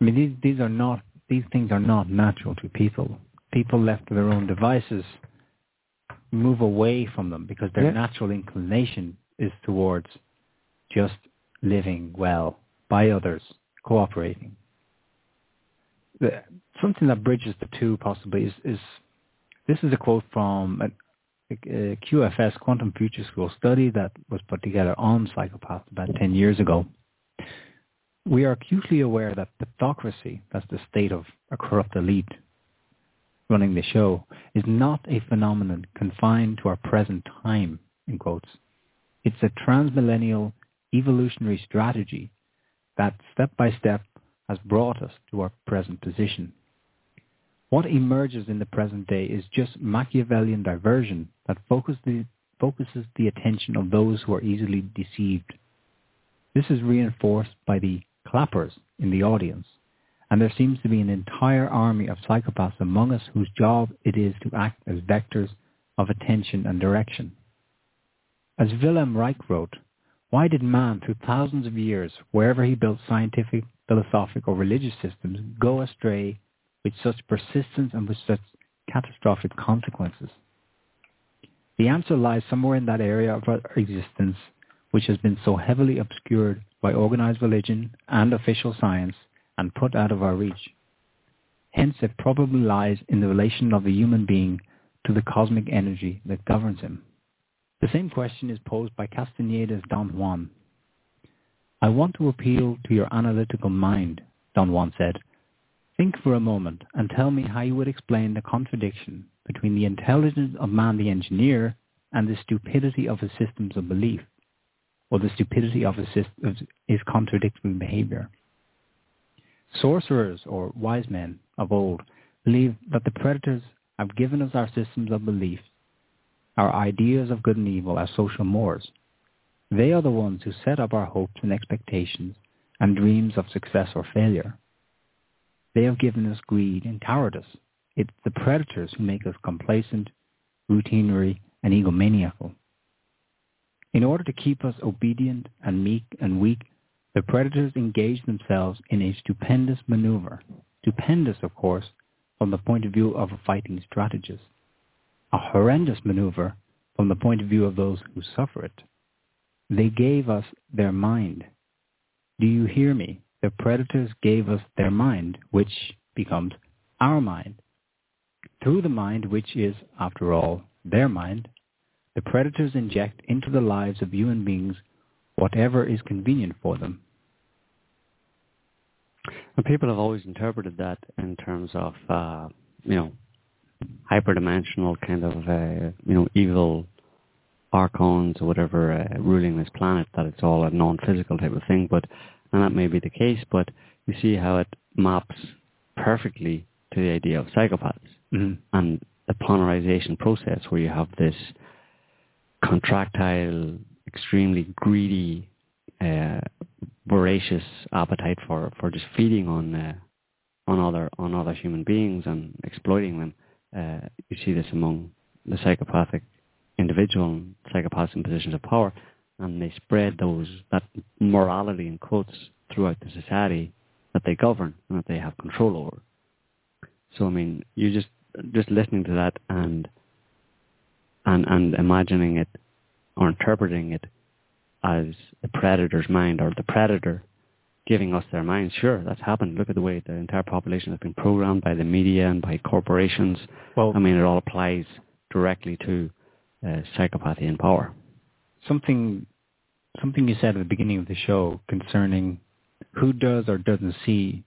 I mean, these these are not these things are not natural to people. People left to their own devices move away from them because their Yeah. natural inclination is towards just living well by others, cooperating. The, something that bridges the two possibly is, is this is a quote from a, a QFS Quantum Future School study that was put together on psychopaths about 10 years ago. We are acutely aware that pathocracy, that's the state of a corrupt elite running the show, is not a phenomenon confined to our present time, in quotes. It's a transmillennial evolutionary strategy that step by step has brought us to our present position. What emerges in the present day is just Machiavellian diversion that focus the, focuses the attention of those who are easily deceived. This is reinforced by the clappers in the audience, and there seems to be an entire army of psychopaths among us whose job it is to act as vectors of attention and direction. As Wilhelm Reich wrote, why did man through thousands of years, wherever he built scientific, philosophic or religious systems, go astray with such persistence and with such catastrophic consequences? The answer lies somewhere in that area of our existence which has been so heavily obscured by organized religion and official science and put out of our reach. Hence it probably lies in the relation of the human being to the cosmic energy that governs him. The same question is posed by Castaneda's Don Juan. I want to appeal to your analytical mind, Don Juan said. Think for a moment and tell me how you would explain the contradiction between the intelligence of man the engineer and the stupidity of his systems of belief, or the stupidity of his, contradictory behavior. Sorcerers or wise men of old believe that the predators have given us our systems of belief, our ideas of good and evil as social mores. They are the ones who set up our hopes and expectations and dreams of success or failure. They have given us greed and cowardice. It's the predators who make us complacent, routinary, and egomaniacal. In order to keep us obedient and meek and weak, the predators engage themselves in a stupendous maneuver. Stupendous, of course, from the point of view of a fighting strategist. A horrendous maneuver from the point of view of those who suffer it. They gave us their mind. Do you hear me? The predators gave us their mind, which becomes our mind. Through the mind, which is, after all, their mind, the predators inject into the lives of human beings whatever is convenient for them. And people have always interpreted that in terms of, uh, you know, hyperdimensional kind of, uh, you know, evil archons or whatever uh, ruling this planet, that it's all a non-physical type of thing. But and that may be the case, but you see how it maps perfectly to the idea of psychopaths mm-hmm. and the ponerization process where you have this contractile, extremely greedy, uh, voracious appetite for, for just feeding on uh, on other on other human beings and exploiting them. Uh, you see this among the psychopathic individual psychopaths in positions of power, and they spread those that morality in quotes throughout the society that they govern and that they have control over. So I mean, you just just listening to that and and and imagining it or interpreting it as the predator's mind or the predator giving us their minds. Sure, that's happened. Look at the way the entire population has been programmed by the media and by corporations. Well, I mean, it all applies directly to uh, psychopathy in power. Something, something you said at the beginning of the show concerning who does or doesn't see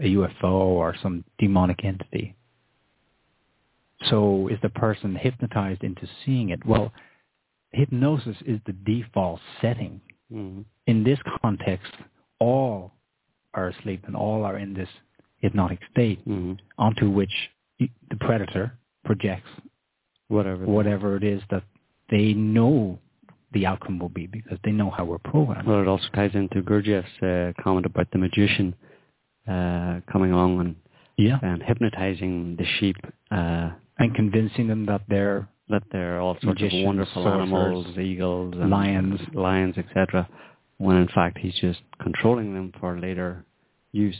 a UFO or some demonic entity. So is the person hypnotized into seeing it? Well, hypnosis is the default setting. Mm-hmm. In this context, all are asleep and all are in this hypnotic state mm-hmm. onto which the predator projects whatever whatever it is that they know the outcome will be because they know how we're programmed. Well, it also ties into Gurdjieff's uh, comment about the magician uh, coming along and yeah. and hypnotizing the sheep uh, and convincing them that they're that they're all sorts of wonderful sorcerers, animals, eagles, and lions, lions, etc. When in fact he's just controlling them for later use,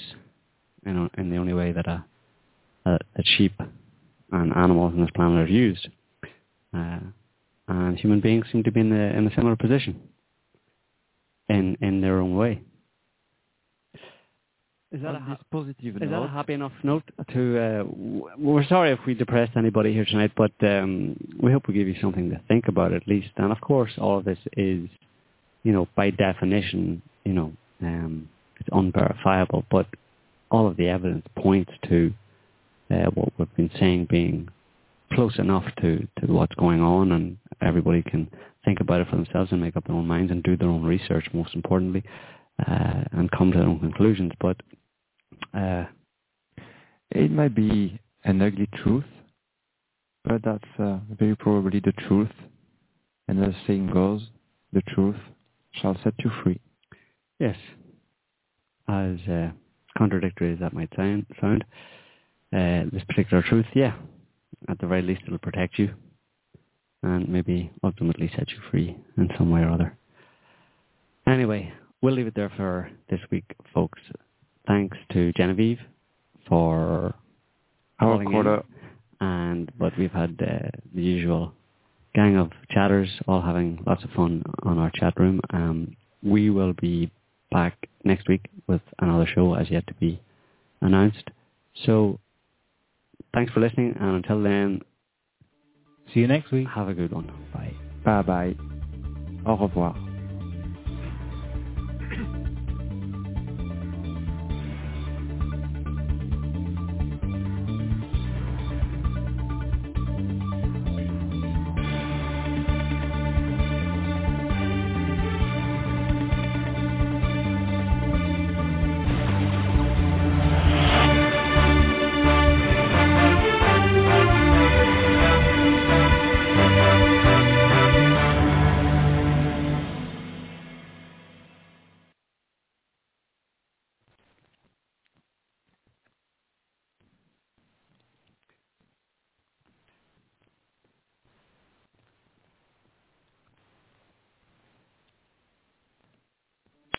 you know, in the only way that a, a, a sheep and animals on this planet are used. Uh, and human beings seem to be in a, in a similar position in in their own way. Is that, On a, this positive is that a note, happy enough note to? Uh, w- we're sorry if we depressed anybody here tonight, but um, we hope we give you something to think about at least. And of course, all of this is, you know, by definition, you know, um, it's unverifiable. But all of the evidence points to uh, what we've been saying being close enough to, to what's going on, and everybody can think about it for themselves and make up their own minds and do their own research. Most importantly, uh, and come to their own conclusions. But uh, it might be an ugly truth, but that's uh, very probably the truth. And as the saying goes, the truth shall set you free. Yes. As uh, contradictory as that might sound, sound uh, this particular truth, yeah, at the very least it'll protect you and maybe ultimately set you free in some way or other. Anyway, we'll leave it there for this week, folks. Thanks to Genevieve for Our calling in. quarter, and but we've had uh, the usual gang of chatters all having lots of fun on our chat room. Um, we will be back next week with another show as yet to be announced. So thanks for listening, and until then, See you next week. have a good one. Bye. bye bye. Au revoir.